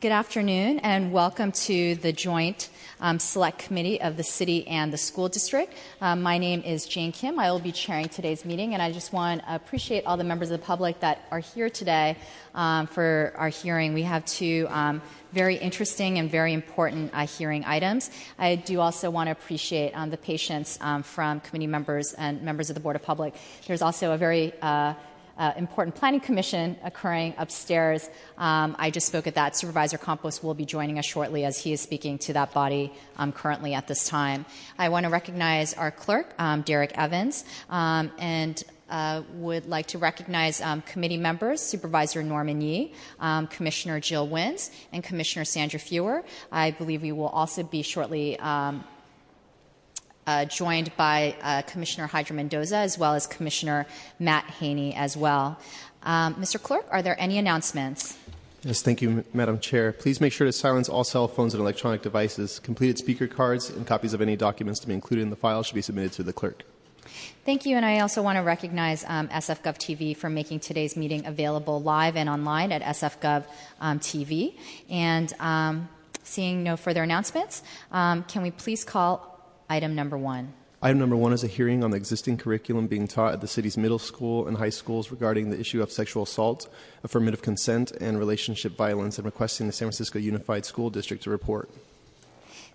Good afternoon, and welcome to the joint um, select committee of the city and the school district. Um, my name is Jane Kim. I will be chairing today's meeting, and I just want to appreciate all the members of the public that are here today um, for our hearing. We have two um, very interesting and very important uh, hearing items. I do also want to appreciate um, the patience um, from committee members and members of the Board of Public. There's also a very uh, uh, important planning commission occurring upstairs. Um, I just spoke at that. Supervisor Campos will be joining us shortly as he is speaking to that body um, currently at this time. I want to recognize our clerk, um, Derek Evans, um, and uh, would like to recognize um, committee members Supervisor Norman Yee, um, Commissioner Jill Wynns, and Commissioner Sandra Fewer. I believe we will also be shortly um, uh, joined by uh, Commissioner Hydra Mendoza as well as Commissioner Matt Haney as well. Um, Mr. Clerk, are there any announcements? Yes, thank you, Madam Chair. Please make sure to silence all cell phones and electronic devices. Completed speaker cards and copies of any documents to be included in the file should be submitted to the clerk. Thank you, and I also want to recognize um, SFGov TV for making today's meeting available live and online at SFGov um, TV. And um, seeing no further announcements, um, can we please call item number one. Item number one is a hearing on the existing curriculum being taught at the city's middle school and high schools regarding the issue of sexual assault, affirmative consent, and relationship violence, and requesting the San Francisco Unified School District to report.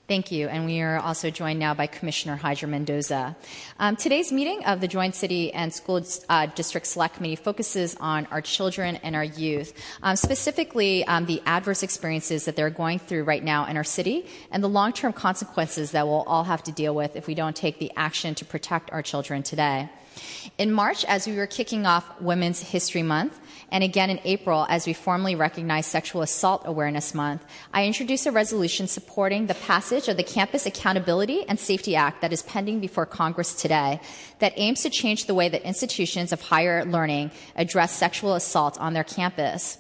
Thank you. And we are also joined now by Commissioner Hydra Mendoza. Um, today's meeting of the Joint City and School uh, District Select Committee focuses on our children and our youth, um, specifically um, the adverse experiences that they're going through right now in our city and the long term consequences that we'll all have to deal with if we don't take the action to protect our children today. In March, as we were kicking off Women's History Month, and again in April, as we formally recognize Sexual Assault Awareness Month, I introduce a resolution supporting the passage of the Campus Accountability and Safety Act that is pending before Congress today that aims to change the way that institutions of higher learning address sexual assault on their campus.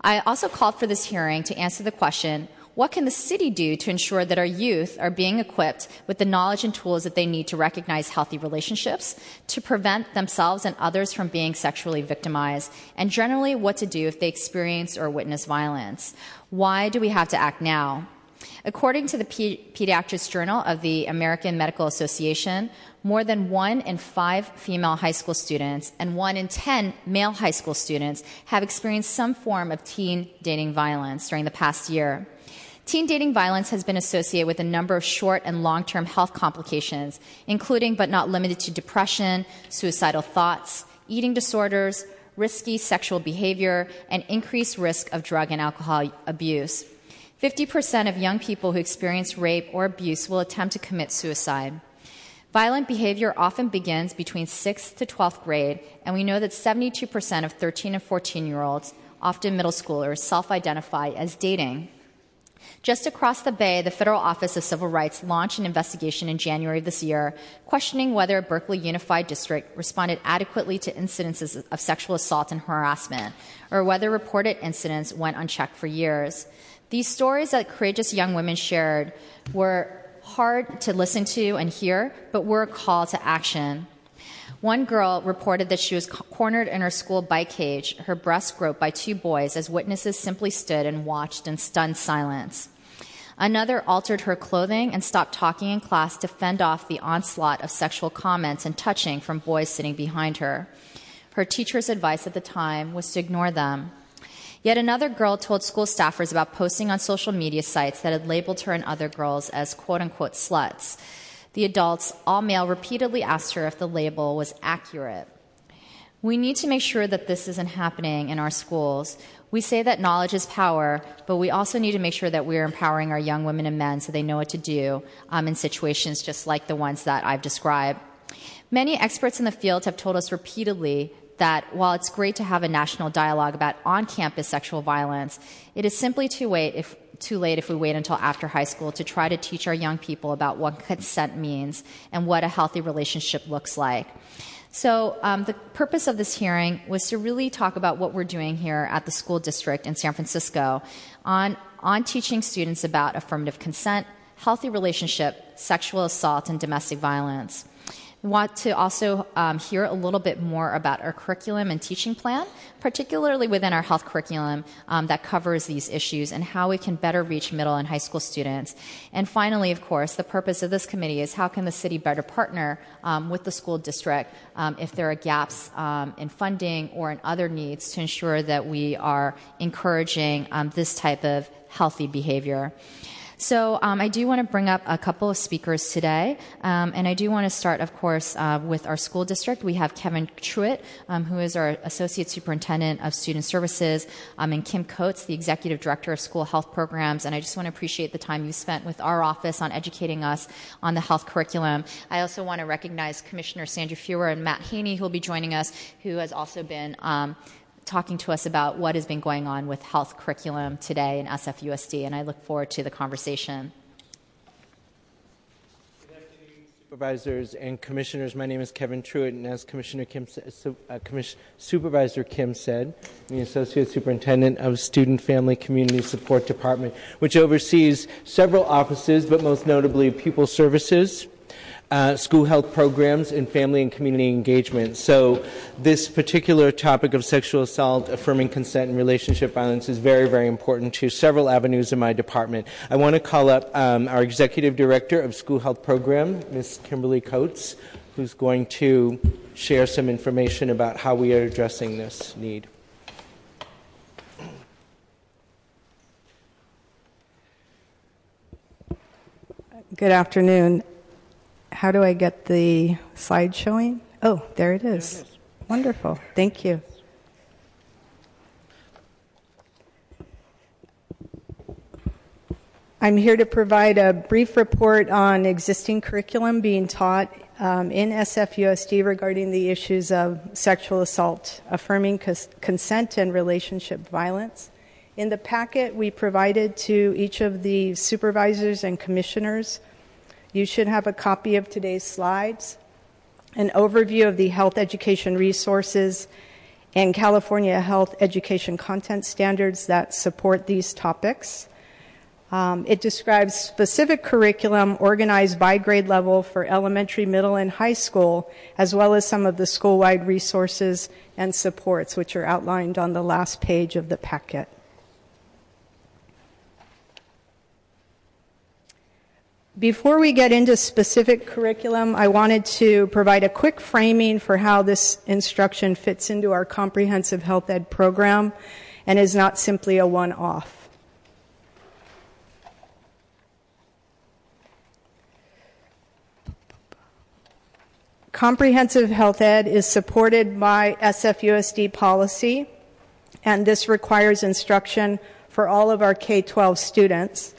I also called for this hearing to answer the question what can the city do to ensure that our youth are being equipped with the knowledge and tools that they need to recognize healthy relationships, to prevent themselves and others from being sexually victimized, and generally what to do if they experience or witness violence? Why do we have to act now? According to the Pediatrics Journal of the American Medical Association, more than one in five female high school students and one in 10 male high school students have experienced some form of teen dating violence during the past year. Teen dating violence has been associated with a number of short and long term health complications, including but not limited to depression, suicidal thoughts, eating disorders, risky sexual behavior, and increased risk of drug and alcohol abuse. 50% of young people who experience rape or abuse will attempt to commit suicide. Violent behavior often begins between 6th to 12th grade, and we know that 72% of 13 and 14 year olds, often middle schoolers, self identify as dating. Just across the bay, the Federal Office of Civil Rights launched an investigation in January of this year questioning whether Berkeley Unified District responded adequately to incidences of sexual assault and harassment, or whether reported incidents went unchecked for years. These stories that courageous young women shared were hard to listen to and hear, but were a call to action. One girl reported that she was cornered in her school bike cage, her breast groped by two boys as witnesses simply stood and watched in stunned silence. Another altered her clothing and stopped talking in class to fend off the onslaught of sexual comments and touching from boys sitting behind her. Her teacher's advice at the time was to ignore them. Yet another girl told school staffers about posting on social media sites that had labeled her and other girls as quote unquote sluts. The adults, all male, repeatedly asked her if the label was accurate. We need to make sure that this isn't happening in our schools. We say that knowledge is power, but we also need to make sure that we're empowering our young women and men so they know what to do um, in situations just like the ones that I've described. Many experts in the field have told us repeatedly that while it's great to have a national dialogue about on campus sexual violence, it is simply too late if too late if we wait until after high school to try to teach our young people about what consent means and what a healthy relationship looks like. So, um, the purpose of this hearing was to really talk about what we're doing here at the school district in San Francisco on, on teaching students about affirmative consent, healthy relationship, sexual assault, and domestic violence. Want to also um, hear a little bit more about our curriculum and teaching plan, particularly within our health curriculum um, that covers these issues and how we can better reach middle and high school students. And finally, of course, the purpose of this committee is how can the city better partner um, with the school district um, if there are gaps um, in funding or in other needs to ensure that we are encouraging um, this type of healthy behavior. So um, I do want to bring up a couple of speakers today, um, and I do want to start, of course, uh, with our school district. We have Kevin Truitt, um, who is our Associate Superintendent of Student Services, um, and Kim Coates, the Executive Director of School Health Programs. And I just want to appreciate the time you spent with our office on educating us on the health curriculum. I also want to recognize Commissioner Sandra Fewer and Matt Haney, who will be joining us, who has also been um, talking to us about what has been going on with health curriculum today in SFUSD, and I look forward to the conversation. Good afternoon, Supervisors and commissioners, my name is Kevin Truitt, and as Commissioner Kim, uh, Supervisor Kim said, I'm the Associate Superintendent of Student Family Community Support Department, which oversees several offices, but most notably Pupil Services, uh, school health programs, and family and community engagement. So, this particular topic of sexual assault, affirming consent, and relationship violence is very, very important to several avenues in my department. I want to call up um, our Executive Director of School Health Program, Ms. Kimberly Coates, who's going to share some information about how we are addressing this need. Good afternoon. How do I get the slide showing? Oh, there it is. There it is. Wonderful. Thank you. I'm here to provide a brief report on existing curriculum being taught um, in SFUSD regarding the issues of sexual assault, affirming cons- consent, and relationship violence. In the packet we provided to each of the supervisors and commissioners, you should have a copy of today's slides, an overview of the health education resources and California health education content standards that support these topics. Um, it describes specific curriculum organized by grade level for elementary, middle, and high school, as well as some of the school wide resources and supports, which are outlined on the last page of the packet. Before we get into specific curriculum, I wanted to provide a quick framing for how this instruction fits into our comprehensive health ed program and is not simply a one off. Comprehensive health ed is supported by SFUSD policy, and this requires instruction for all of our K 12 students.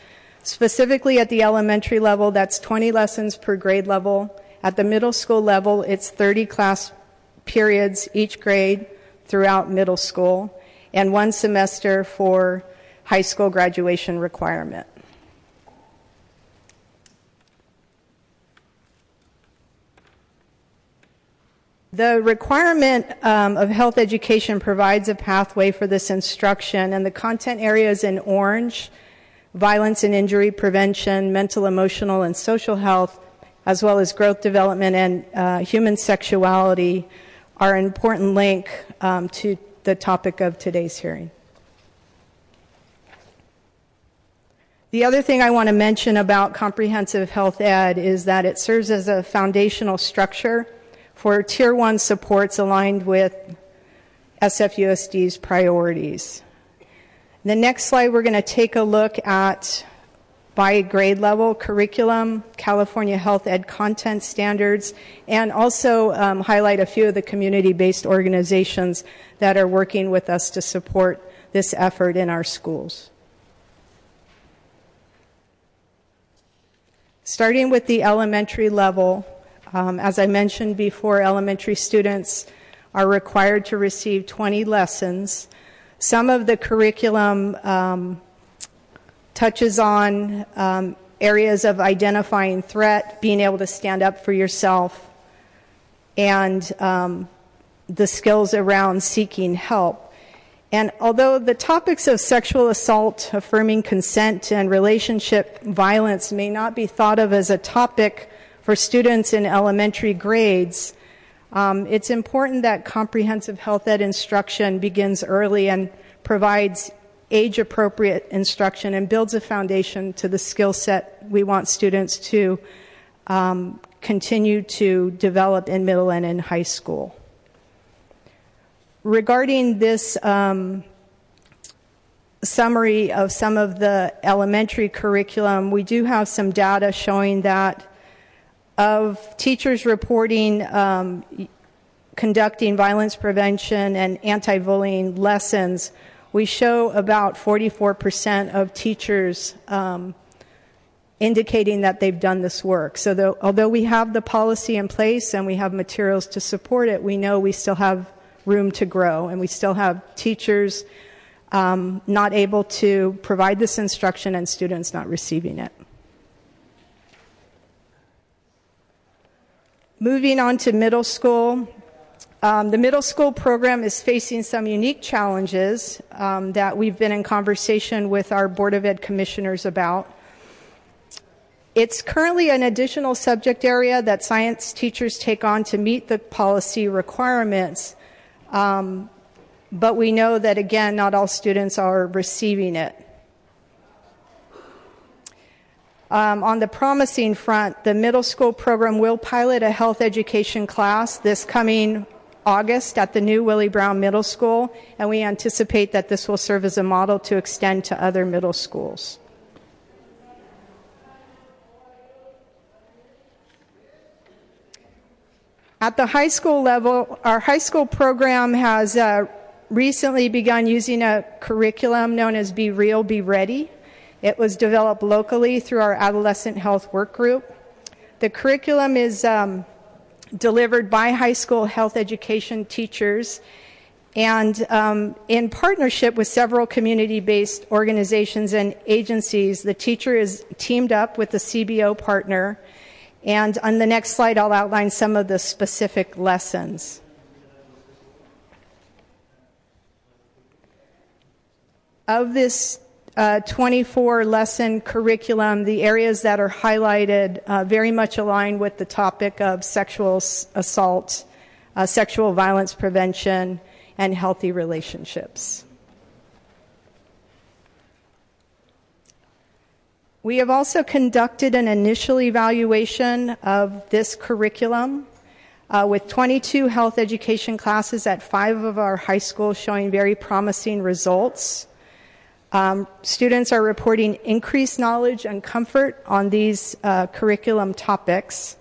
Specifically at the elementary level, that's 20 lessons per grade level. At the middle school level, it's 30 class periods each grade throughout middle school and one semester for high school graduation requirement. The requirement um, of health education provides a pathway for this instruction, and the content areas in orange violence and injury prevention, mental, emotional, and social health, as well as growth development and uh, human sexuality, are an important link um, to the topic of today's hearing. The other thing I want to mention about comprehensive health ed is that it serves as a foundational structure for tier one supports aligned with SFUSD's priorities. The next slide, we're going to take a look at by grade level curriculum, California Health Ed content standards, and also um, highlight a few of the community based organizations that are working with us to support this effort in our schools. Starting with the elementary level, um, as I mentioned before, elementary students are required to receive 20 lessons some of the curriculum um, touches on um, areas of identifying threat, being able to stand up for yourself, and um, the skills around seeking help. And although the topics of sexual assault, affirming consent, and relationship violence may not be thought of as a topic for students in elementary grades, um, it's important that comprehensive health ed instruction begins early and provides age appropriate instruction and builds a foundation to the skill set we want students to um, continue to develop in middle and in high school. Regarding this um, summary of some of the elementary curriculum, we do have some data showing that of teachers reporting um, conducting violence prevention and anti-bullying lessons, we show about 44% of teachers um, indicating that they've done this work. So though, although we have the policy in place and we have materials to support it, we know we still have room to grow and we still have teachers um, not able to provide this instruction and students not receiving it. Moving on to middle school. Um, the middle school program is facing some unique challenges um, that we've been in conversation with our Board of Ed commissioners about. It's currently an additional subject area that science teachers take on to meet the policy requirements, um, but we know that again, not all students are receiving it. Um, on the promising front, the middle school program will pilot a health education class this coming August at the new Willie Brown Middle School, and we anticipate that this will serve as a model to extend to other middle schools. At the high school level, our high school program has uh, recently begun using a curriculum known as Be Real, Be Ready. It was developed locally through our adolescent health work group. The curriculum is um, delivered by high school health education teachers and um, in partnership with several community based organizations and agencies, the teacher is teamed up with the CBO partner. And on the next slide, I'll outline some of the specific lessons. Of this 24 lesson curriculum, the areas that are highlighted uh, very much align with the topic of sexual assault, uh, sexual violence prevention, and healthy relationships. We have also conducted an initial evaluation of this curriculum uh, with 22 health education classes at five of our high schools showing very promising results. Um, students are reporting increased knowledge and comfort on these uh, curriculum topics.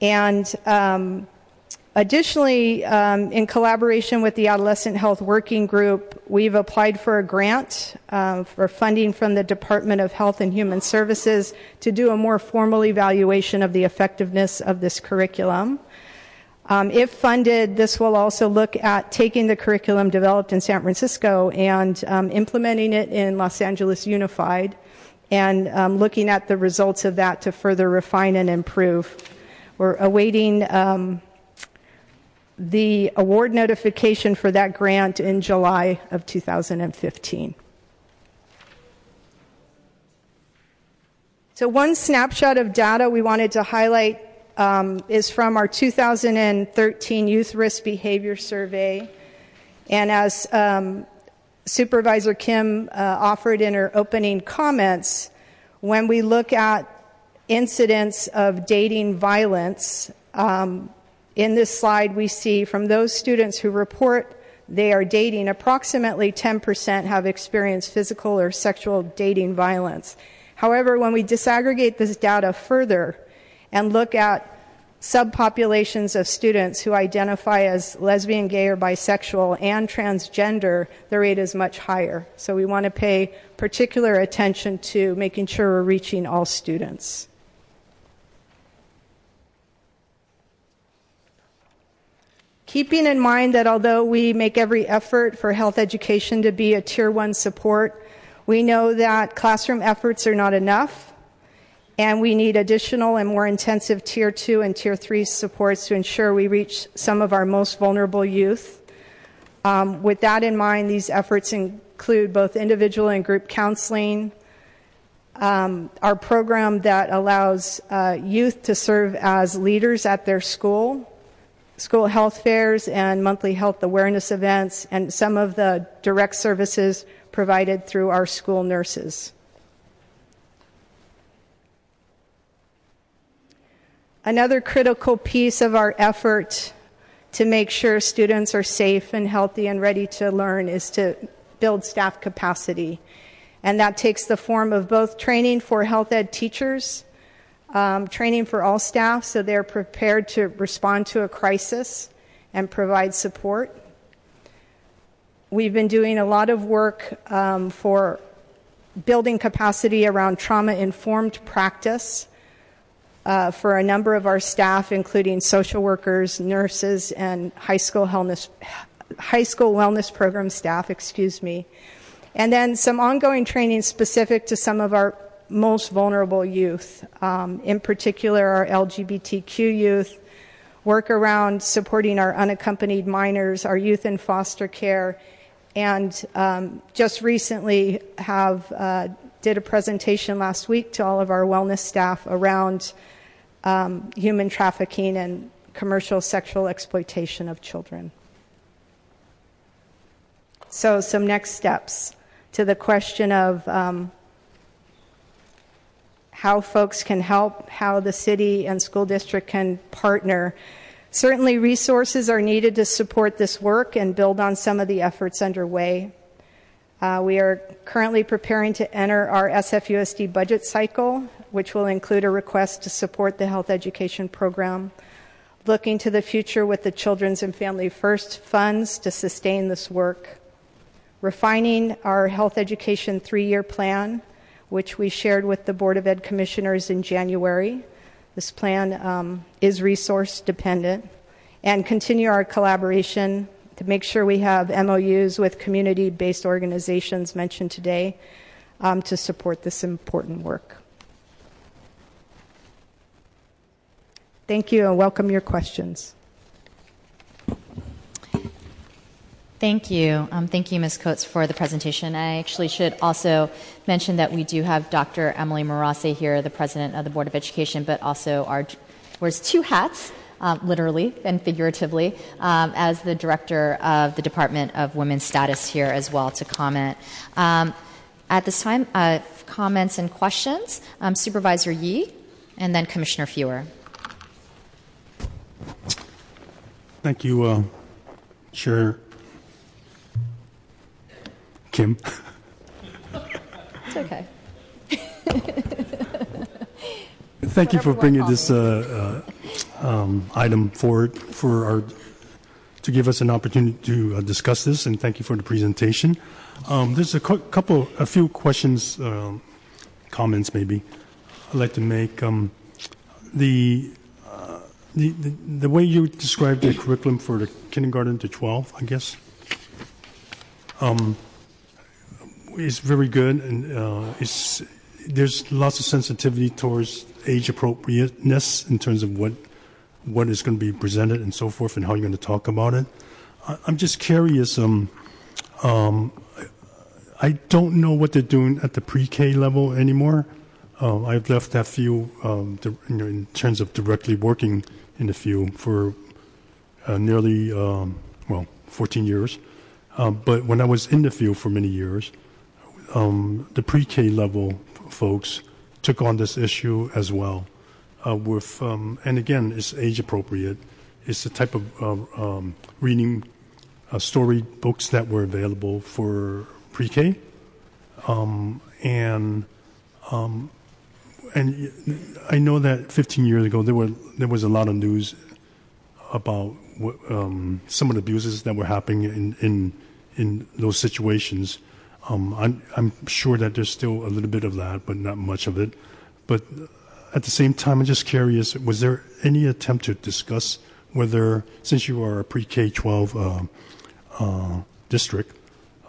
And um, additionally, um, in collaboration with the Adolescent Health Working Group, we've applied for a grant for funding from the Department of Health and Human Services to do a more formal evaluation of the effectiveness of this curriculum. Um, if funded, this will also look at taking the curriculum developed in San Francisco and um, implementing it in Los Angeles Unified and um, looking at the results of that to further refine and improve. We're awaiting the award notification for that grant in July of 2015. So, one snapshot of data we wanted to highlight is from our 2013 Youth Risk Behavior Survey. And as um, Supervisor Kim uh, offered in her opening comments, when we look at incidents of dating violence, um, in this slide we see from those students who report they are dating, approximately 10% have experienced physical or sexual dating violence. However, when we disaggregate this data further, and look at subpopulations of students who identify as lesbian, gay, or bisexual and transgender, the rate is much higher. So we want to pay particular attention to making sure we're reaching all students. Keeping in mind that although we make every effort for health education to be a tier one support, we know that classroom efforts are not enough and we need additional and more intensive tier two and tier three supports to ensure we reach some of our most vulnerable youth. Um, with that in mind, these efforts include both individual and group counseling, um, our program that allows uh, youth to serve as leaders at their school, school health fairs, and monthly health awareness events, and some of the direct services provided through our school nurses. Another critical piece of our effort to make sure students are safe and healthy and ready to learn is to build staff capacity. And that takes the form of both training for health ed teachers, um, training for all staff so they're prepared to respond to a crisis and provide support. We've been doing a lot of work um, for building capacity around trauma informed practice for a number of our staff, including social workers, nurses, and high school wellness, high school wellness program staff, excuse me. And then some ongoing training specific to some of our most vulnerable youth, um, in particular our LGBTQ youth, work around supporting our unaccompanied minors, our youth in foster care, and um, just recently have uh, did a presentation last week to all of our wellness staff around um, human trafficking and commercial sexual exploitation of children. So, some next steps to the question of um, how folks can help, how the city and school district can partner. Certainly, resources are needed to support this work and build on some of the efforts underway. Uh, we are currently preparing to enter our SFUSD budget cycle which will include a request to support the health education program. Looking to the future with the Children's and Family First funds to sustain this work. Refining our health education three year plan, which we shared with the Board of Ed commissioners in January. This plan um, is resource dependent. And continue our collaboration to make sure we have MOUs with community based organizations mentioned today um, to support this important work. Thank you and welcome your questions. Thank you. Um, thank you, Ms. Coates, for the presentation. I actually should also mention that we do have Dr. Emily Murase here, the president of the Board of Education, but also our wears two hats, um, literally and figuratively, um, as the director of the Department of Women's Status here as well to comment. Um, at this time, uh, comments and questions, um, Supervisor Yee, and then Commissioner Fewer. Thank you, uh, Chair Kim. It's okay. Thank you for bringing this uh, uh, um, item forward for our to give us an opportunity to uh, discuss this, and thank you for the presentation. Um, there's a cu- couple, a few questions, um, comments maybe I'd like to make. Um, the the, way you described the curriculum for the kindergarten to 12, I guess, um, is very good, and uh, there's lots of sensitivity towards age appropriateness in terms of what what is going to be presented and so forth, and how you're going to talk about it. I, am just curious. Um, um, I don't know what they're doing at the pre-K level anymore. Uh, I've left that field in terms of directly working in the field for uh, nearly, um, well, 14 years. Um, but when I was in the field for many years, um, the pre-K level folks took on this issue as well. Uh, with um, and again, it's age appropriate. It's the type of uh, um, reading uh, story books that were available for pre-K, um, and and I know that 15 years ago there were there was a lot of news about um, some of the abuses that were happening in in, in those situations. Um, I'm, I'm sure that there's still a little bit of that, but not much of it. But at the same time, I'm just curious: was there any attempt to discuss whether, since you are a pre-K 12 uh, uh, district,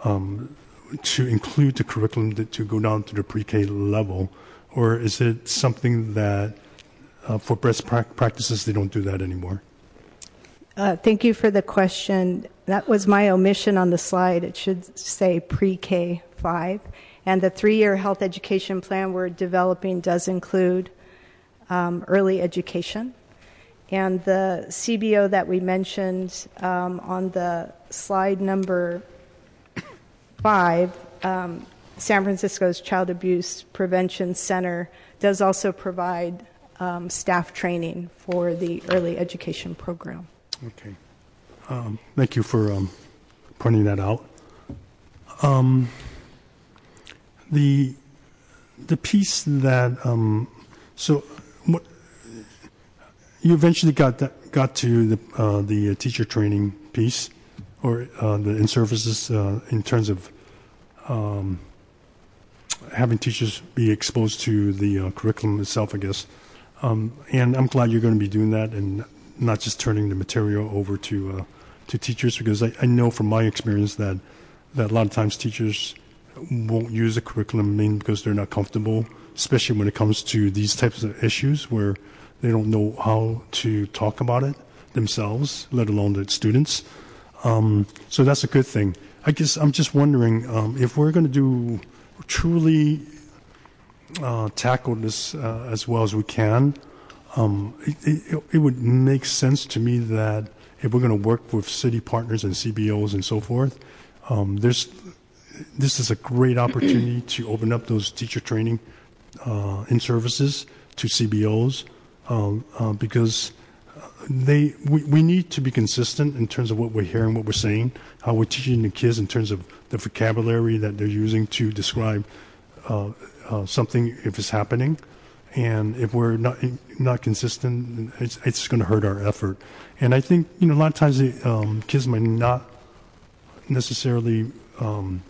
um, to include the curriculum to go down to the pre-K level? Or is it something that uh, for best practices they don't do that anymore? Uh, thank you for the question. That was my omission on the slide. It should say pre K 5. And the three year health education plan we're developing does include um, early education. And the CBO that we mentioned um, on the slide number five, um, San Francisco's Child Abuse Prevention Center does also provide um, staff training for the early education program. Okay. Um, thank you for um, pointing that out. Um, the the piece that um, so what you eventually got that, got to the uh, the teacher training piece or uh, the in services uh, in terms of um, having teachers be exposed to the uh, curriculum itself, I guess. Um, and I'm glad you're going to be doing that and not just turning the material over to uh, to teachers because I, I know from my experience that that a lot of times teachers won't use the curriculum mainly because they're not comfortable, especially when it comes to these types of issues where they don't know how to talk about it themselves, let alone the students. Um, so that's a good thing. I guess I'm just wondering um, if we're going to do truly uh, tackle this uh, as well as we can. Um, it, it, it, would make sense to me that if we're going to work with city partners and CBOs and so forth, um, there's this is a great opportunity to open up those teacher training uh, in services to CBOs um, uh, because they we, we need to be consistent in terms of what we're hearing, what we're saying, how we're teaching the kids in terms of the vocabulary that they're using to describe uh, uh, something if it's happening. And if we're not not consistent, it's, it's going to hurt our effort. And I think you know a lot of times the um, kids might not necessarily um,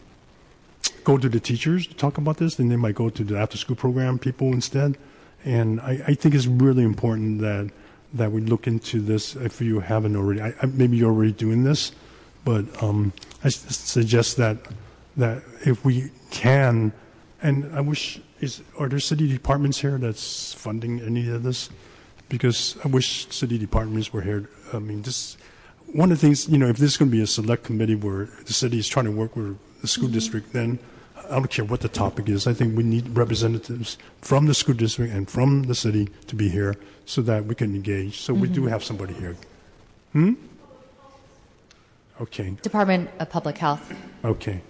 go to the teachers to talk about this, then they might go to the after school program people instead. And I, I think it's really important that that we look into this if you haven't already. I, I, maybe you're already doing this, but um, I suggest that that if we can, and I wish is are there city departments here that's funding any of this? Because I wish city departments were here. I mean, this one of the things you know, if this is going to be a select committee where the city is trying to work with the school mm-hmm. district, then I don't care what the topic is. I think we need representatives from the school district and from the city to be here so that we can engage. So mm-hmm. we do mm-hmm. have somebody here. Hmm? Okay. Department of Public Health. Okay.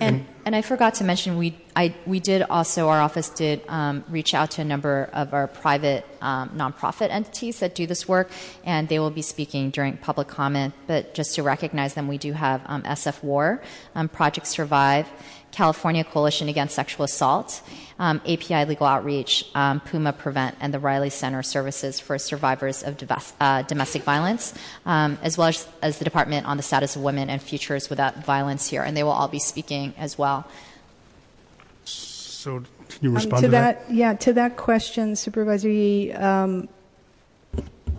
And, and, and I forgot to mention we I we did also our office did um, reach out to a number of our private um, nonprofit entities that do this work, and they will be speaking during public comment. But just to recognize them, we do have um, SF War, um, Project Survive, California Coalition Against Sexual Assault, um, API Legal Outreach, um, Puma Prevent, and the Riley Center Services for Survivors of uh, Domestic Violence, um, as well as, as, the Department on the Status of Women and Futures Without Violence here, and they will all be speaking as well. So, can you um, respond to, to that? that? Yeah, to that question, Supervisor Yee, um,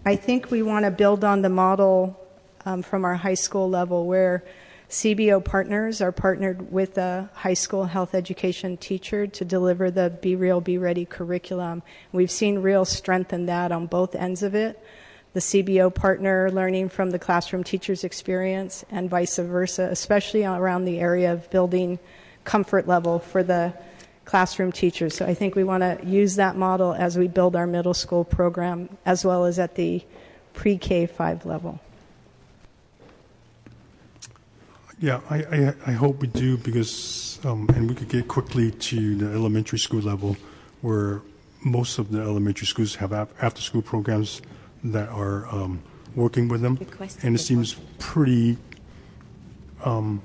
I think we want to build on the model um, from our high school level where CBO partners are partnered with a high school health education teacher to deliver the Be Real, Be Ready curriculum. We've seen real strength in that on both ends of it. The CBO partner learning from the classroom teacher's experience and vice versa, especially around the area of building comfort level for the classroom teachers. So I think we want to use that model as we build our middle school program as well as at the pre K 5 level. Yeah, I, I, I, hope we do because, um, and we could get quickly to the elementary school level where most of the elementary schools have after school programs that are um, working with them. And it seems pretty um,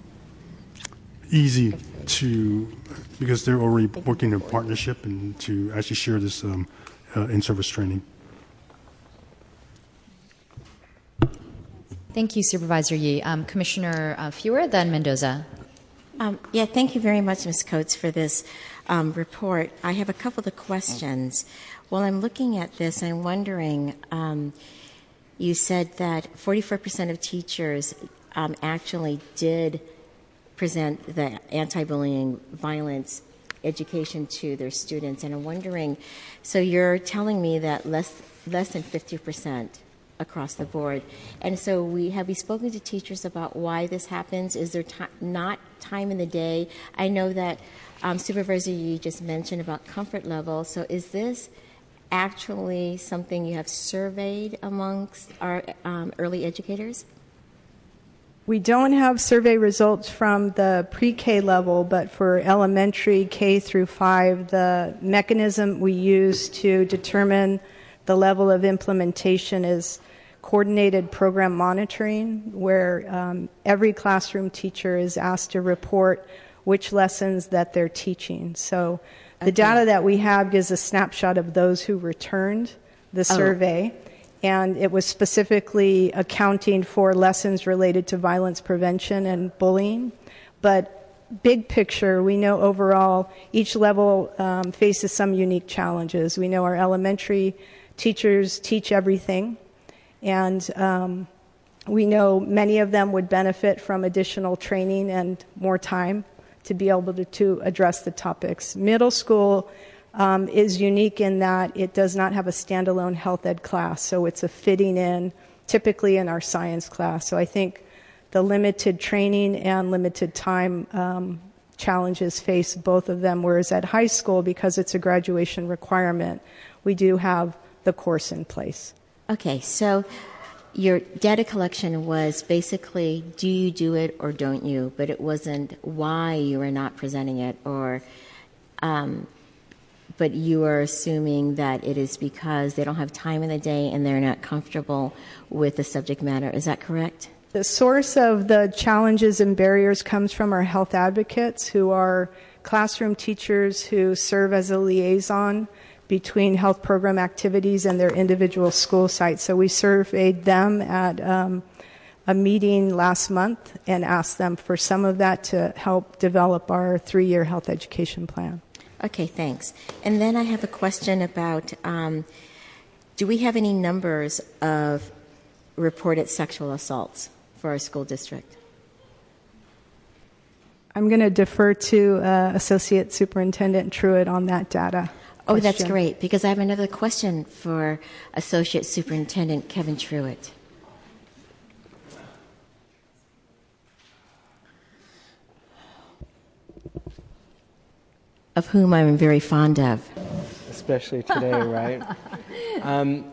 easy to, because they're already working in partnership and to actually share this um, uh, in service training. Thank you, Supervisor Yee. Um, Commissioner uh, Fewer, then Mendoza. Um, yeah, thank you very much, Ms. Coates, for this um, report. I have a couple of questions. While I'm looking at this, I'm wondering um, you said that 44% of teachers um, actually did present the anti bullying violence education to their students, and I'm wondering so you're telling me that less, less than 50% across the board. And so, we have we spoken to teachers about why this happens? Is there ti- not time in the day? I know that um, Supervisor you just mentioned about comfort level. So, is this actually something you have surveyed amongst our um, early educators? We don't have survey results from the pre K level, but for elementary K through 5, the mechanism we use to determine the level of implementation is coordinated program monitoring, where um, every classroom teacher is asked to report which lessons that they're teaching. So the okay. data that we have gives a snapshot of those who returned the oh. survey. Oh and it was specifically accounting for lessons related to violence prevention and bullying. But big picture, we know overall each level um, faces some unique challenges. We know our elementary teachers teach everything, and um, we know many of them would benefit from additional training and more time to be able to, to address the topics. Middle school um, is unique in that it does not have a standalone health ed class, so it's a fitting in typically in our science class. So I think the limited training and limited time um, challenges face both of them, whereas at high school, because it's a graduation requirement, we do have the course in place. Okay, so your data collection was basically do you do it or don't you, but it wasn't why you are not presenting it or. Um, but you are assuming that it is because they don't have time in the day and they're not comfortable with the subject matter. Is that correct? The source of the challenges and barriers comes from our health advocates, who are classroom teachers who serve as a liaison between health program activities and their individual school sites. So we surveyed them at um, a meeting last month and asked them for some of that to help develop our three year health education plan. Okay, thanks. And then I have a question about um, do we have any numbers of reported sexual assaults for our school district? I'm going to defer to uh, Associate Superintendent Truitt on that data. Oh, question. that's great, because I have another question for Associate Superintendent Kevin Truitt. of whom I'm very fond of. Especially today, right? Um,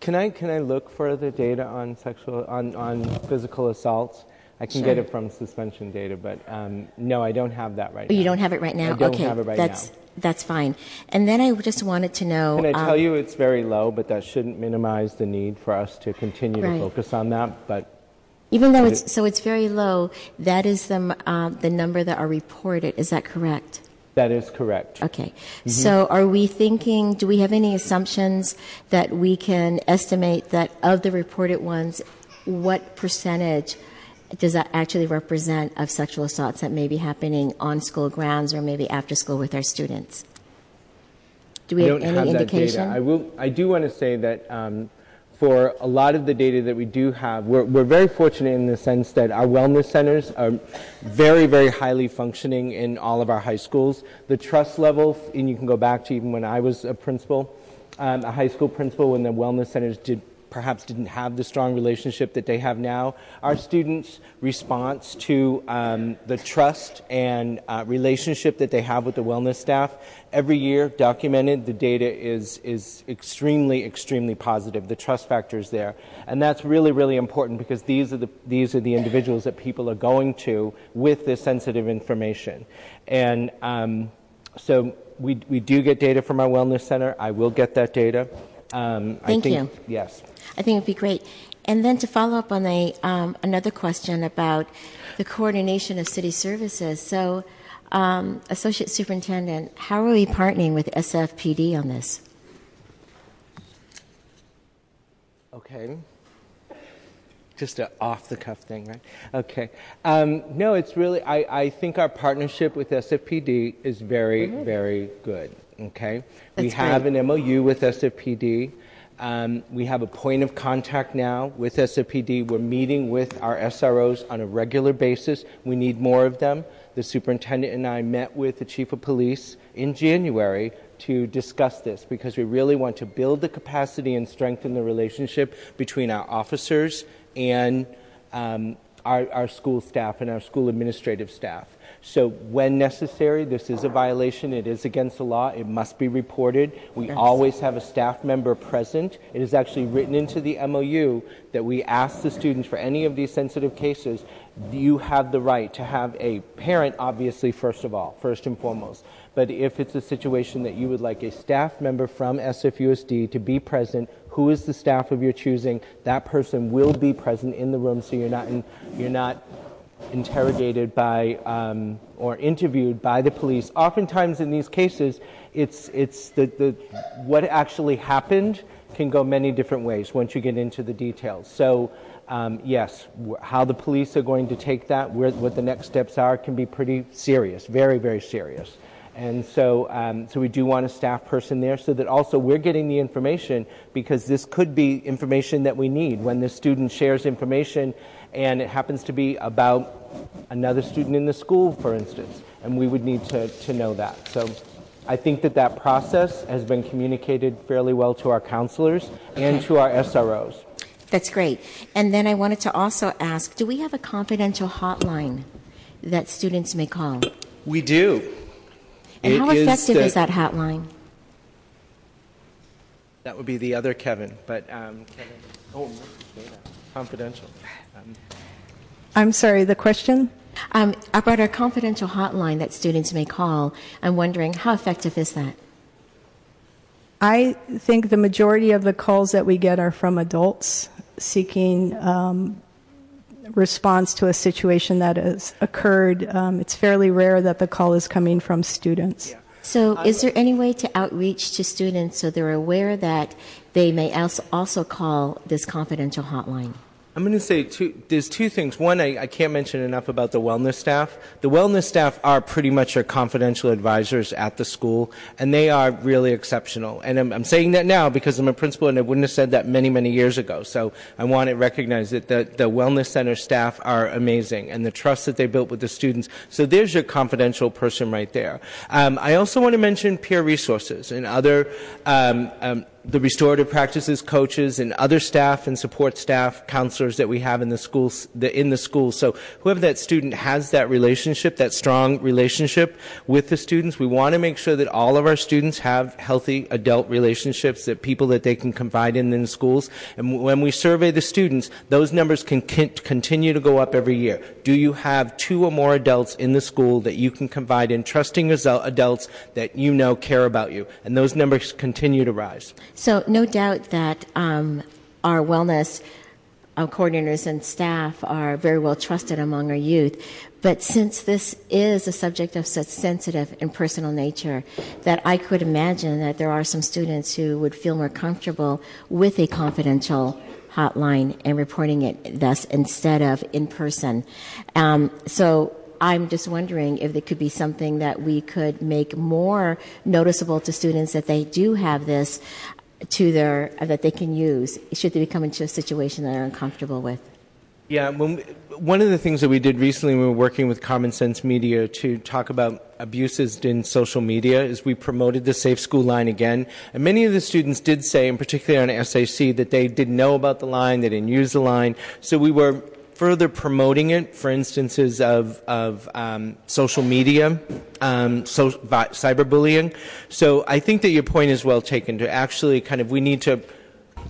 can I can I look for the data on sexual on, on physical assaults? I can sure. get it from suspension data, but um, no, I don't have that right oh, now. You don't have it right now. I don't okay, have it right that's, now. That's fine. And then I just wanted to know. Can I tell um, you it's very low, but that shouldn't minimize the need for us to continue right. to focus on that. But even though it's so, it's very low. That is the um, the number that are reported. Is that correct? That is correct. Okay. Mm-hmm. So are we thinking, do we have any assumptions that we can estimate that of the reported ones, what percentage does that actually represent of sexual assaults that may be happening on school grounds or maybe after school with our students? Do we have any have indication? I will. I do want to say that um, for a lot of the data that we do have, we're, we're very fortunate in the sense that our wellness centers are very, very highly functioning in all of our high schools. The trust level, and you can go back to even when I was a principal, um, a high school principal, when the wellness centers did perhaps didn't have the strong relationship that they have now. Our students' response to um, the trust and uh, relationship that they have with the wellness staff every year documented. The data is is extremely, extremely positive. The trust factor is there, and that's really, really important because these are the these are the individuals that people are going to with this sensitive information, and um, so we we do get data from our wellness center. I will get that data. Um, Thank think, you. Yes. I think it'd be great. And then to follow up on a, um, another question about the coordination of city services. So, um, Associate Superintendent, how are we partnering with SFPD on this? Okay. Just an off the cuff thing, right? Okay. Um, no, it's really, I, I think our partnership with SFPD is very, mm-hmm. very good. Okay. That's we have great. an MOU with SFPD. Um, we have a point of contact now with SFPD. We're meeting with our SROs on a regular basis. We need more of them. The superintendent and I met with the chief of police in January to discuss this because we really want to build the capacity and strengthen the relationship between our officers and um, our, our school staff and our school administrative staff. So, when necessary, this is a violation. It is against the law. It must be reported. We yes. always have a staff member present. It is actually written into the MOU that we ask the students for any of these sensitive cases. You have the right to have a parent, obviously, first of all, first and foremost. But if it's a situation that you would like a staff member from SFUSD to be present, who is the staff of your choosing, that person will be present in the room so you're not, in, you're not interrogated by um, or interviewed by the police. Oftentimes, in these cases, it's it's the, the what actually happened can go many different ways once you get into the details. So. Um, yes, how the police are going to take that, where, what the next steps are, can be pretty serious, very, very serious. And so, um, so we do want a staff person there so that also we're getting the information because this could be information that we need when the student shares information and it happens to be about another student in the school, for instance, and we would need to, to know that. So I think that that process has been communicated fairly well to our counselors and to our SROs. That's great. And then I wanted to also ask do we have a confidential hotline that students may call? We do. And it how effective is, the, is, that hotline? That would be the other Kevin, but um, Kevin, oh, confidential. I'm sorry, the question? Um, about our confidential hotline that students may call, I'm wondering how effective is that? I think the majority of the calls that we get are from adults seeking um, response to a situation that has occurred. Um, it's fairly rare that the call is coming from students. Yeah. So, is there any way to outreach to students so they're aware that they may also call this confidential hotline? I'm going to say two, there's two things. One, I, I, can't mention enough about the wellness staff. The wellness staff are pretty much our confidential advisors at the school, and they are really exceptional. And I'm, I'm, saying that now because I'm a principal, and I wouldn't have said that many, many years ago. So I want to recognize that the, the wellness center staff are amazing, and the trust that they built with the students. So there's your confidential person right there. Um, I also want to mention peer resources and other um, um, the restorative practices coaches and other staff and support staff counselors that we have in the schools in the schools so whoever that student has that relationship that strong relationship with the students we want to make sure that all of our students have healthy adult relationships that people that they can confide in in schools. And when we survey the students those numbers can continue to go up every year. Do you have two or more adults in the school that you can confide in trusting adults that you know care about you? And those numbers continue to rise so, no doubt that um, our wellness uh, coordinators and staff are very well trusted among our youth. But since this is a subject of such sensitive and personal nature, that I could imagine that there are some students who would feel more comfortable with a confidential hotline and reporting it thus instead of in person. Um, so I'm just wondering if it could be something that we could make more noticeable to students that they do have this to their uh, that they can use should they become into a situation that they're uncomfortable with. Yeah, when, one of the things that we did recently, when we were working with Common Sense Media to talk about abuses in social media, is we promoted the Safe School line again. And many of the students did say, and particularly on SAC, that they didn't know about the line, they didn't use the line. So we were further promoting it for instances of, of um, social media, um, so, cyberbullying. So I think that your point is well taken to actually kind of, we need to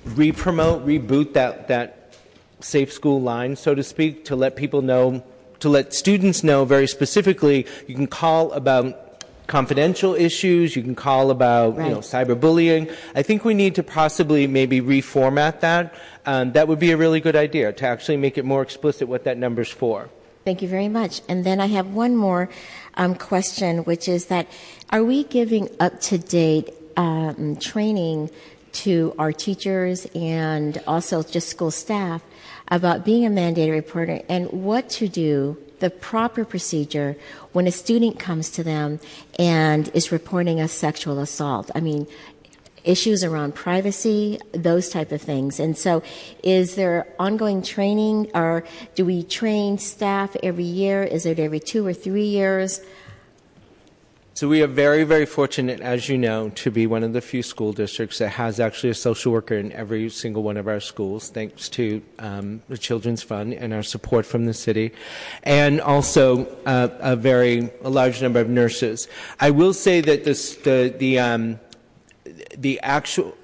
re-promote, reboot that, that safe school line, so to speak, to let people know, to let students know very specifically, you can call about confidential issues. You can call about right. you know cyberbullying. I think we need to possibly maybe reformat that. Um, that would be a really good idea to actually make it more explicit what that number's for. Thank you very much. And then I have one more um, question, which is that are we giving up to date um, training to our teachers and also just school staff about being a mandated reporter and what to do the proper procedure when a student comes to them and is reporting a sexual assault. I mean, issues around privacy, those type of things. And so, is there ongoing training, or do we train staff every year? Is it every two or three years? So we are very, very fortunate, as you know, to be one of the few school districts that has actually a social worker in every single one of our schools, thanks to um, the Children's Fund and our support from the city, and also uh, a very a large number of nurses. I will say that this, the the um, the actual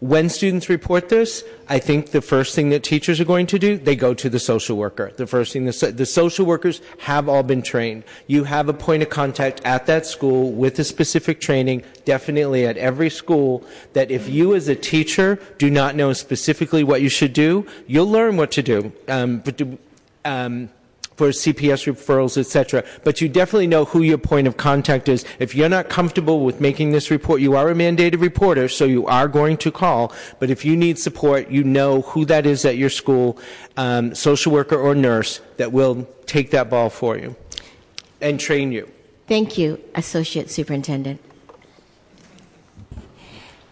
when students report this, I think the first thing that teachers are going to do, they go to the social worker. The first thing, the, social workers have all been trained. You have a point of contact at that school with a specific training, definitely at every school, that if you as a teacher do not know specifically what you should do, you'll learn what to do. Um, um, For CPS referrals, etc. But you definitely know who your point of contact is. If you're not comfortable with making this report, you are a mandated reporter, so you are going to call. But if you need support, you know who that is at your school, um, social worker or nurse, that will take that ball for you and train you. Thank you, Associate Superintendent.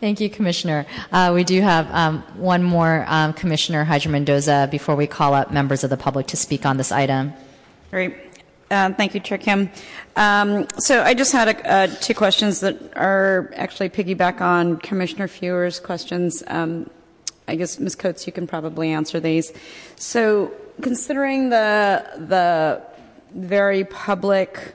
Thank you, Commissioner. Uh, we do have um, one more um, Commissioner Hydra Mendoza before we call up members of the public to speak on this item. Great. Uh, thank you, Chair Kim. Um, so I just had a, uh, two questions that are actually piggyback on Commissioner Fewer's questions. Um, I guess Ms. Coates, you can probably answer these. So considering the the very public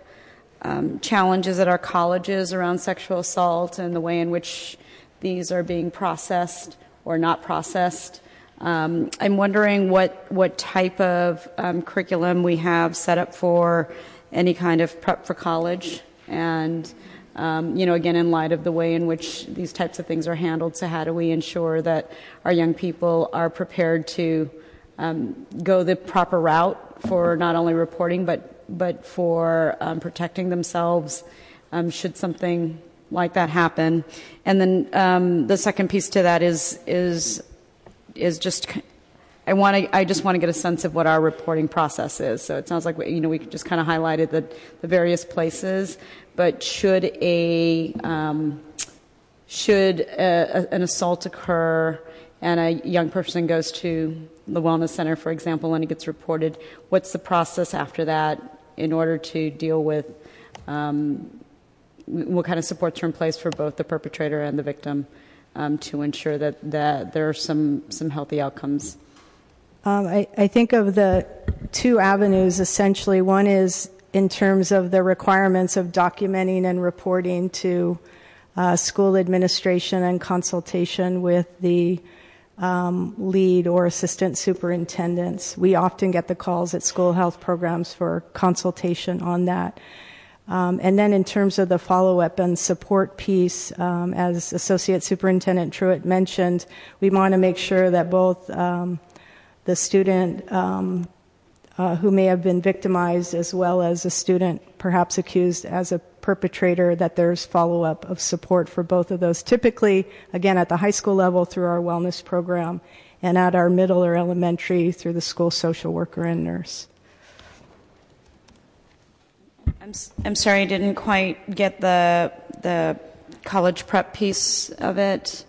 um, challenges at our colleges around sexual assault and the way in which these are being processed or not processed. Um, I'm wondering what, what type of um, curriculum we have set up for any kind of prep for college. And, um, you know, again, in light of the way in which these types of things are handled, so how do we ensure that our young people are prepared to um, go the proper route for not only reporting but but for um, protecting themselves um, should something like that happen. And then um, the second piece to that is is is just I want to I just want to get a sense of what our reporting process is. So it sounds like you know we just kind of highlighted the the various places, but should a um, should a, a, an assault occur and a young person goes to the wellness center, for example, and it gets reported, what's the process after that in order to deal with um, what kind of supports are in place for both the perpetrator and the victim um, to ensure that, that there are some, some healthy outcomes? Um, I, I think of the two avenues essentially. One is in terms of the requirements of documenting and reporting to uh, school administration and consultation with the um, lead or assistant superintendents. We often get the calls at school health programs for consultation on that. Um, and then in terms of the follow-up and support piece, um, as Associate Superintendent Truitt mentioned, we want to make sure that both um, the student um, uh, who may have been victimized as well as a student perhaps accused as a perpetrator, that there's follow-up of support for both of those. Typically, again, at the high school level through our wellness program and at our middle or elementary through the school social worker and nurse. I'm, I'm sorry, I didn't quite get the the college prep piece of it.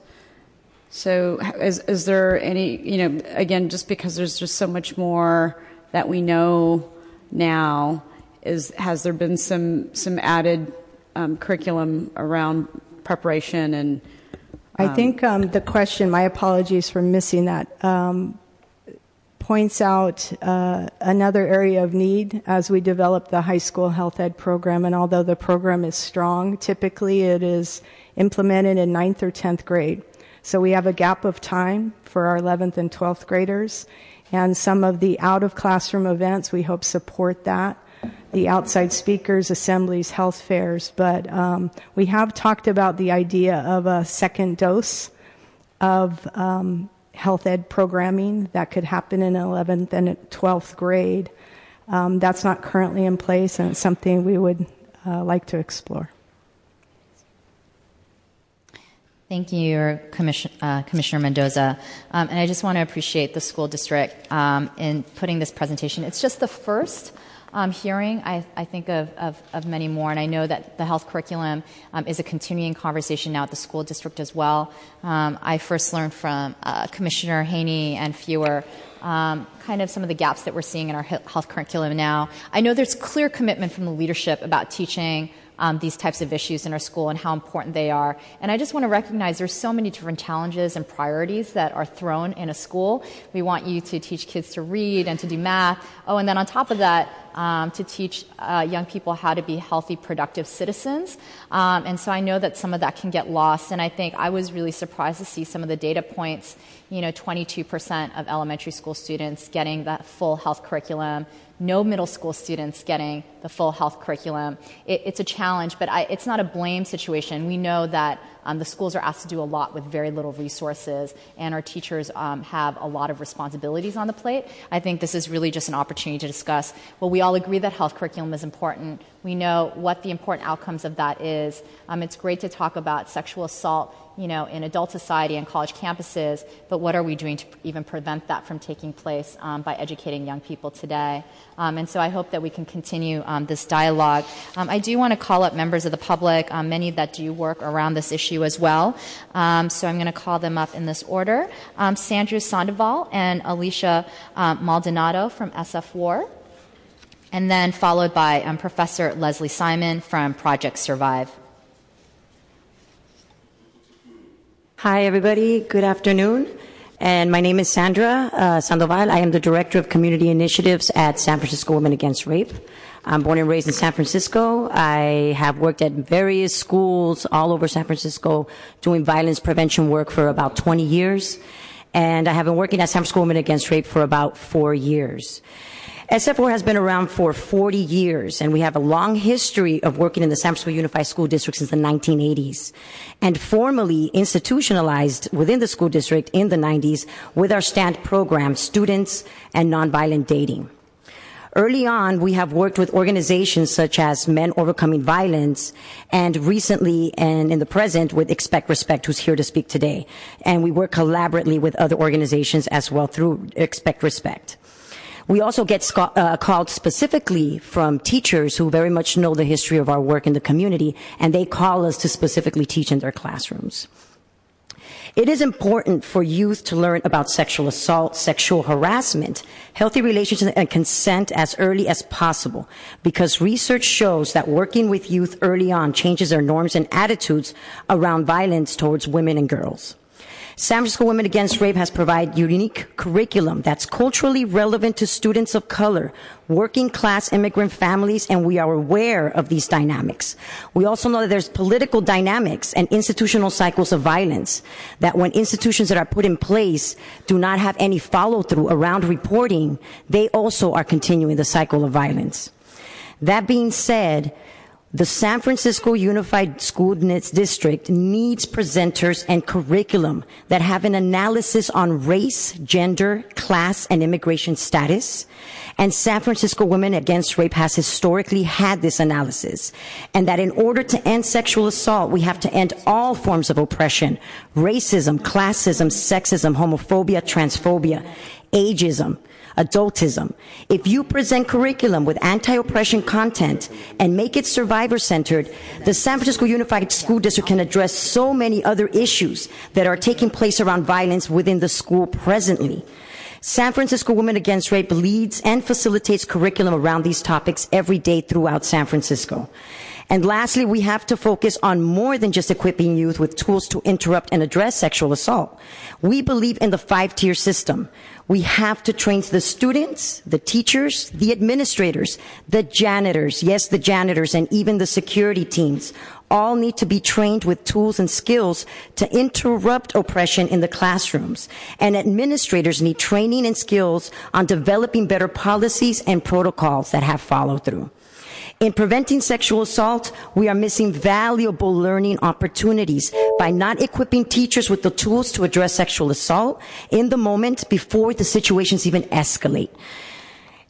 So, is, is there any, you know, again, just because there's just so much more that we know now, is has there been some some added um, curriculum around preparation and? Um, I think um, the question. My apologies for missing that. Points out uh, another area of need as we develop the high school health ed program. And although the program is strong, typically it is implemented in ninth or 10th grade. So we have a gap of time for our 11th and 12th graders. And some of the out of classroom events, we hope support that. The outside speakers, assemblies, health fairs. But um, we have talked about the idea of a second dose of um, health ed programming that could happen in 11th and 12th grade. Um, that's not currently in place, and it's something we would uh, like to explore. Thank you, Commission, uh, Commissioner Mendoza. Um, and I just want to appreciate the school district um, in putting this presentation. It's just the first um, hearing, I, I think of, of, of, many more, and I know that the health curriculum um, is a continuing conversation now at the school district as well. Um, I first learned from uh, Commissioner Haney and Fewer um, kind of some of the gaps that we're seeing in our health curriculum now. I know there's clear commitment from the leadership about teaching um, these types of issues in our school and how important they are. And I just want to recognize there's so many different challenges and priorities that are thrown in a school. We want you to teach kids to read and to do math. Oh, and then on top of that, um, to teach uh, young people how to be healthy, productive citizens. Um, and so I know that some of that can get lost. And I think I was really surprised to see some of the data points. You know, 22% of elementary school students getting the full health curriculum, no middle school students getting the full health curriculum. It, it's a challenge, but I, it's not a blame situation. We know that um, the schools are asked to do a lot with very little resources, and our teachers um, have a lot of responsibilities on the plate. I think this is really just an opportunity to discuss. Well, we all agree that health curriculum is important. We know what the important outcomes of that is. Um, it's great to talk about sexual assault you know, in adult society and college campuses, but what are we doing to even prevent that from taking place um, by educating young people today? Um, and so I hope that we can continue um, this dialogue. Um, I do want to call up members of the public, um, many that do work around this issue as well. Um, so I'm going to call them up in this order Sandra Sandoval and Alicia Maldonado from SF War. And then followed by Professor Leslie Simon from Project Survive. Hi, everybody. Good afternoon. And my name is Sandra uh, Sandoval. I am the Director of Community Initiatives at San Francisco Women Against Rape. I'm born and raised in San Francisco. I have worked at various schools all over San Francisco doing violence prevention work for about 20 years. And I have been working at San Francisco Women Against Rape for about four years. SF War has been around for 40 years, and we have a long history of working in the San Francisco Unified School District since the 1980s, and formally institutionalized within the school district in the 90s with our STAND program, Students and Nonviolent Dating. Early on, we have worked with organizations such as Men Overcoming Violence, and recently and in the present with Expect Respect, who's here to speak today. And we work collaboratively with other organizations as well through Expect Respect. We also get sc- uh, called specifically from teachers who very much know the history of our work in the community, and they call us to specifically teach in their classrooms. It is important for youth to learn about sexual assault, sexual harassment, healthy relationships, and consent as early as possible because research shows that working with youth early on changes their norms and attitudes around violence towards women and girls. San Francisco Women Against Rape has provided unique curriculum that's culturally relevant to students of color, working class immigrant families, and we are aware of these dynamics. We also know that there's political dynamics and institutional cycles of violence, that when institutions that are put in place do not have any follow through around reporting, they also are continuing the cycle of violence. That being said, the San Francisco Unified School District needs presenters and curriculum that have an analysis on race, gender, class, and immigration status. And San Francisco Women Against Rape has historically had this analysis. And that in order to end sexual assault, we have to end all forms of oppression, racism, classism, sexism, homophobia, transphobia, ageism, adultism. If you present curriculum with anti-oppression content and make it survivor centered, the San Francisco Unified School District can address so many other issues that are taking place around violence within the school presently. San Francisco Women Against Rape leads and facilitates curriculum around these topics every day throughout San Francisco. And lastly, we have to focus on more than just equipping youth with tools to interrupt and address sexual assault. We believe in the five tier system. We have to train the students, the teachers, the administrators, the janitors, yes, the janitors, and even the security teams all need to be trained with tools and skills to interrupt oppression in the classrooms. And administrators need training and skills on developing better policies and protocols that have follow through. In preventing sexual assault, we are missing valuable learning opportunities by not equipping teachers with the tools to address sexual assault in the moment before the situations even escalate.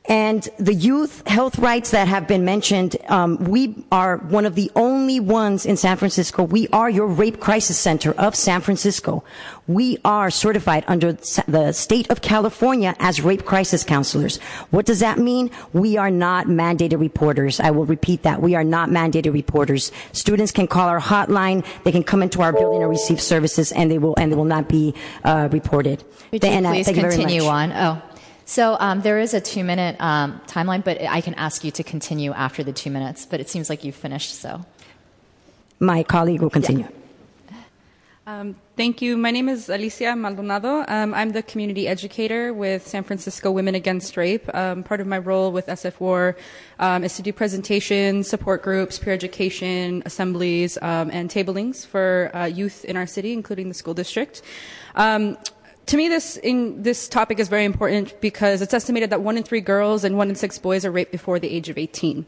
And the youth health rights that have been mentioned, um, we are one of the only ones in San Francisco. We are your rape crisis center of San Francisco. We are certified under the state of California as rape crisis counselors. What does that mean? We are not mandated reporters. I will repeat that. We are not mandated reporters. Students can call our hotline. They can come into our building and receive services, and they will and they will not be uh, reported. Would you and, uh, please continue on? Oh. So um, there is a two minute um, timeline, but I can ask you to continue after the two minutes, but it seems like you've finished, so. My colleague will continue. Um, thank you. My name is Alicia Maldonado. Um, I'm the community educator with San Francisco Women Against Rape. Um, part of my role with SF War um, is to do presentations, support groups, peer education, assemblies, um, and tablings for uh, youth in our city, including the school district. To me, this in, this topic is very important because it's estimated that one in three girls and one in six boys are raped before the age of 18.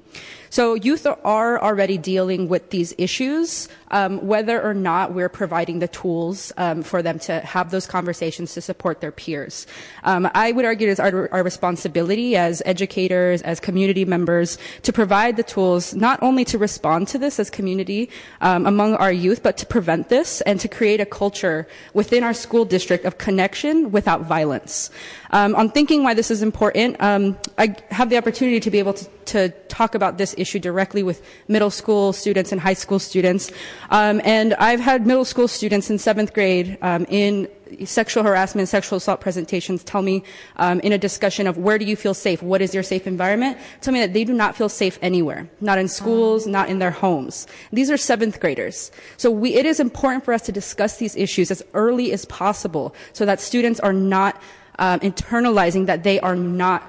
So youth are already dealing with these issues, whether or not we're providing the tools um, for them to have those conversations to support their peers. Um, I would argue it is our, responsibility as educators, as community members, to provide the tools not only to respond to this as community um, among our youth, but to prevent this and to create a culture within our school district of connection without violence. Um, on thinking why this is important, um, I have the opportunity to be able to, talk about this issue directly with middle school students and high school students. Um, and I've had middle school students in seventh grade um, in sexual harassment, sexual assault presentations tell me um, in a discussion of where do you feel safe, what is your safe environment, tell me that they do not feel safe anywhere, not in schools, not in their homes. These are seventh graders. So we, it is important for us to discuss these issues as early as possible so that students are not um, internalizing that they are not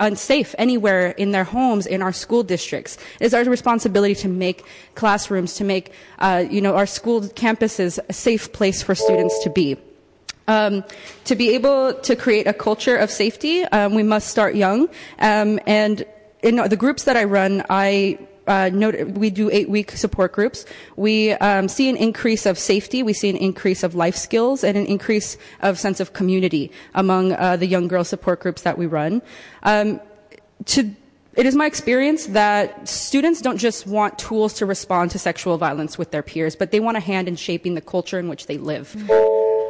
unsafe anywhere in their homes, in our school districts. It is our responsibility to make classrooms, to make uh, you know our school campuses a safe place for students to be. Um, to be able to create a culture of safety, um, we must start young. Um, and in the groups that I run, I uh, we do eight week support groups. We um, see an increase of safety, we see an increase of life skills, and an increase of sense of community among uh, the young girl support groups that we run. Um, it is my experience that students don't just want tools to respond to sexual violence with their peers, but they want a hand in shaping the culture in which they live.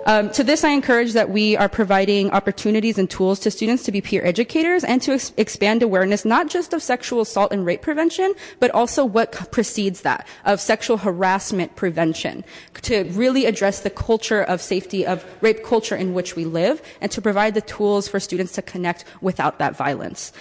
Um, to this, I encourage that we are providing opportunities and tools to students to be peer educators and to ex- expand awareness not just of sexual assault and rape prevention, but also what precedes that of sexual harassment prevention to really address the culture of safety of rape culture in which we live and to provide the tools for students to connect without that violence.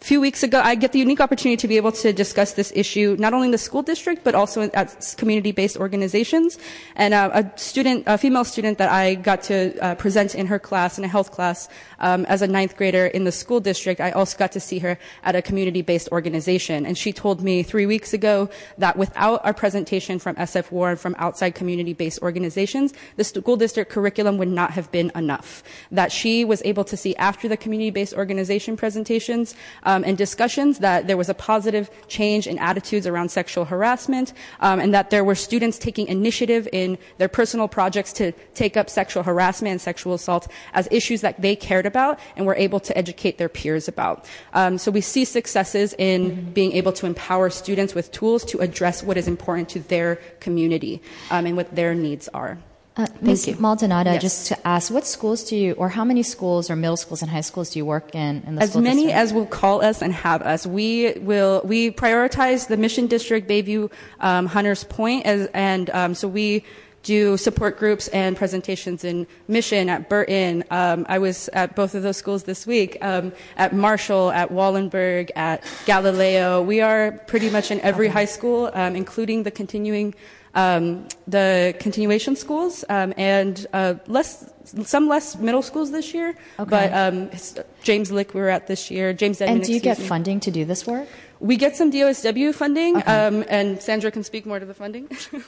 A few weeks ago, I get the unique opportunity to be able to discuss this issue not only in the school district but also at community-based organizations. And uh, a student, a female student that I got to uh, present in her class, in a health class, um, as a ninth grader in the school district, I also got to see her at a community-based organization. And she told me three weeks ago that without our presentation from SF War and from outside community-based organizations, the school district curriculum would not have been enough. That she was able to see after the community-based organization presentations um, and discussions that there was a positive change in attitudes around sexual harassment, um, and that there were students taking initiative in their personal projects to take up sexual harassment and sexual assault as issues that they cared about and were able to educate their peers about. Um, so we see successes in being able to empower students with tools to address what is important to their community um, and what their needs are. Uh, Ms. Maldonado, yes. just to ask, what schools do you, or how many schools or middle schools and high schools do you work in? in as many district? as will call us and have us. We will we prioritize the Mission District, Bayview, um, Hunters Point, as, and um, so we do support groups and presentations in Mission, at Burton. Um, I was at both of those schools this week, um, at Marshall, at Wallenberg, at Galileo. We are pretty much in every okay. high school, um, including the continuing, the continuation schools, um, and uh, less, some less middle schools this year. Okay. But um, James Lick we were at this year. James Denman, And do you get me. funding to do this work? We get some DOSW funding, okay. and Sandra can speak more to the funding.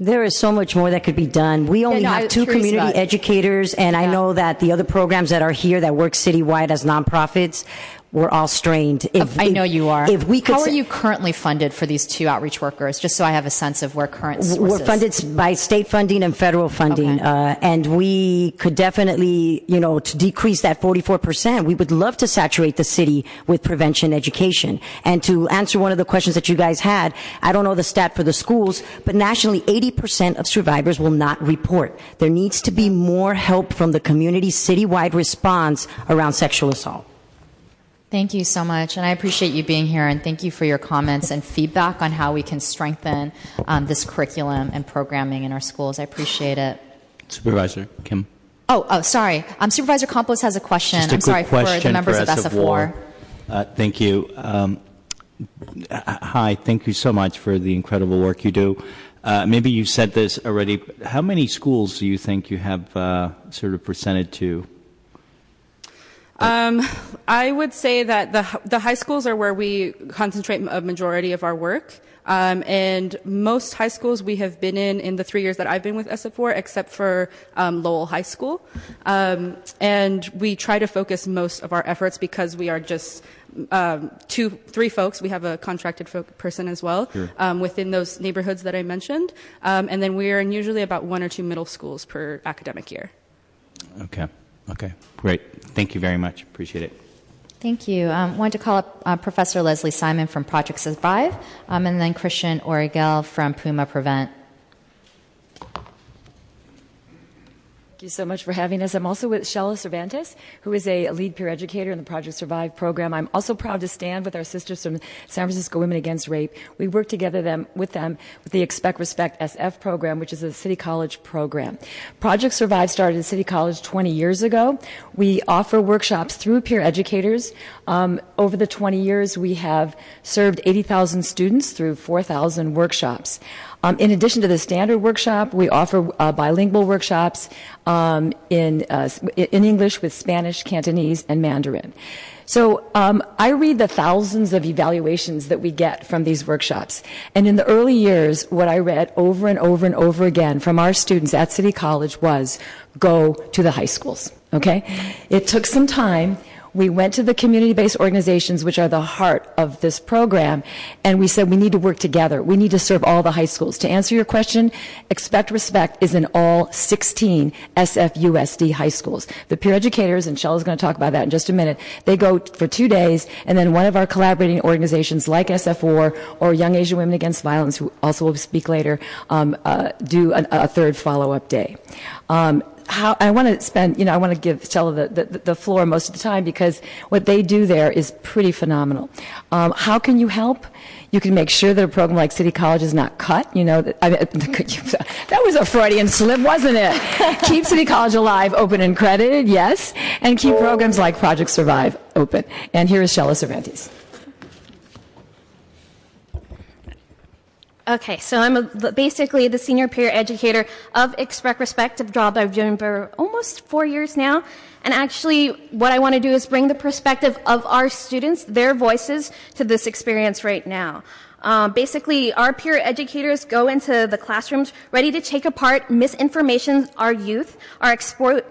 There is so much more that could be done. We only yeah, no, have two community educators, and yeah. I know that the other programs that are here that work citywide as nonprofits, we're all strained. If, I know you are. If we could How are you currently funded for these two outreach workers? Just so I have a sense of where current. We're funded by state funding and federal funding, okay. uh, and we could definitely, you know, to decrease that 44 percent. We would love to saturate the city with prevention education. And to answer one of the questions that you guys had, I don't know the stat for the schools, but nationally, 80 percent of survivors will not report. There needs to be more help from the community citywide response around sexual assault. Thank you so much, and I appreciate you being here, and thank you for your comments and feedback on how we can strengthen um, this curriculum and programming in our schools. I appreciate it. Supervisor Kim. Oh, oh, sorry. Um, Supervisor Campos has a question. Just a I'm sorry for the members for of SF War. Uh, thank you. Um, Hi, thank you so much for the incredible work you do. Uh, maybe you said this already. How many schools do you think you have uh, sort of presented to? Um, I would say that the the high schools are where we concentrate a majority of our work. Um, and most high schools we have been in in the three years that I've been with SF War, except for um, Lowell High School. Um, and we try to focus most of our efforts because we are just um, two, three folks. We have a contracted person as well um, within those neighborhoods that I mentioned, um, and then we are in usually about one or two middle schools per academic year. Okay. Okay. Great. Thank you very much. Appreciate it. Thank you. I um, wanted to call up uh, Professor Leslie Simon from Project Survive, um, and then Christian Origel from Puma Prevent. Thank you so much for having us. I'm also with Shella Cervantes, who is a lead peer educator in the Project Survive program. I'm also proud to stand with our sisters from San Francisco Women Against Rape. We work together them, with them with the Expect Respect SF program, which is a City College program. Project Survive started at City College 20 years ago. We offer workshops through peer educators. Um, over the 20 years, we have served 80,000 students through 4,000 workshops. Um, in addition to the standard workshop, we offer uh, bilingual workshops um, in, uh, in English with Spanish, Cantonese, and Mandarin. So um, I read the thousands of evaluations that we get from these workshops. And in the early years, what I read over and over and over again from our students at City College was go to the high schools. Okay? It took some time we went to the community-based organizations, which are the heart of this program, and we said we need to work together. We need to serve all the high schools. To answer your question, Expect Respect is in all 16 SFUSD high schools. The peer educators, and Shell is going to talk about that in just a minute, they go for two days, and then one of our collaborating organizations like SF War or Young Asian Women Against Violence, who also will speak later, um, uh, do a, a third follow-up day. Um, how I want to spend, you know, I want to give Stella the, the, the, floor most of the time because what they do there is pretty phenomenal. Um, how can you help? You can make sure that a program like City College is not cut. You know, that, I mean, that was a Freudian slip, wasn't it? keep City College alive, open and credited, yes, and keep programs like Project Survive open. And here is Shella Cervantes. Okay, so I'm a, basically the senior peer educator of Expect Respect, a job I've done for almost four years now. And actually, what I want to do is bring the perspective of our students, their voices, to this experience right now. Um, basically, our peer educators go into the classrooms ready to take apart misinformation our youth are expo-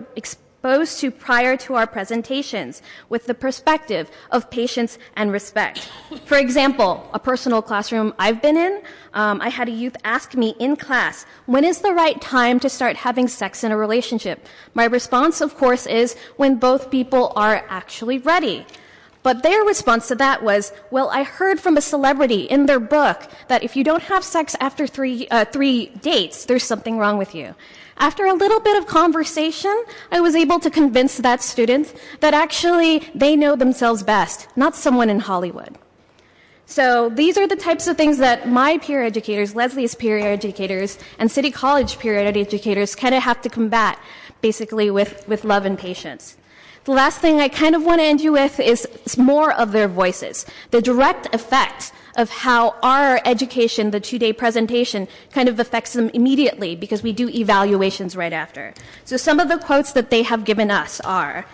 exposed to prior to our presentations with the perspective of patience and respect. For example, a personal classroom I've been in, um, I had a youth ask me in class, when is the right time to start having sex in a relationship? My response, of course, is when both people are actually ready. But their response to that was, well, I heard from a celebrity in their book that if you don't have sex after three, uh, three dates, there's something wrong with you. After a little bit of conversation, I was able to convince that student that actually they know themselves best, not someone in Hollywood. So these are the types of things that my peer educators, Leslie's peer educators, and City College peer educators kind of have to combat, basically with, with love and patience. The last thing I kind of want to end you with is more of their voices. The direct effect of how our education, the two day presentation, kind of affects them immediately because we do evaluations right after. So some of the quotes that they have given us are,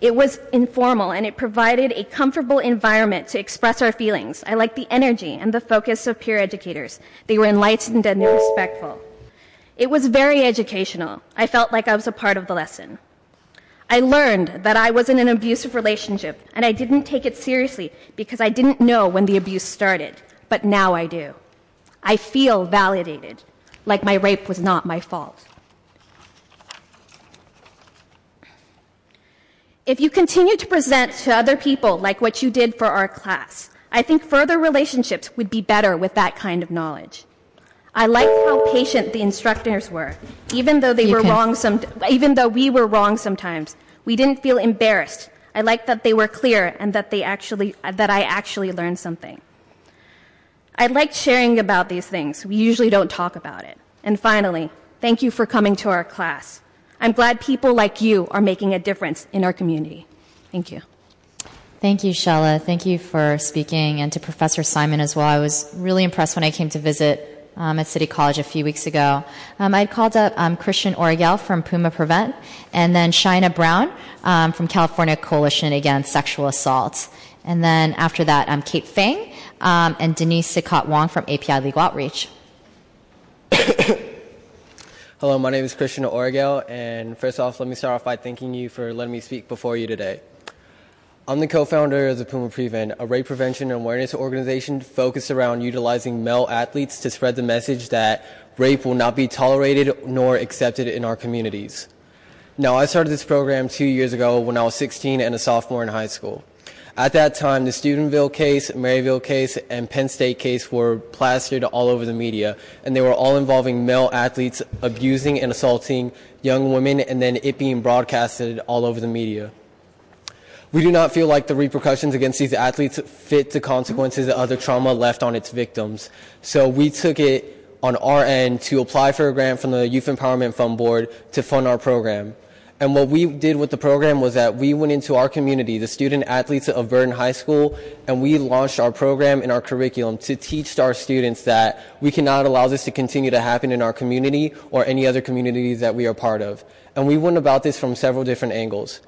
it was informal and it provided a comfortable environment to express our feelings. I like the energy and the focus of peer educators. They were enlightened and respectful. It was very educational. I felt like I was a part of the lesson. I learned that I was in an abusive relationship and I didn't take it seriously because I didn't know when the abuse started, but now I do. I feel validated, like my rape was not my fault. If you continue to present to other people like what you did for our class, I think further relationships would be better with that kind of knowledge. I liked how patient the instructors were, even though they you were can. wrong some, even though we were wrong sometimes. We didn't feel embarrassed. I liked that they were clear and that they actually, that I actually learned something. I liked sharing about these things. We usually don't talk about it. And finally, thank you for coming to our class. I'm glad people like you are making a difference in our community. Thank you. Thank you, Shella. Thank you for speaking, and to Professor Simon as well. I was really impressed when I came to visit um, at City College a few weeks ago. Um, I called up um, Christian Origel from Puma Prevent, and then Shina Brown um, from California Coalition Against Sexual Assault. And then after that, um, Kate Fang um, and Denise Sikot Wong from API Legal Outreach. Hello, my name is Christian Origel, and first off, let me start off by thanking you for letting me speak before you today. I'm the co-founder of the Puma Prevent, a rape prevention and awareness organization focused around utilizing male athletes to spread the message that rape will not be tolerated nor accepted in our communities. Now, I started this program two years ago when I was 16 and a sophomore in high school. At that time, the Steubenville case, Maryville case, and Penn State case were plastered all over the media, and they were all involving male athletes abusing and assaulting young women, and then it being broadcasted all over the media. We do not feel like the repercussions against these athletes fit the consequences of the trauma left on its victims. So we took it on our end to apply for a grant from the Youth Empowerment Fund Board to fund our program. And what we did with the program was that we went into our community, the student athletes of Burton High School, and we launched our program and our curriculum to teach our students that we cannot allow this to continue to happen in our community or any other communities that we are part of. And we went about this from several different angles.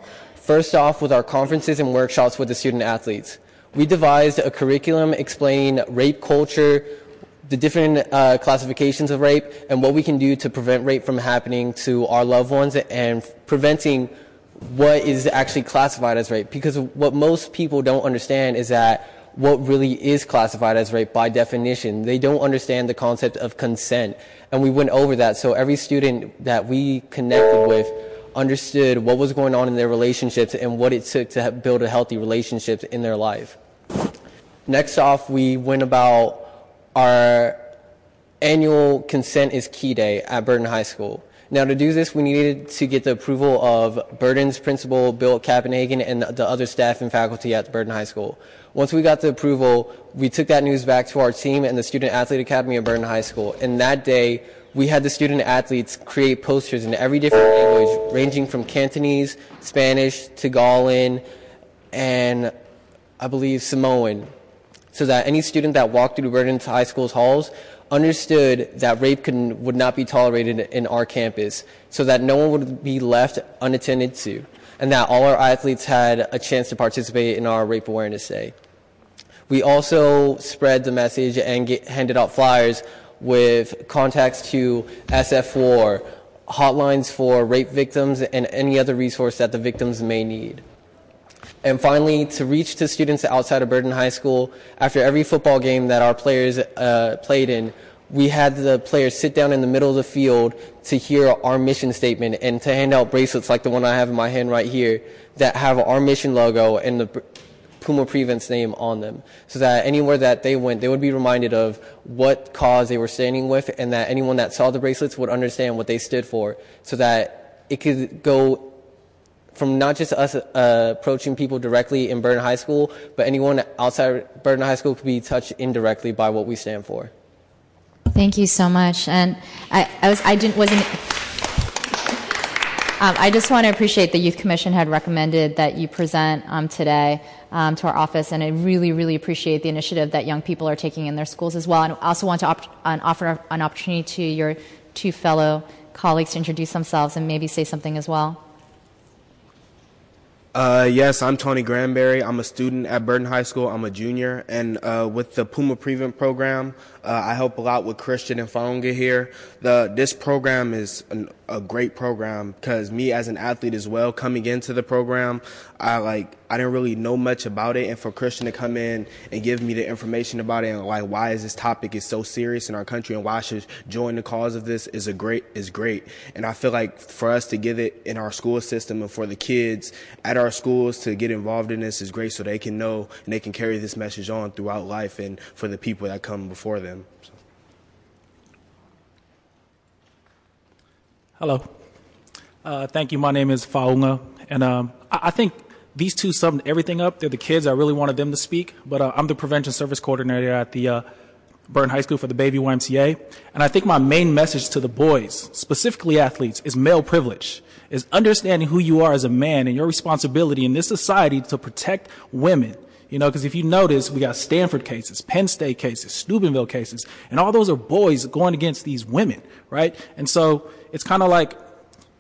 First off, with our conferences and workshops with the student athletes. We devised a curriculum explaining rape culture, the different uh, classifications of rape, and what we can do to prevent rape from happening to our loved ones and preventing what is actually classified as rape. Because what most people don't understand is that what really is classified as rape by definition. They don't understand the concept of consent. And we went over that. So every student that we connected with understood what was going on in their relationships and what it took to build a healthy relationship in their life. Next off, we went about our annual consent is key day at Burton High School. Now, to do this, we needed to get the approval of Burton's principal, Bill Kappenhagen, and the other staff and faculty at Burton High School. Once we got the approval, we took that news back to our team and the Student Athlete Academy at Burton High School. And that day, we had the student athletes create posters in every different language, ranging from Cantonese, Spanish, Tagalog, and I believe Samoan, so that any student that walked through Burton High School's halls understood that rape could, would not be tolerated in our campus, so that no one would be left unattended to, and that all our athletes had a chance to participate in our Rape Awareness Day. We also spread the message and get, handed out flyers with contacts to SF War, hotlines for rape victims, and any other resource that the victims may need. And finally, to reach to students outside of Burton High School, after every football game that our players uh, played in, we had the players sit down in the middle of the field to hear our mission statement and to hand out bracelets like the one I have in my hand right here that have our mission logo and the Puma Prevent's name on them, so that anywhere that they went, they would be reminded of what cause they were standing with, and that anyone that saw the bracelets would understand what they stood for, so that it could go from not just us uh, approaching people directly in Burton High School, but anyone outside Burton High School could be touched indirectly by what we stand for. Thank you so much. And I, I was I didn't wasn't I just want to appreciate the Youth Commission had recommended that you present um, today um, to our office, and I really, really appreciate the initiative that young people are taking in their schools as well. And I also want to op- offer an opportunity to your two fellow colleagues to introduce themselves and maybe say something as well. Uh, yes, I'm Tony Granberry. I'm a student at Burton High School. I'm a junior. And uh, with the Puma Prevent program, uh, I help a lot with Christian and Faunga here. The, this program is an, a great program because me as an athlete as well, coming into the program, I like I didn't really know much about it, and for Christian to come in and give me the information about it and like why is this topic is so serious in our country and why I should join the cause of this is a great is great. And I feel like for us to give it in our school system and for the kids at our schools to get involved in this is great, so they can know and they can carry this message on throughout life and for the people that come before them. So. Hello. Uh, thank you. My name is Faunga, and um, I, I, think these two summed everything up. They're the kids. I really wanted them to speak, but uh, I'm the prevention service coordinator at the uh, High School for the Bayview YMCA. And I think my main message to the boys, specifically athletes, is male privilege, is understanding who you are as a man and your responsibility in this society to protect women. You know, because if you notice, we got Stanford cases, Penn State cases, Steubenville cases, and all those are boys going against these women, right? And so it's kind of like,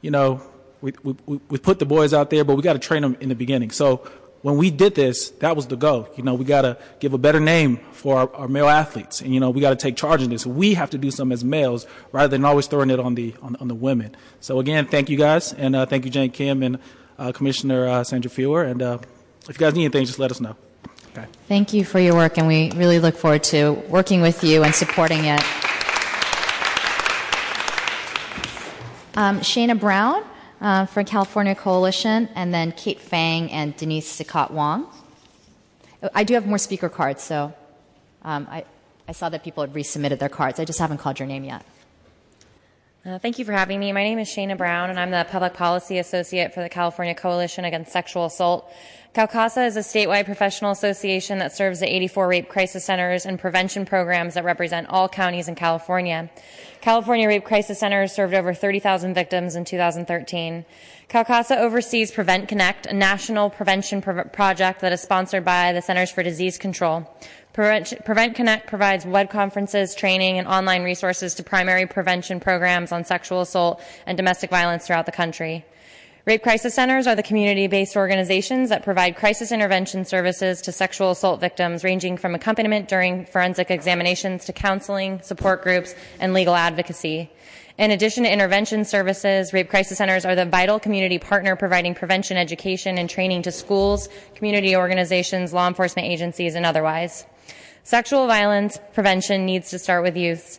you know, we, we, we put the boys out there, but we got to train them in the beginning. So when we did this, that was the goal. You know, we got to give a better name for our, our male athletes, and you know, we got to take charge of this. We have to do something as males rather than always throwing it on the on, on the women. So again, thank you guys, and uh, thank you, Jane Kim and uh, Commissioner uh, Sandra Fewer. And uh, if you guys need anything, just let us know. Okay. Thank you for your work, and we really look forward to working with you and supporting it. Um, Shayna Brown uh, for California Coalition, and then Kate Fang and Denise Sikat Wong. I do have more speaker cards, so um, I, I saw that people had resubmitted their cards. I just haven't called your name yet. Uh, thank you for having me. My name is Shayna Brown, and I'm the Public Policy Associate for the California Coalition Against Sexual Assault. CalCASA is a statewide professional association that serves the 84 rape crisis centers and prevention programs that represent all counties in California. California Rape Crisis Centers served over 30,000 victims in 2013. CalCASA oversees Prevent Connect, a national prevention pro- project that is sponsored by the Centers for Disease Control. Prevent, Prevent Connect provides web conferences, training, and online resources to primary prevention programs on sexual assault and domestic violence throughout the country. Rape crisis centers are the community-based organizations that provide crisis intervention services to sexual assault victims ranging from accompaniment during forensic examinations to counseling, support groups, and legal advocacy. In addition to intervention services, rape crisis centers are the vital community partner providing prevention education and training to schools, community organizations, law enforcement agencies, and otherwise. Sexual violence prevention needs to start with youth.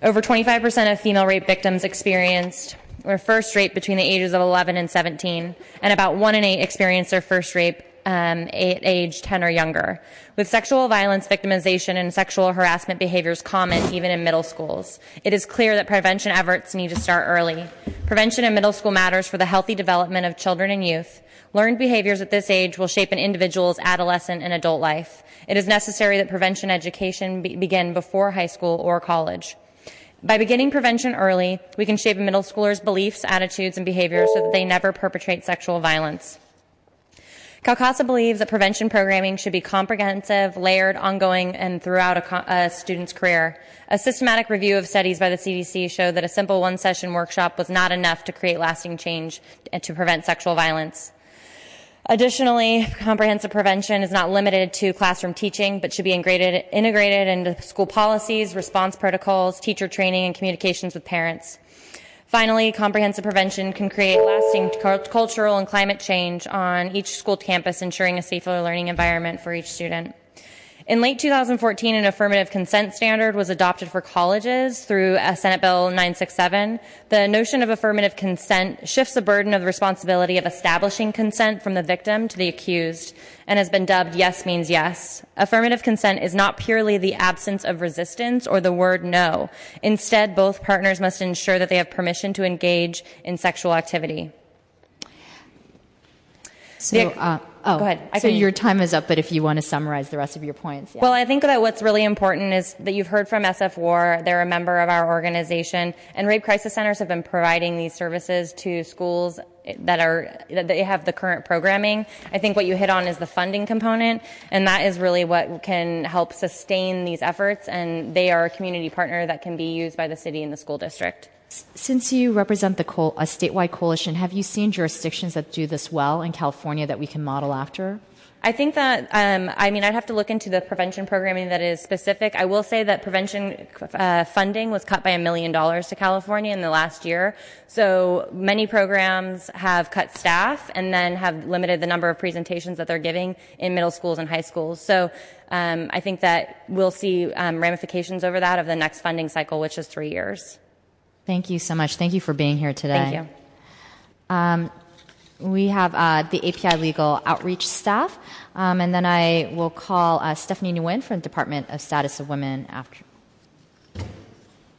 Over 25% of female rape victims experienced were first raped between the ages of 11 and 17, and about one in eight experienced their first rape um, at age 10 or younger. With sexual violence victimization and sexual harassment behaviors common even in middle schools, it is clear that prevention efforts need to start early. Prevention in middle school matters for the healthy development of children and youth. Learned behaviors at this age will shape an individual's adolescent and adult life. It is necessary that prevention education be- begin before high school or college. By beginning prevention early, we can shape a middle schooler's beliefs, attitudes, and behaviors so that they never perpetrate sexual violence. CalCASA believes that prevention programming should be comprehensive, layered, ongoing, and throughout a, a, student's career. A systematic review of studies by the CDC showed that a simple one session workshop was not enough to create lasting change and to prevent sexual violence. Additionally, comprehensive prevention is not limited to classroom teaching, but should be integrated, into school policies, response protocols, teacher training, and communications with parents. Finally, comprehensive prevention can create lasting cultural and climate change on each school campus, ensuring a safer learning environment for each student. In late 2014, an affirmative consent standard was adopted for colleges through Senate Bill 967. The notion of affirmative consent shifts the burden of the responsibility of establishing consent from the victim to the accused and has been dubbed yes means yes. Affirmative consent is not purely the absence of resistance or the word no. Instead, both partners must ensure that they have permission to engage in sexual activity. So, oh, Go ahead. I so can- your time is up, but if you want to summarize the rest of your points. Yeah. Well, I think that what's really important is that you've heard from SF War. They're a member of our organization, and rape crisis centers have been providing these services to schools that are that they have the current programming. I think what you hit on is the funding component, and that is really what can help sustain these efforts. And they are a community partner that can be used by the city and the school district. Since you represent the co- a statewide coalition, have you seen jurisdictions that do this well in California that we can model after? I think that, um, I mean, I'd have to look into the prevention programming that is specific. I will say that prevention uh, funding was cut by a million dollars to California in the last year. So many programs have cut staff and then have limited the number of presentations that they're giving in middle schools and high schools. So um, I think that we'll see um, ramifications over that of the next funding cycle, which is three years. Thank you so much. Thank you for being here today. Thank you. Um, we have uh, the API Legal Outreach staff, um, and then I will call uh, Stephanie Nguyen from the Department of Status of Women after.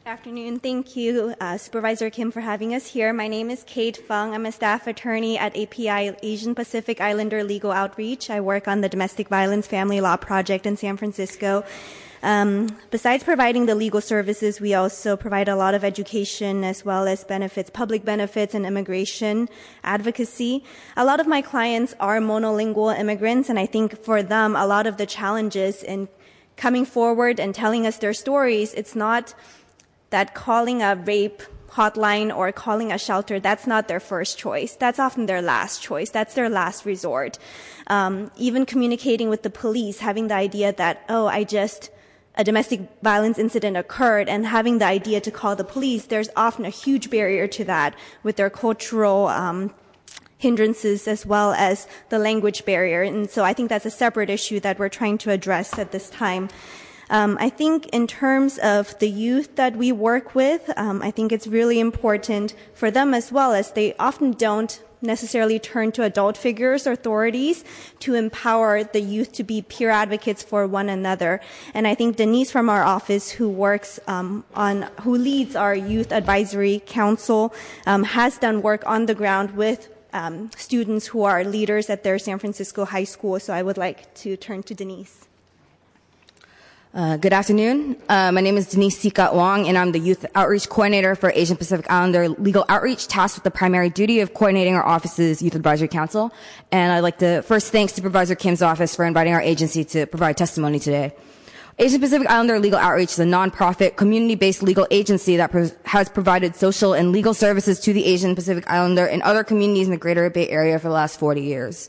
afternoon. Thank you, uh, Supervisor Kim, for having us here. My name is Kate Fung. I'm a staff attorney at API Asian Pacific Islander Legal Outreach. I work on the Domestic Violence Family Law Project in San Francisco. Um, besides providing the legal services, we also provide a lot of education as well as benefits, public benefits and immigration advocacy. A lot of my clients are monolingual immigrants, and I think for them, a lot of the challenges in coming forward and telling us their stories, it's not that calling a rape hotline or calling a shelter, that's not their first choice. That's often their last choice. That's their last resort. Um, even communicating with the police, having the idea that, oh, I just, a domestic violence incident occurred and having the idea to call the police, there's often a huge barrier to that with their cultural, um, hindrances as well as the language barrier. And so I think that's a separate issue that we're trying to address at this time. Um, I think in terms of the youth that we work with, um, I think it's really important for them as well as they often don't necessarily turn to adult figures or authorities to empower the youth to be peer advocates for one another. And I think Denise from our office, who works um, on, who leads our youth advisory council, um, has done work on the ground with um, students who are leaders at their San Francisco high school. So I would like to turn to Denise. Uh, good afternoon. Uh, my name is Denise Sika Wong, and I'm the Youth Outreach Coordinator for Asian Pacific Islander Legal Outreach, tasked with the primary duty of coordinating our office's Youth Advisory Council. And I'd like to first thank Supervisor Kim's office for inviting our agency to provide testimony today. Asian Pacific Islander Legal Outreach is a nonprofit, community-based legal agency that has provided social and legal services to the Asian Pacific Islander and other communities in the Greater Bay Area for the last 40 years.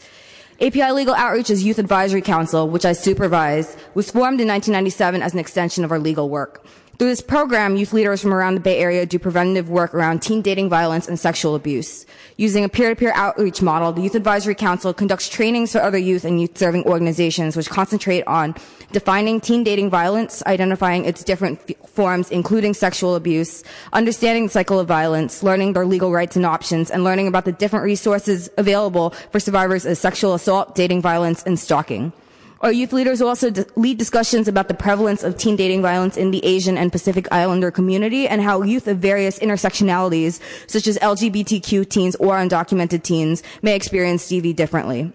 API Legal Outreach's Youth Advisory Council, which I supervise, was formed in 1997 as an extension of our legal work. Through this program, youth leaders from around the Bay Area do preventative work around teen dating violence and sexual abuse. Using a peer-to-peer outreach model, the Youth Advisory Council conducts trainings for other youth and youth-serving organizations which concentrate on defining teen dating violence, identifying its different forms, including sexual abuse, understanding the cycle of violence, learning their legal rights and options, and learning about the different resources available for survivors of sexual assault, dating violence, and stalking. Our youth leaders will also lead discussions about the prevalence of teen dating violence in the Asian and Pacific Islander community and how youth of various intersectionalities, such as LGBTQ teens or undocumented teens, may experience DV differently.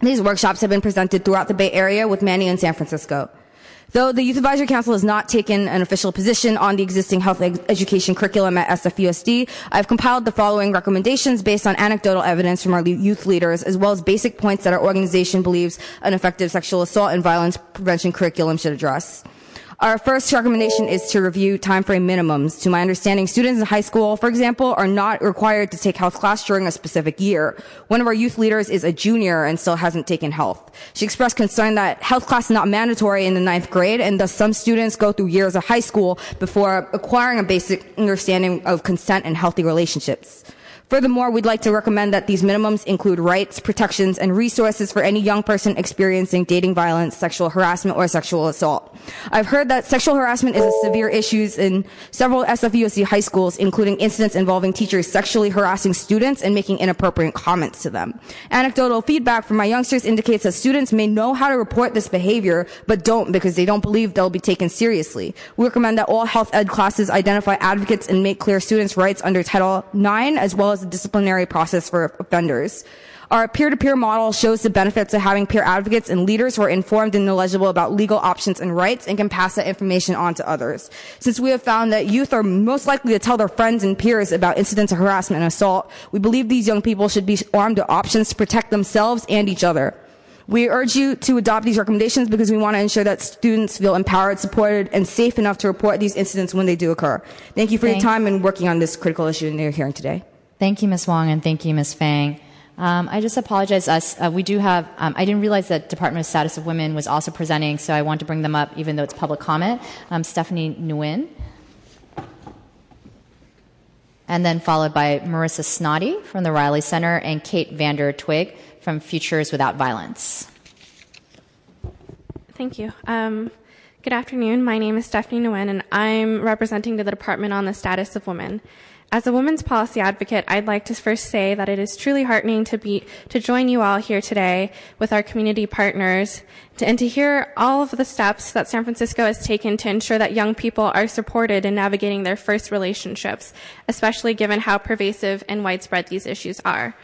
These workshops have been presented throughout the Bay Area with many in San Francisco. Though the Youth Advisory Council has not taken an official position on the existing health ed- education curriculum at SFUSD, I've compiled the following recommendations based on anecdotal evidence from our youth leaders, as well as basic points that our organization believes an effective sexual assault and violence prevention curriculum should address. Our first recommendation is to review timeframe minimums. To my understanding, students in high school, for example, are not required to take health class during a specific year. One of our youth leaders is a junior and still hasn't taken health. She expressed concern that health class is not mandatory in the ninth grade, and thus some students go through years of high school before acquiring a basic understanding of consent and healthy relationships. Furthermore, we'd like to recommend that these minimums include rights, protections, and resources for any young person experiencing dating violence, sexual harassment, or sexual assault. I've heard that sexual harassment is a severe issue in several SFUSD high schools, including incidents involving teachers sexually harassing students and making inappropriate comments to them. Anecdotal feedback from my youngsters indicates that students may know how to report this behavior, but don't because they don't believe they'll be taken seriously. We recommend that all health ed classes identify advocates and make clear students' rights under Title IX, as well as the disciplinary process for offenders. Our peer-to-peer model shows the benefits of having peer advocates and leaders who are informed and knowledgeable about legal options and rights and can pass that information on to others. Since we have found that youth are most likely to tell their friends and peers about incidents of harassment and assault, we believe these young people should be armed with options to protect themselves and each other. We urge you to adopt these recommendations because we want to ensure that students feel empowered, supported, and safe enough to report these incidents when they do occur. Thank you for Thank- your time and working on this critical issue in your hearing today. Thank you, Ms. Wong, and thank you, Ms. Fang. Um, I just apologize. Us, uh, we do have. Um, I didn't realize that Department of Status of Women was also presenting, so I want to bring them up, even though it's public comment. Um, Stephanie Nguyen, and then followed by Marissa Snoddy from the Riley Center and Kate Vander Twig from Futures Without Violence. Thank you. Um, good afternoon. My name is Stephanie Nguyen, and I'm representing the Department on the Status of Women. As a women's policy advocate, I'd like to first say that it is truly heartening to be to join you all here today with our community partners to, and to hear all of the steps that San Francisco has taken to ensure that young people are supported in navigating their first relationships, especially given how pervasive and widespread these issues are.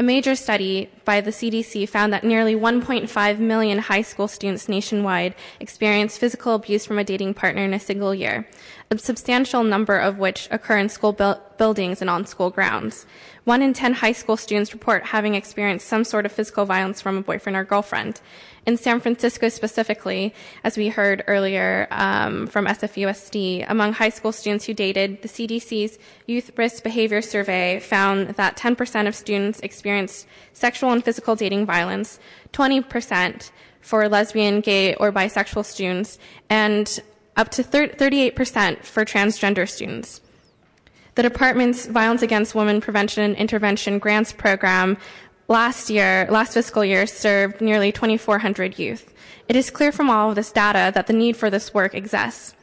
A major study by the CDC found that nearly 1.5 million high school students nationwide experience physical abuse from a dating partner in a single year, a substantial number of which occur in school buildings and on school grounds. One in 10 high school students report having experienced some sort of physical violence from a boyfriend or girlfriend. In San Francisco specifically, as we heard earlier um, from SFUSD, among high school students who dated, the CDC's Youth Risk Behavior Survey found that 10% of students experienced sexual and physical dating violence, 20% for lesbian, gay, or bisexual students, and up to 38% for transgender students. The department's Violence Against Women Prevention and Intervention Grants Program last year, last fiscal year, served nearly 2,400 youth. It is clear from all of this data that the need for this work exists.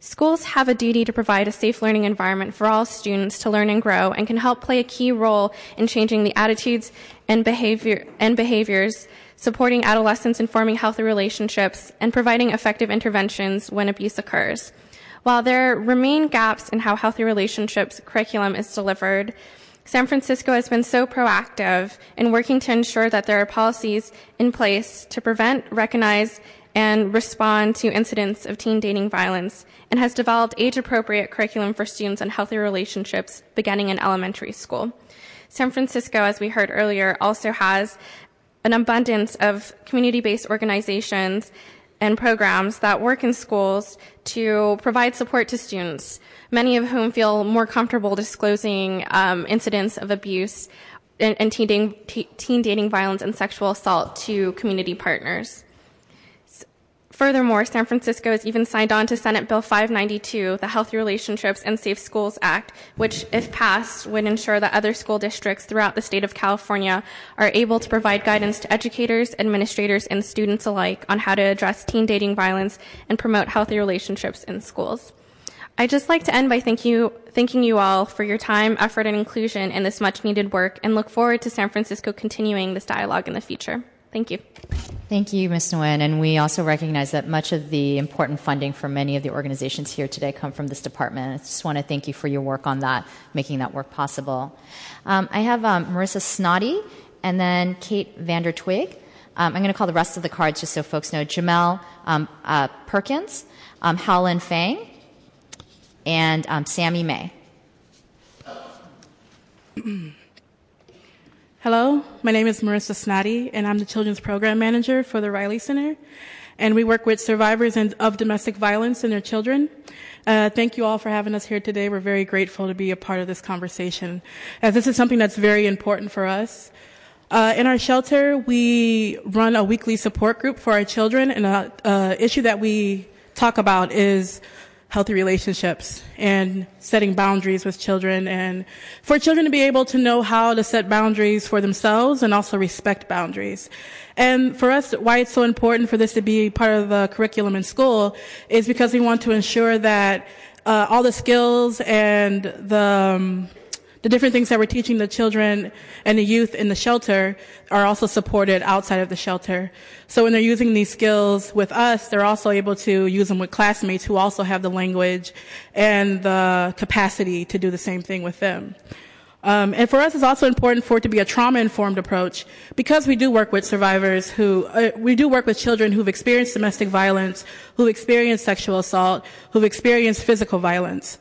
Schools have a duty to provide a safe learning environment for all students to learn and grow and can help play a key role in changing the attitudes and behavior and behaviors, supporting adolescents in forming healthy relationships, and providing effective interventions when abuse occurs. While there remain gaps in how healthy relationships curriculum is delivered, San Francisco has been so proactive in working to ensure that there are policies in place to prevent, recognize, and respond to incidents of teen dating violence and has developed age appropriate curriculum for students on healthy relationships beginning in elementary school. San Francisco, as we heard earlier, also has an abundance of community based organizations and programs that work in schools to provide support to students, many of whom feel more comfortable disclosing um, incidents of abuse and, and teen, dating, teen dating violence and sexual assault to community partners. Furthermore, San Francisco has even signed on to Senate Bill 592, the Healthy Relationships and Safe Schools Act, which, if passed, would ensure that other school districts throughout the state of California are able to provide guidance to educators, administrators, and students alike on how to address teen dating violence and promote healthy relationships in schools. I'd just like to end by thank you, thanking you all for your time, effort, and inclusion in this much needed work and look forward to San Francisco continuing this dialogue in the future. Thank you. Thank you, Ms. Nguyen. And we also recognize that much of the important funding for many of the organizations here today come from this department. I just want to thank you for your work on that, making that work possible. Um, I have um, Marissa Snoddy and then Kate Vander Twig. Um, I'm going to call the rest of the cards just so folks know. Jamel um, uh, Perkins, um, Helen Fang, and um, Sammy May. Hello, my name is Marissa Snoddy, and I'm the Children's Program Manager for the Riley Center. And we work with survivors of domestic violence and their children. Uh, thank you all for having us here today. We're very grateful to be a part of this conversation, as this is something that's very important for us. Uh, in our shelter, we run a weekly support group for our children, and an uh, issue that we talk about is healthy relationships and setting boundaries with children and for children to be able to know how to set boundaries for themselves and also respect boundaries. And for us, why it's so important for this to be part of the curriculum in school is because we want to ensure that uh, all the skills and the um, the different things that we're teaching the children and the youth in the shelter are also supported outside of the shelter. So when they're using these skills with us, they're also able to use them with classmates who also have the language and the capacity to do the same thing with them. Um, and for us, it's also important for it to be a trauma-informed approach because we do work with survivors who, uh, we do work with children who've experienced domestic violence, who've experienced sexual assault, who've experienced physical violence.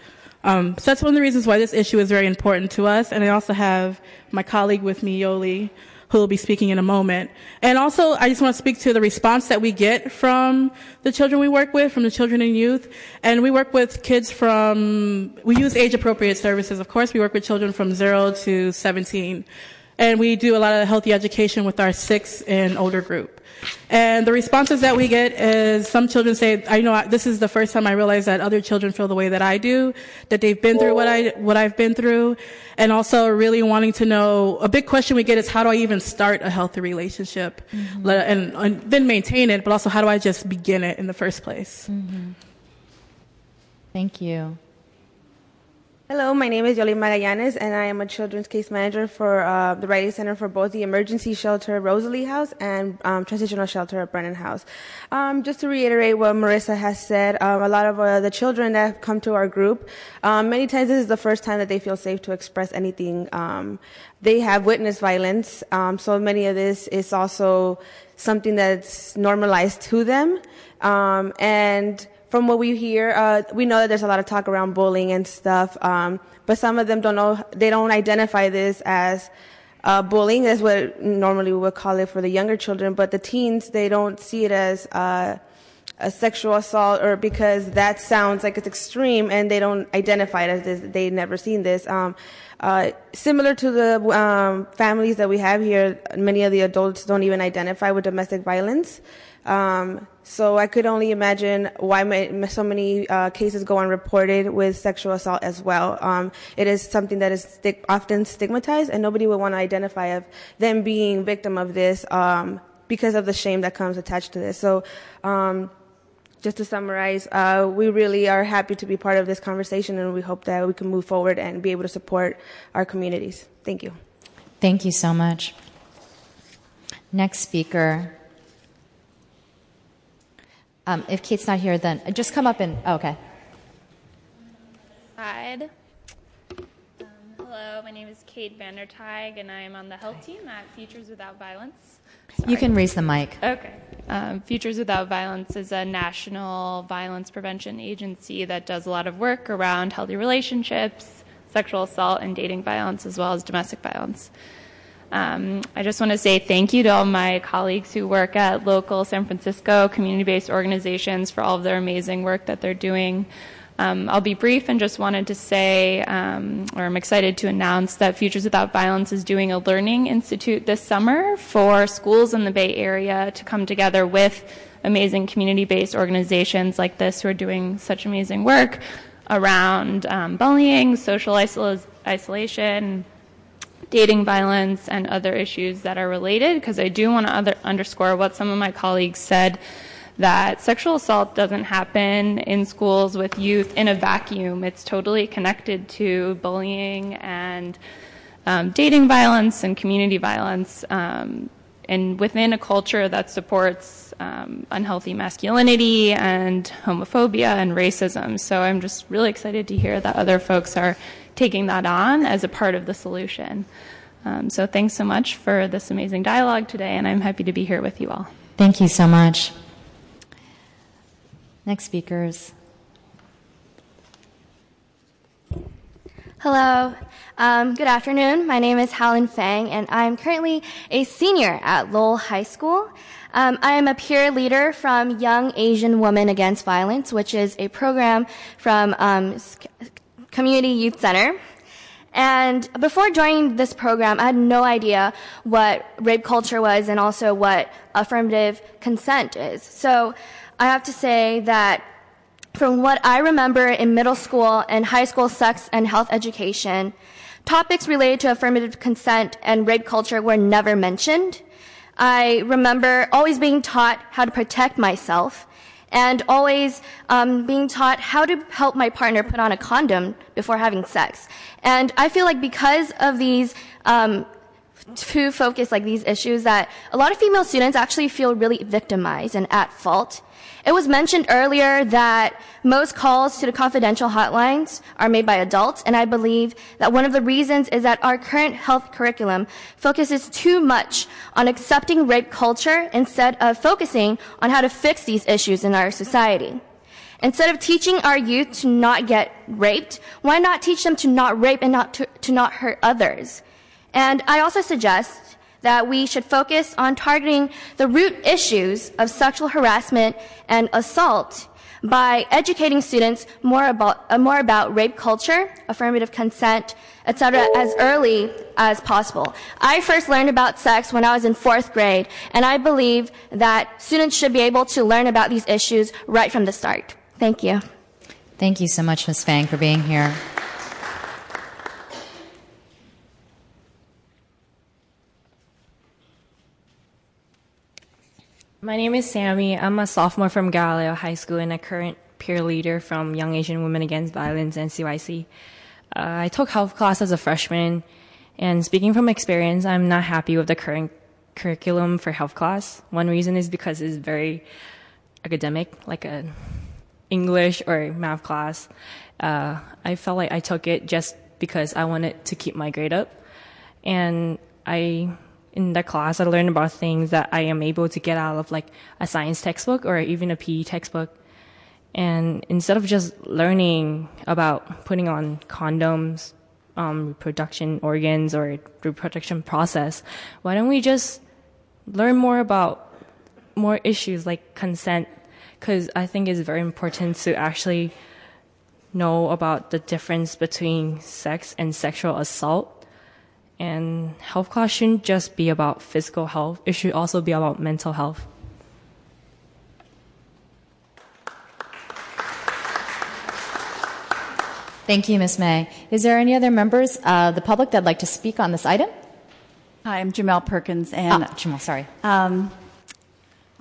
Um, so that's one of the reasons why this issue is very important to us. And I also have my colleague with me, Yoli, who will be speaking in a moment. And also, I just want to speak to the response that we get from the children we work with, from the children and youth. And we work with kids from, we use age appropriate services. Of course, we work with children from zero to 17. And we do a lot of healthy education with our six and older group. And the responses that we get is some children say, I know this is the first time I realize that other children feel the way that I do, that they've been through what I, what I've been through. And also really wanting to know, a big question we get is how do I even start a healthy relationship? Mm-hmm. And, and, then maintain it, but also how do I just begin it in the first place? Mm-hmm. Thank you. Hello, my name is Yoli Magallanes, and I am a children's case manager for uh, the Riley Center for both the emergency shelter Rosalie House and um, transitional shelter Brennan House. Um, just to reiterate what Marissa has said, um, a lot of uh, the children that have come to our group, um, many times this is the first time that they feel safe to express anything. Um, they have witnessed violence, um, so many of this is also something that's normalized to them, and from what we hear, uh, we know that there's a lot of talk around bullying and stuff, um, but some of them don't know, they don't identify this as uh, bullying, as what normally we would call it for the younger children, but the teens, they don't see it as uh, a sexual assault or because that sounds like it's extreme and they don't identify it as this, they've never seen this. Um, uh, similar to the um, families that we have here, many of the adults don't even identify with domestic violence. Um, so I could only imagine why so many uh, cases go unreported with sexual assault as well. Um, it is something that is often stigmatized, and nobody would want to identify of them being victim of this um, because of the shame that comes attached to this. So. Just to summarize, uh, we really are happy to be part of this conversation, and we hope that we can move forward and be able to support our communities. Thank you. Thank you so much. Next speaker, um, if Kate's not here, then just come up and, oh, okay. Hi. Um, hello, my name is Kate Vandertag, and I am on the health team at Futures Without Violence. Sorry. You can raise the mic. Okay. Um, Futures Without Violence is a national violence prevention agency that does a lot of work around healthy relationships, sexual assault, and dating violence, as well as domestic violence. Um, I just want to say thank you to all my colleagues who work at local San Francisco community-based organizations for all of their amazing work that they're doing. Um, I'll be brief and just wanted to say, um, or I'm excited to announce that Futures Without Violence is doing a learning institute this summer for schools in the Bay Area to come together with amazing community-based organizations like this who are doing such amazing work around um, bullying, social isol- isolation, dating violence and other issues that are related because I do want to underscore what some of my colleagues said that sexual assault doesn't happen in schools with youth in a vacuum. It's totally connected to bullying and um, dating violence and community violence. Um, and within a culture that supports um, unhealthy masculinity and homophobia and racism. So I'm just really excited to hear that other folks are taking that on as a part of the solution. Um, so thanks so much for this amazing dialogue today, and I'm happy to be here with you all. Thank you so much. Next speakers. Hello. Um, good afternoon. My name is Helen Fang, and I'm currently a senior at Lowell High School. Um, I am a peer leader from Young Asian Women Against Violence, which is a program from um, Community Youth Center. And before joining this program, I had no idea what rape culture was and also what affirmative consent is. So I have to say that from what I remember in middle school and high school sex and health education, topics related to affirmative consent and rape culture were never mentioned. I remember always being taught how to protect myself and always um, being taught how to help my partner put on a condom before having sex. And I feel like because of these um, two focus like these issues that a lot of female students actually feel really victimized and at fault it was mentioned earlier that most calls to the confidential hotlines are made by adults, and I believe that one of the reasons is that our current health curriculum focuses too much on accepting rape culture instead of focusing on how to fix these issues in our society. Instead of teaching our youth to not get raped, why not teach them to not rape and not to, to not hurt others? And I also suggest that we should focus on targeting the root issues of sexual harassment and assault by educating students more about, uh, more about rape culture, affirmative consent, etc., as early as possible. I first learned about sex when I was in fourth grade, and I believe that students should be able to learn about these issues right from the start. Thank you. Thank you so much, Ms. Fang, for being here. My name is Sammy. I'm a sophomore from Galileo High School and a current peer leader from Young Asian Women Against Violence, NCYC. Uh, I took health class as a freshman, and speaking from experience, I'm not happy with the current curriculum for health class. One reason is because it's very academic, like a English or math class. Uh, I felt like I took it just because I wanted to keep my grade up, and I in that class I learned about things that I am able to get out of like a science textbook or even a PE textbook. And instead of just learning about putting on condoms, um, reproduction organs or reproduction process, why don't we just learn more about more issues like consent? Because I think it's very important to actually know about the difference between sex and sexual assault. And health class shouldn't just be about physical health, it should also be about mental health. Thank you, Ms. May. Is there any other members of the public that'd like to speak on this item? Hi, I'm Jamel Perkins, and Ah, Jamal, sorry. um,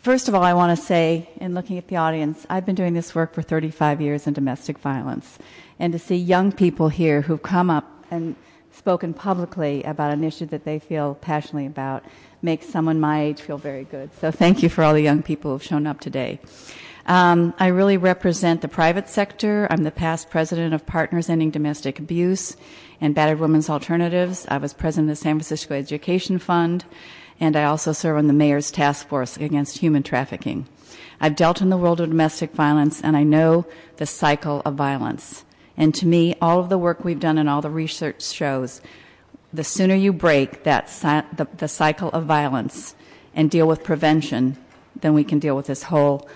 first of all, I want to say, in looking at the audience, I've been doing this work for 35 years in domestic violence, and to see young people here who've come up and spoken publicly about an issue that they feel passionately about makes someone my age feel very good. So thank you for all the young people who've shown up today. Um, I really represent the private sector. I'm the past president of Partners Ending Domestic Abuse and Battered Women's Alternatives. I was president of the San Francisco Education Fund, and I also serve on the mayor's task force against human trafficking. I've dealt in the world of domestic violence, and I know the cycle of violence. And to me, all of the work we've done and all the research shows the sooner you break that the, the cycle of violence and deal with prevention, then we can deal with this whole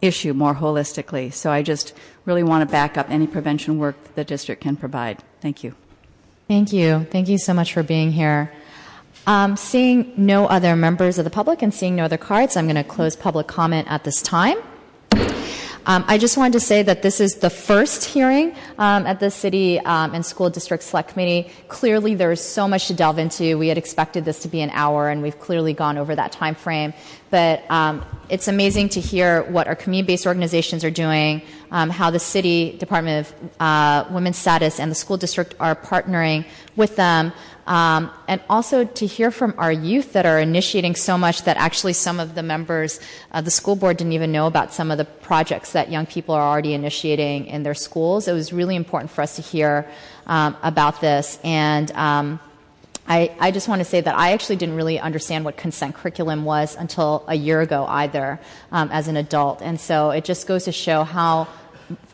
issue more holistically. So I just really want to back up any prevention work that the district can provide. Thank you. Thank you. Thank you so much for being here. Um, seeing no other members of the public and seeing no other cards, I'm going to close public comment at this time. Um, I just wanted to say that this is the first hearing um, at the City um, and School District Select Committee. Clearly, there is so much to delve into. We had expected this to be an hour, and we've clearly gone over that time frame. But it's amazing to hear what our community-based organizations are doing, how the City Department of uh, Women's Status and the school district are partnering with them, um, and also to hear from our youth that are initiating so much that actually some of the members of the school board didn't even know about some of the projects that young people are already initiating in their schools. It was really important for us to hear um, about this. And um, I, I, just want to say that I actually didn't really understand what consent curriculum was until a year ago either um, as an adult. And so it just goes to show how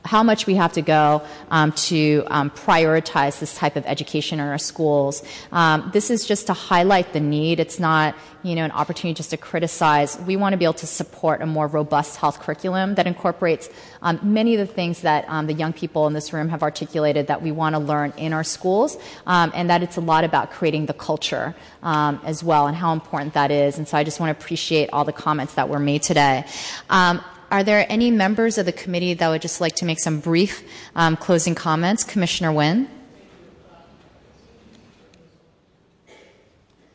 how much we have to go um, to um, prioritize this type of education in our schools. Um, this is just to highlight the need. It's not, you know, an opportunity just to criticize. We want to be able to support a more robust health curriculum that incorporates um, many of the things that um, the young people in this room have articulated that we want to learn in our schools, um, and that it's a lot about creating the culture as well and how important that is. And so I just want to appreciate all the comments that were made today. Are there any members of the committee that would just like to make some brief um, closing comments? Commissioner Wynn?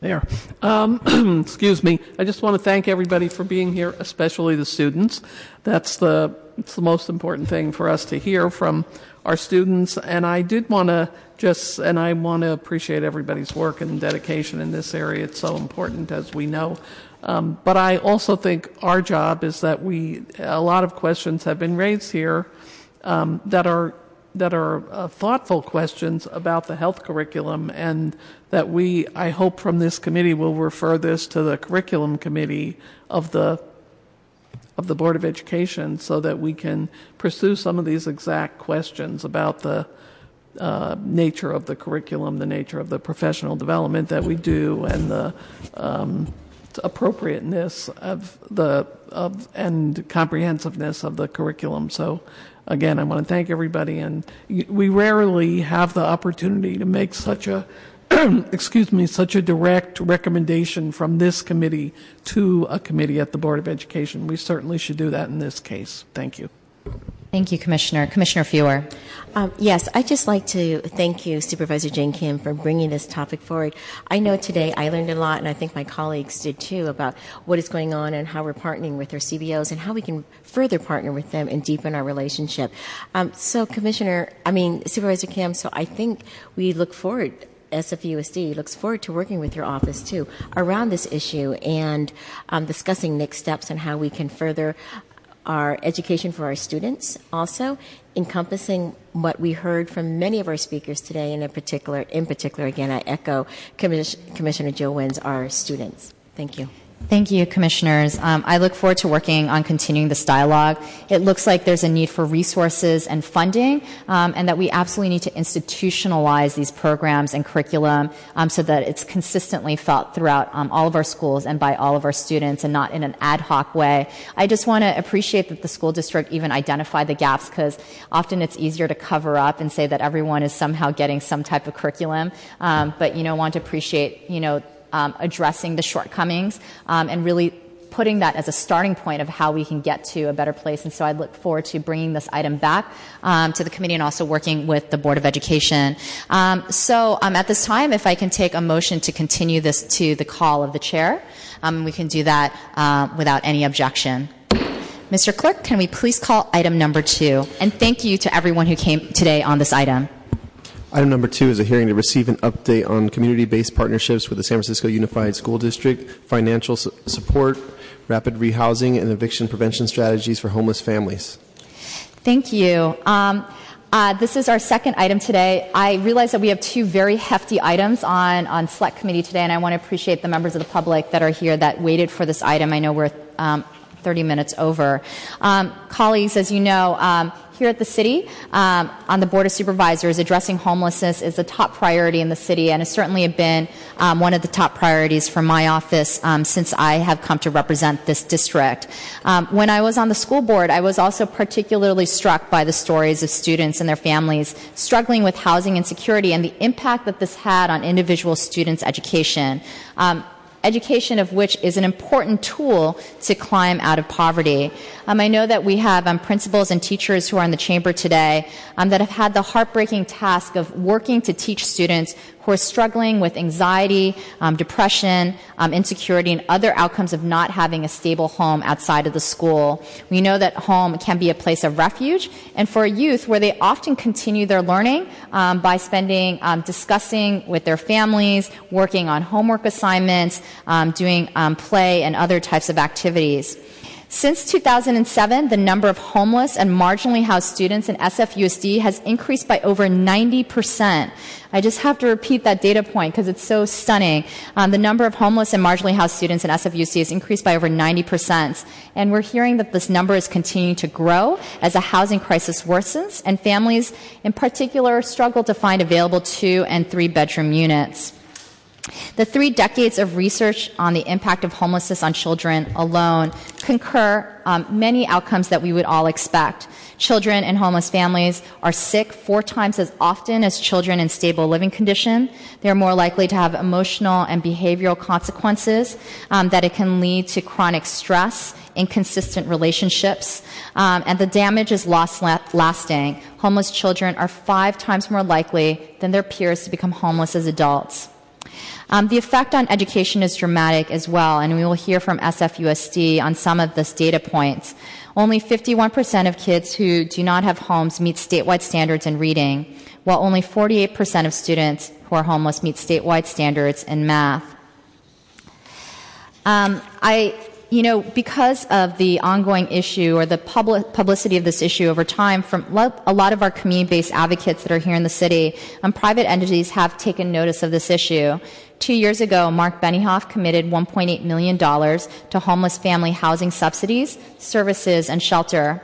There. Um, excuse me. I just want to thank everybody for being here, especially the students. That's the, it's the most important thing for us to hear from our students. And I did want to just, and I want to appreciate everybody's work and dedication in this area. It's so important, as we know. Um, but I also think our job is that we, a lot of questions have been raised here um, that are that are uh, thoughtful questions about the health curriculum, and that we, I hope, from this committee will refer this to the curriculum committee of the of the Board of Education, so that we can pursue some of these exact questions about the uh, nature of the curriculum, the nature of the professional development that we do, and the um, appropriateness of the of and comprehensiveness of the curriculum. So again, I want to thank everybody and we rarely have the opportunity to make such a excuse me, such a direct recommendation from this committee to a committee at the Board of Education. We certainly should do that in this case. Thank you. Thank you, Commissioner. Commissioner Fewer. Um, yes, I'd just like to thank you, Supervisor Jane Kim, for bringing this topic forward. I know today I learned a lot, and I think my colleagues did too, about what is going on and how we're partnering with our CBOs and how we can further partner with them and deepen our relationship. Um, so, Commissioner, I mean, Supervisor Kim, so I think we look forward SFUSD looks forward to working with your office too around this issue and um, discussing next steps and how we can further our education for our students also encompassing what we heard from many of our speakers today and in particular in particular again i echo commissioner Jill Wynns our students. Thank you Thank you, commissioners. Um, I look forward to working on continuing this dialogue. It looks like there's a need for resources and funding, um, and that we absolutely need to institutionalize these programs and curriculum um, so that it's consistently felt throughout um, all of our schools and by all of our students and not in an ad hoc way. I just want to appreciate that the school district even identified the gaps because often it's easier to cover up and say that everyone is somehow getting some type of curriculum. Um, but, you know, want to appreciate, you know, um, addressing the shortcomings um, and really putting that as a starting point of how we can get to a better place. And so I look forward to bringing this item back um, to the committee and also working with the Board of Education. Um, so um, at this time, if I can take a motion to continue this to the call of the chair, um, we can do that uh, without any objection. Mr. Clerk, can we please call item number two? And thank you to everyone who came today on this item. Item number two is a hearing to receive an update on community-based partnerships with the San Francisco Unified School District, financial su- support, rapid rehousing, and eviction prevention strategies for homeless families. Thank you. Um, uh, this is our second item today. I realize that we have two very hefty items on, on Select Committee today, and I want to appreciate the members of the public that are here that waited for this item. I know we're um, 30 minutes over. Um, colleagues, as you know, um, here at the city um, on the Board of Supervisors, addressing homelessness is a top priority in the city and has certainly been um, one of the top priorities for my office um, since I have come to represent this district. Um, when I was on the school board, I was also particularly struck by the stories of students and their families struggling with housing insecurity and the impact that this had on individual students' education. Um, education of which is an important tool to climb out of poverty. Um, I know that we have um, principals and teachers who are in the chamber today um, that have had the heartbreaking task of working to teach students who are struggling with anxiety, um, depression, um, insecurity, and other outcomes of not having a stable home outside of the school. We know that home can be a place of refuge, and for youth, where they often continue their learning um, by spending, discussing with their families, working on homework assignments, doing play and other types of activities. Since 2007, the number of homeless and marginally housed students in SFUSD has increased by over 90%. I just have to repeat that data point because it's so stunning. Um, the number of homeless and marginally housed students in SFUSD has increased by over 90%. And we're hearing that this number is continuing to grow as the housing crisis worsens and families in particular struggle to find available two and three bedroom units. The three decades of research on the impact of homelessness on children alone concur um, many outcomes that we would all expect. Children in homeless families are sick four times as often as children in stable living condition. They're more likely to have emotional and behavioral consequences um, that it can lead to chronic stress, inconsistent relationships, um, and the damage is lasting. Homeless children are five times more likely than their peers to become homeless as adults. Um, the effect on education is dramatic as well, and we will hear from SFUSD on some of this data points. Only 51% of kids who do not have homes meet statewide standards in reading, while only 48% of students who are homeless meet statewide standards in math. Um, I you know, because of the ongoing issue or the public publicity of this issue over time from a lot of our community-based advocates that are here in the city, um, private entities have taken notice of this issue. Two years ago, Marc Benioff committed $1.8 million to homeless family housing subsidies, services, and shelter.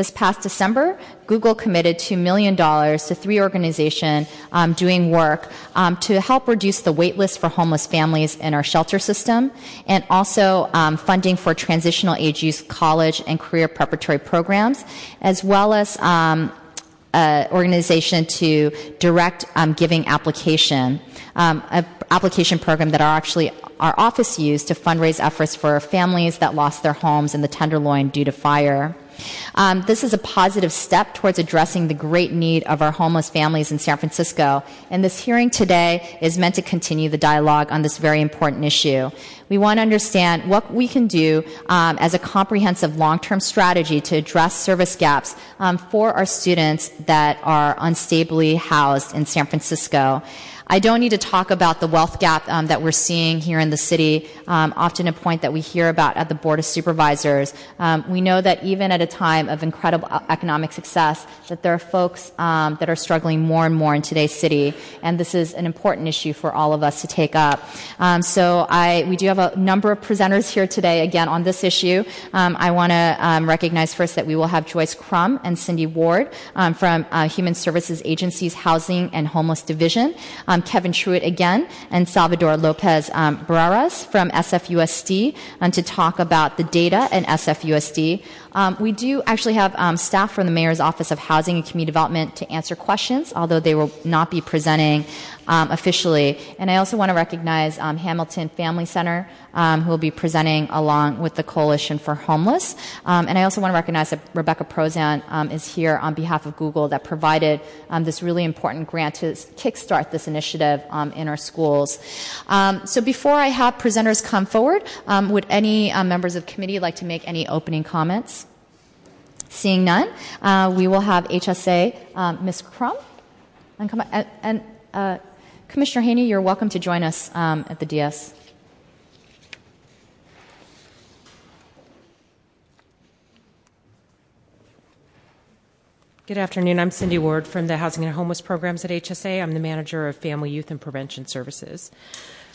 This past December, Google committed $2 million to three organizations um, doing work um, to help reduce the wait list for homeless families in our shelter system and also um, funding for transitional age youth college and career preparatory programs, as well as um, uh, organization to direct um, giving application, um, an application program that our actually our office used to fundraise efforts for families that lost their homes in the Tenderloin due to fire. Um, this is a positive step towards addressing the great need of our homeless families in San Francisco. And this hearing today is meant to continue the dialogue on this very important issue. We want to understand what we can do um, as a comprehensive long-term strategy to address service gaps um, for our students that are unstably housed in San Francisco. I don't need to talk about the wealth gap um, that we're seeing here in the city, um, often a point that we hear about at the Board of Supervisors. Um, we know that even at a time of incredible economic success, that there are folks um, that are struggling more and more in today's city, and this is an important issue for all of us to take up. Um, so I, we do have a number of presenters here today, again, on this issue. Um, I want to recognize first that we will have Joyce Crum and Cindy Ward from uh, Human Services Agency's Housing and Homeless Division. Kevin Truitt again and Salvador Lopez um, Barreras from SFUSD um, to talk about the data in SFUSD. Um, we do actually have um, staff from the Mayor's Office of Housing and Community Development to answer questions, although they will not be presenting um, officially. And I also want to recognize um, Hamilton Family Center, um, who will be presenting along with the Coalition for Homeless. Um, and I also want to recognize that Rebecca Prozan um, is here on behalf of Google that provided um, this really important grant to kickstart this initiative in our schools. so before I have presenters come forward, would any members of committee like to make any opening comments? Seeing none, uh, we will have HSA um, Ms. Crum and, come, and uh, Commissioner Haney, you're welcome to join us um, at the DS. Good afternoon. I'm Cindy Ward from the Housing and Homeless Programs at HSA. I'm the manager of Family, Youth, and Prevention Services.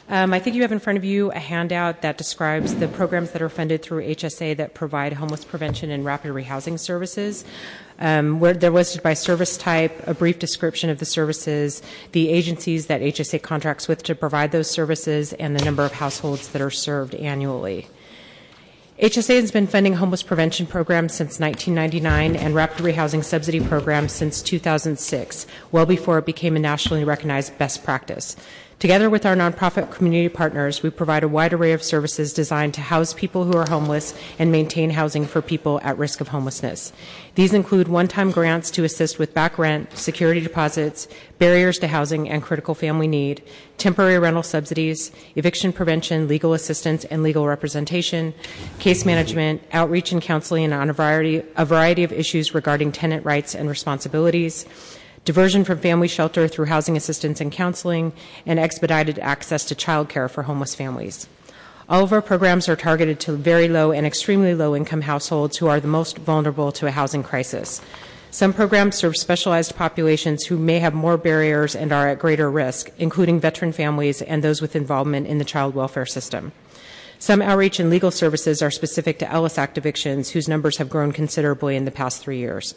Um, I think you have in front of you a handout that describes the programs that are funded through HSA that provide homeless prevention and rapid rehousing services. Um, where they're listed by service type, a brief description of the services, the agencies that HSA contracts with to provide those services, and the number of households that are served annually. HSA has been funding homeless prevention programs since 1999 and rapid rehousing subsidy programs since 2006, well before it became a nationally recognized best practice. Together with our nonprofit community partners, we provide a wide array of services designed to house people who are homeless and maintain housing for people at risk of homelessness. These include one time grants to assist with back rent, security deposits, barriers to housing and critical family need, temporary rental subsidies, eviction prevention, legal assistance and legal representation, case management, outreach and counseling on a variety, a variety of issues regarding tenant rights and responsibilities diversion from family shelter through housing assistance and counseling, and expedited access to child care for homeless families. All of our programs are targeted to very low and extremely low income households who are the most vulnerable to a housing crisis. Some programs serve specialized populations who may have more barriers and are at greater risk, including veteran families and those with involvement in the child welfare system. Some outreach and legal services are specific to Ellis Act evictions, whose numbers have grown considerably in the past three years.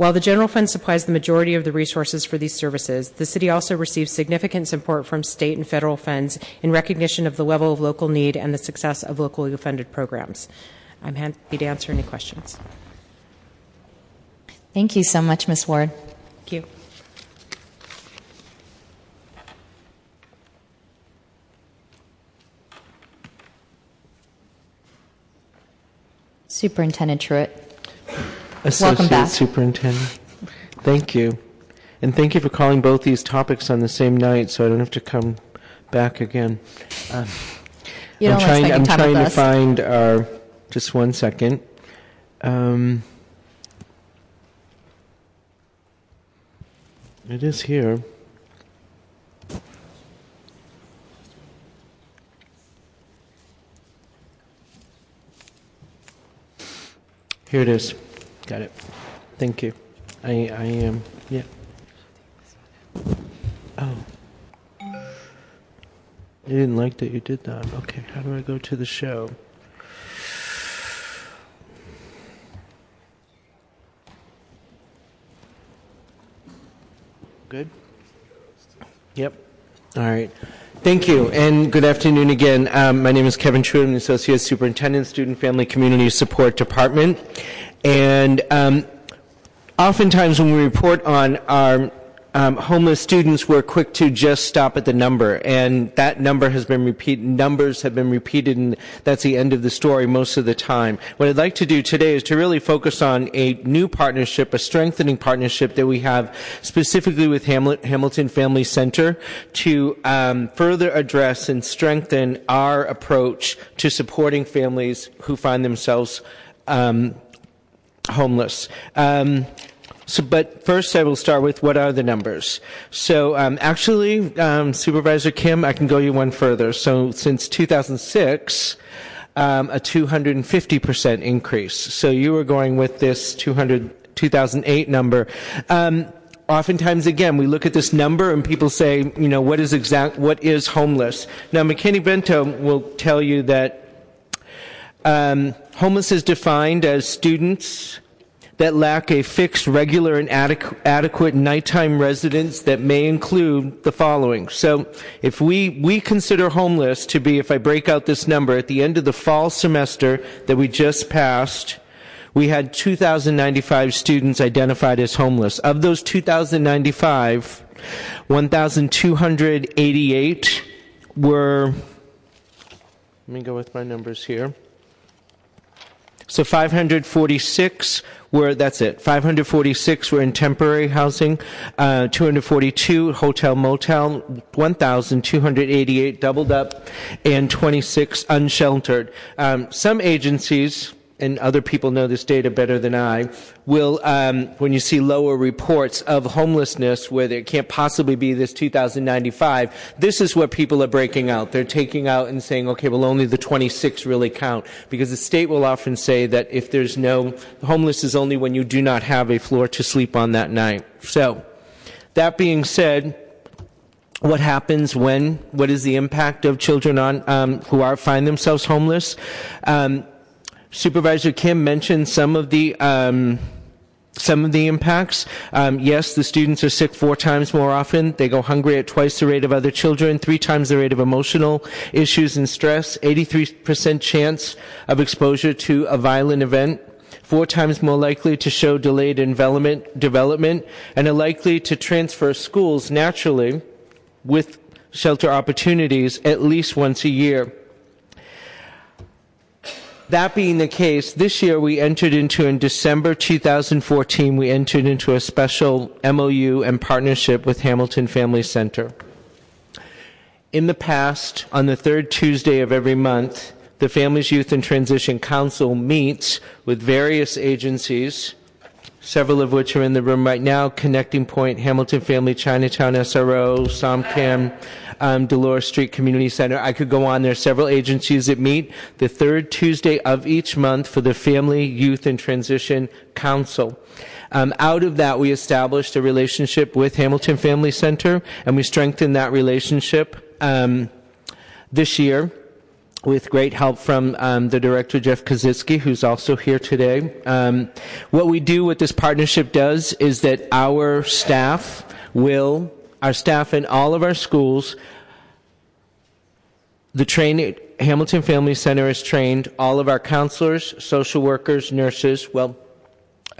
While the general fund supplies the majority of the resources for these services, the city also receives significant support from state and federal funds in recognition of the level of local need and the success of locally funded programs. I'm happy to answer any questions. Thank you so much, Ms. Ward. Thank you. Superintendent Truitt. Associate back. Superintendent. Thank you. And thank you for calling both these topics on the same night so I don't have to come back again. Um, you don't I'm trying, I'm time trying with to us. find our, just one second. Um, it is here. Here it is. Got it. Thank you. I I am um, yeah. Oh. I didn't like that you did that. Okay, how do I go to the show? Good? Yep. All right. Thank you, and good afternoon again. Um, my name is Kevin Truitt. I'm the Associate Superintendent, Student Family Community Support Department. And um, oftentimes when we report on our um, homeless students, we're quick to just stop at the number, and that number has been repeated. Numbers have been repeated, and that's the end of the story most of the time. What I'd like to do today is to really focus on a new partnership, a strengthening partnership that we have specifically with Hamlet, Hamilton Family Center to um, further address and strengthen our approach to supporting families who find themselves um, homeless. Um, so, but first, I will start with what are the numbers. So, um, actually, um, Supervisor Kim, I can go you one further. So, since 2006, um, a 250% increase. So, you were going with this 200, 2008 number. Um, oftentimes again we look at this number and people say you know what is exact what is homeless now McKinney-Vento will tell you that um, homeless is defined as students that lack a fixed, regular, and adequ- adequate nighttime residence that may include the following. So, if we, we consider homeless to be, if I break out this number, at the end of the fall semester that we just passed, we had 2,095 students identified as homeless. Of those 2,095, 1,288 were, let me go with my numbers here. So 546 were, that's it, 546 were in temporary housing, uh, 242 hotel motel, 1,288 doubled up, and 26 unsheltered. Um, some agencies, and other people know this data better than I, will, um, when you see lower reports of homelessness where there can't possibly be this 2095, this is what people are breaking out. They're taking out and saying, okay, well, only the 26 really count. Because the state will often say that if there's no, homeless is only when you do not have a floor to sleep on that night. So, that being said, what happens when what is the impact of children on um, who are find themselves homeless um, Supervisor Kim mentioned some of the um, some of the impacts. Um, yes, the students are sick four times more often. They go hungry at twice the rate of other children, three times the rate of emotional issues and stress, 83% chance of exposure to a violent event, four times more likely to show delayed development, development and are likely to transfer schools naturally with shelter opportunities at least once a year. That being the case, this year we entered into, in December 2014, we entered into a special MOU and partnership with Hamilton Family Center. In the past, on the third Tuesday of every month, the Families, Youth, and Transition Council meets with various agencies, several of which are in the room right now Connecting Point, Hamilton Family, Chinatown SRO, SOMCAN, um, Dolores Street Community Center. I could go on. There are several agencies that meet the third Tuesday of each month for the Family, Youth, and Transition Council. Um, out of that, we established a relationship with Hamilton Family Center, and we strengthened that relationship um, this year with great help from um, the director Jeff Kositsky, who's also here today. Um, what we do, what this partnership does, is that our staff will our staff in all of our schools. The Hamilton Family Center is trained. All of our counselors, social workers, nurses, well,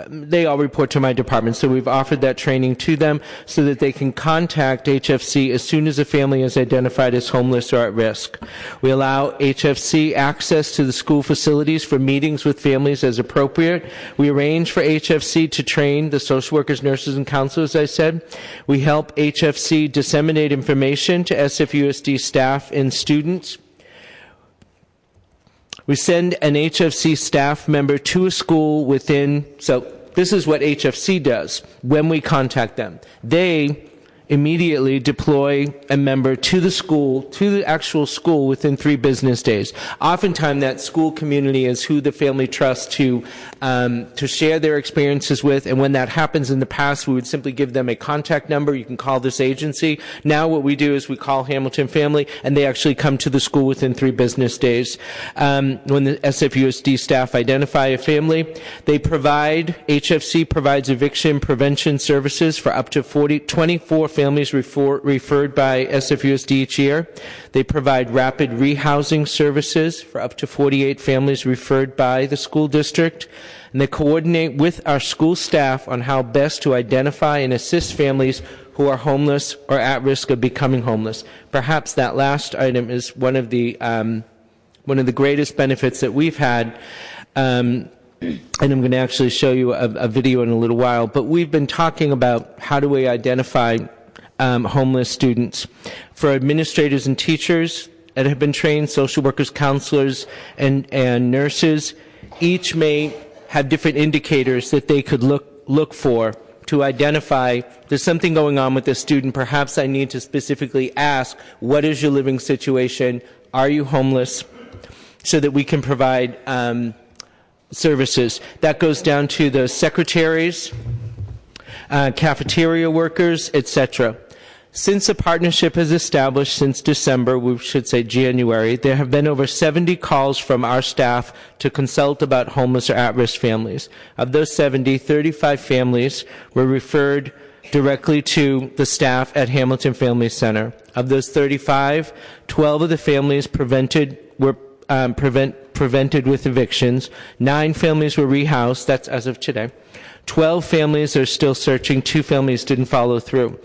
Um, they all report to my department. So we've offered that training to them so that they can contact HFC as soon as a family is identified as homeless or at risk. We allow HFC access to the school facilities for meetings with families as appropriate. We arrange for HFC to train the social workers, nurses, and counselors, I said. We help HFC disseminate information to SFUSD staff and students. We send an HFC staff member to a school within, so this is what HFC does when we contact them. They immediately deploy a member to the school, to the actual school within three business days. Oftentimes that school community is who the family trusts to, um, to share their experiences with. And when that happens in the past, we would simply give them a contact number. You can call this agency. Now what we do is we call Hamilton Family and they actually come to the school within three business days. Um, when the SFUSD staff identify a family, they provide, HFC provides eviction prevention services for up to 40, 24 families refer, referred by SFUSD each year. They provide rapid rehousing services for up to 48 families referred by the school district. And they coordinate with our school staff on how best to identify and assist families who are homeless or at risk of becoming homeless. Perhaps that last item is one of the um, one of the greatest benefits that we've had. Um, and I'm going to actually show you a, a, video in a little while. But we've been talking about how do we identify um, homeless students. For administrators and teachers that have been trained, social workers, counselors, and, and nurses, each may have different indicators that they could look look for to identify there's something going on with this student. Perhaps I need to specifically ask, what is your living situation? Are you homeless? So that we can provide um, services. That goes down to the secretaries, uh, cafeteria workers, etc. Since the partnership has established since December, we should say January, there have been over 70 calls from our staff to consult about homeless or at-risk families. Of those 70, 35 families were referred directly to the staff at Hamilton Family Center. Of those 35, 12 of the families prevented were um, prevent, prevented with evictions. Nine families were rehoused. That's as of today. 12 families are still searching. Two families didn't follow through.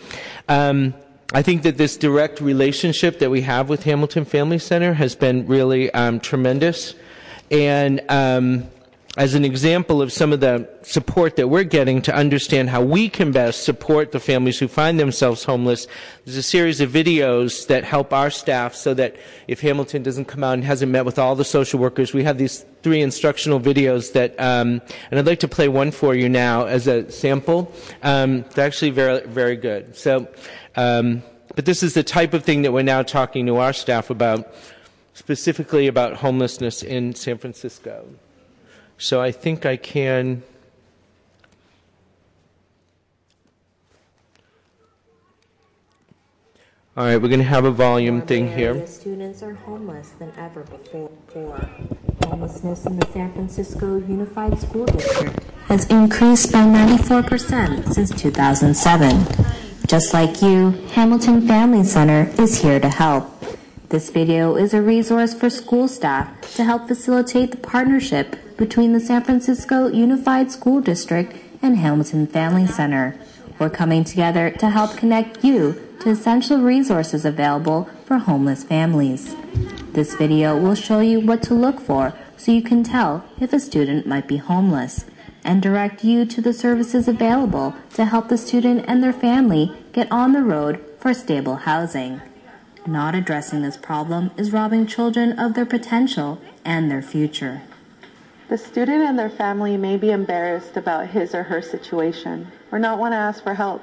Um, I think that this direct relationship that we have with Hamilton Family Center has been really um, tremendous. And um, as an example of some of the support that we're getting to understand how we can best support the families who find themselves homeless, there's a series of videos that help our staff so that if Hamilton doesn't come out and hasn't met with all the social workers, we have these three instructional videos that, um, and I'd like to play one for you now as a sample. Um, they're actually very, very good. So, um, but this is the type of thing that we're now talking to our staff about, specifically about homelessness in San Francisco. So I think I can. All right, we're going to have a volume thing here. Students are homeless than ever before. Homelessness in the San Francisco Unified School District has increased by 94% since 2007. Just like you, Hamilton Family Center is here to help. This video is a resource for school staff to help facilitate the partnership between the San Francisco Unified School District and Hamilton Family Center. We're coming together to help connect you to essential resources available for homeless families. This video will show you what to look for so you can tell if a student might be homeless and direct you to the services available to help the student and their family get on the road for stable housing. Not addressing this problem is robbing children of their potential and their future. The student and their family may be embarrassed about his or her situation or not want to ask for help.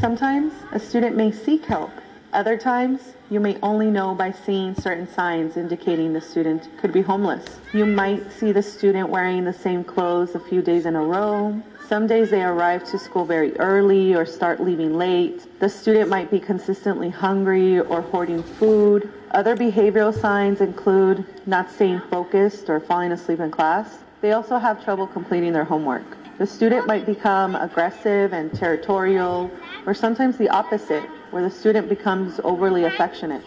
Sometimes a student may seek help. Other times, you may only know by seeing certain signs indicating the student could be homeless. You might see the student wearing the same clothes a few days in a row. Some days they arrive to school very early or start leaving late. The student might be consistently hungry or hoarding food. Other behavioral signs include not staying focused or falling asleep in class. They also have trouble completing their homework. The student might become aggressive and territorial, or sometimes the opposite, where the student becomes overly affectionate.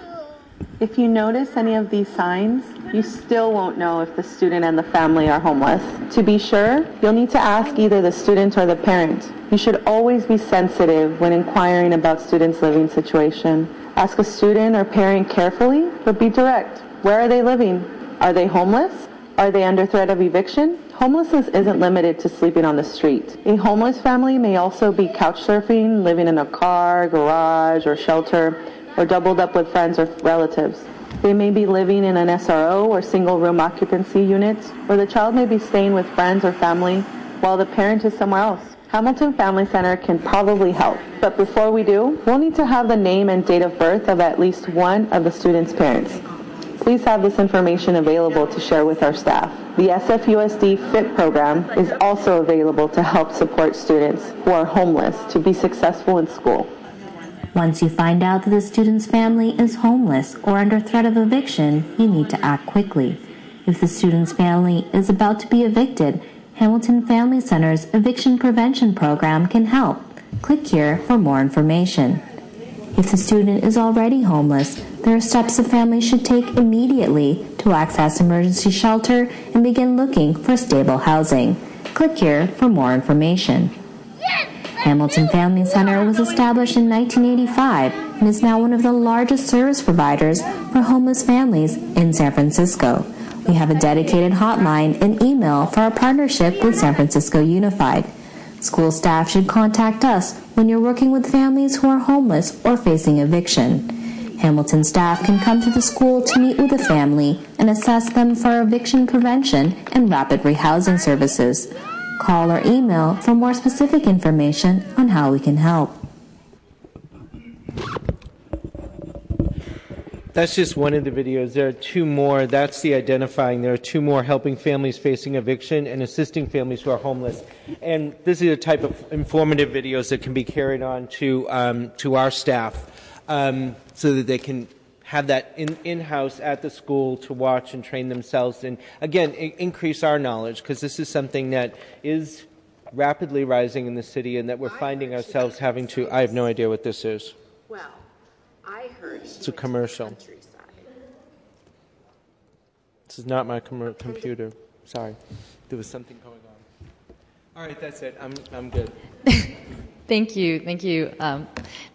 If you notice any of these signs, you still won't know if the student and the family are homeless. To be sure, you'll need to ask either the student or the parent. You should always be sensitive when inquiring about students' living situation. Ask a student or parent carefully, but be direct. Where are they living? Are they homeless? Are they under threat of eviction? Homelessness isn't limited to sleeping on the street. A homeless family may also be couch surfing, living in a car, garage, or shelter, or doubled up with friends or relatives. They may be living in an SRO or single room occupancy unit, or the child may be staying with friends or family while the parent is somewhere else. Hamilton Family Center can probably help. But before we do, we'll need to have the name and date of birth of at least one of the student's parents. Please have this information available to share with our staff. The SFUSD FIT program is also available to help support students who are homeless to be successful in school. Once you find out that the student's family is homeless or under threat of eviction, you need to act quickly. If the student's family is about to be evicted, Hamilton Family Center's Eviction Prevention Program can help. Click here for more information. If the student is already homeless, there are steps the family should take immediately to access emergency shelter and begin looking for stable housing. Click here for more information. Hamilton Family Center was established in 1985 and is now one of the largest service providers for homeless families in San Francisco. We have a dedicated hotline and email for our partnership with San Francisco Unified. School staff should contact us when you're working with families who are homeless or facing eviction. Hamilton staff can come to the school to meet with a family and assess them for eviction prevention and rapid rehousing services. Call or email for more specific information on how we can help. That's just one of the videos. There are two more. That's the identifying. There are two more helping families facing eviction and assisting families who are homeless. And this is a type of informative videos that can be carried on to um, to our staff um, so that they can have that in, in-house at the school to watch and train themselves and again I- increase our knowledge because this is something that is rapidly rising in the city and that we're finding ourselves having to i have no idea what this is. Well, I heard it's a commercial. this is not my com- computer. Sorry. There was something going on. All right that's it. I'm, I'm good. Thank you. Thank you, um,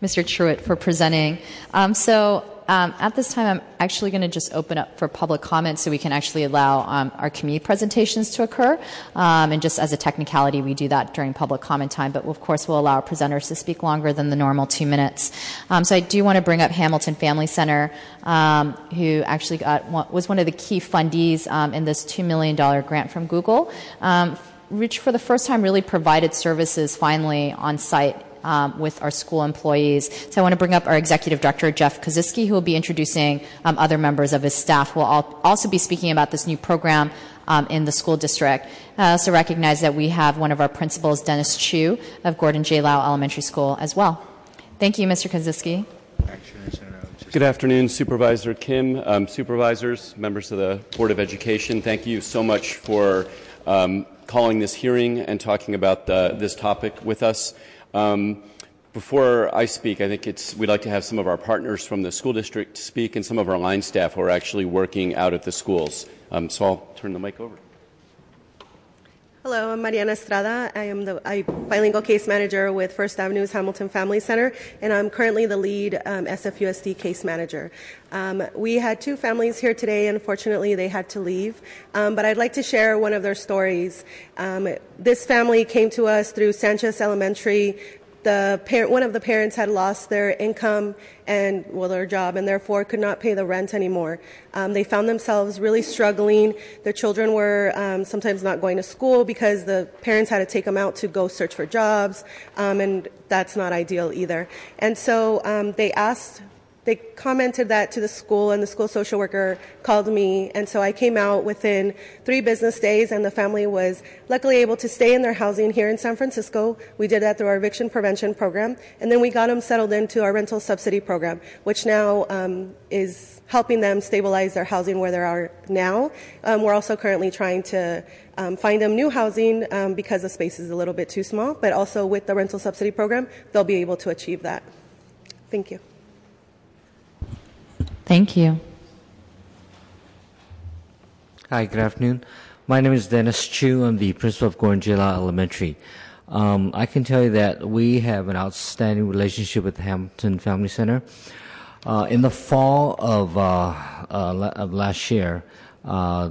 Mr. Truitt, for presenting. Um, so um, at this time, I'm actually going to just open up for public comment so we can actually allow um, our committee presentations to occur. Um, and just as a technicality, we do that during public comment time, but of course, we'll allow presenters to speak longer than the normal two minutes. Um, so I do want to bring up Hamilton Family Center, um, who actually got was one of the key fundees um, in this $2 million grant from Google. Which for the first time really provided services finally on site um, with our school employees. So I want to bring up our executive director, Jeff Kositsky, who will be introducing um, other members of his staff. We'll all, also be speaking about this new program um, in the school district. I also recognize that we have one of our principals, Dennis Chu of Gordon J. Lau Elementary School as well. Thank you, Mr. Kositsky. Good afternoon, Supervisor Kim, um, supervisors, members of the Board of Education. Thank you so much for um, calling this hearing and talking about the, this topic with us. Um, before I speak, I think it's, we'd like to have some of our partners from the school district speak and some of our line staff who are actually working out at the schools. Um, so I'll turn the mic over. Hello, I'm Mariana Estrada. I am the I, bilingual case manager with First Avenue's Hamilton Family Center, and I'm currently the lead um, SFUSD case manager. Um, we had two families here today. Unfortunately, they had to leave, um, but I'd like to share one of their stories. Um, this family came to us through Sanchez Elementary the one of the parents had lost their income and well their job and therefore could not pay the rent anymore. Um, they found themselves really struggling. Their children were um, sometimes not going to school because the parents had to take them out to go search for jobs, um, and that's not ideal either. And so um, they asked they commented that to the school, and the school social worker called me. And so I came out within three business days, and the family was luckily able to stay in their housing here in San Francisco. We did that through our eviction prevention program. And then we got them settled into our rental subsidy program, which now um, is helping them stabilize their housing where they are now. Um, we're also currently trying to um, find them new housing um, because the space is a little bit too small, but also with the rental subsidy program, they'll be able to achieve that. Thank you. Thank you. Hi, good afternoon. My name is Dennis Chu. I'm the principal of Gordon Elementary. Um, I can tell you that we have an outstanding relationship with Hamilton Family Center. Uh, in the fall of, uh, uh, of last year, uh,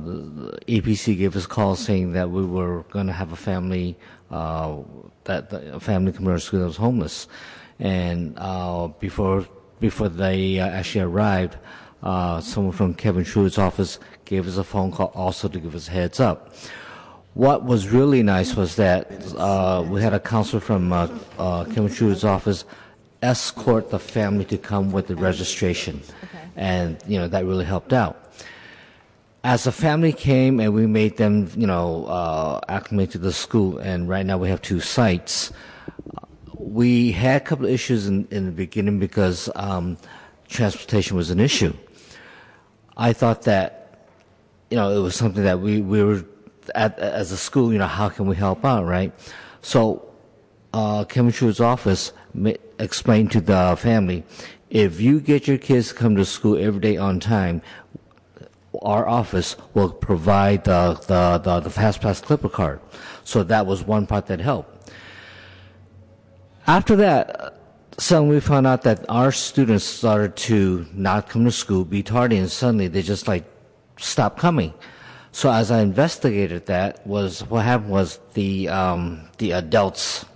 APC gave us a call saying that we were going to have a family, uh, that a family commercial school that was homeless, and uh, before before they actually arrived, someone from Kevin Truitt's office gave us a phone call also to give us a heads up. What was really nice was that uh, we had a counselor from uh, uh, Kevin Truitt's office escort the family to come with the registration, and you know that really helped out. As the family came and we made them, you know, uh, acclimate to the school, and right now we have two sites. We had a couple of issues in, in the beginning because um, transportation was an issue. I thought that, you know, it was something that we, we were at, as a school, you know, how can we help out, right? So, uh, office explained to the family, if you get your kids to come to school every day on time, our office will provide the, the, the, the FastPass Clipper card. So that was one part that helped. After that, suddenly we found out that our students started to not come to school, be tardy, and suddenly they just like stopped coming. So as I investigated that, was what happened was the um, the adults,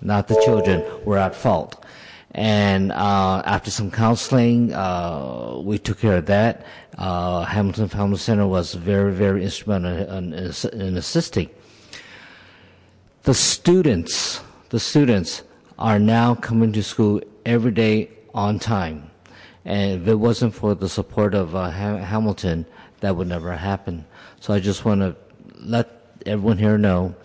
not the children, were at fault. And uh, after some counseling, uh, we took care of that. Uh, Hamilton Family Center was very, very instrumental in, in, in assisting. The students, the students are now coming to school every day on time. And if it wasn't for the support of uh, ha- Hamilton, that would never happen. So I just want to let everyone here know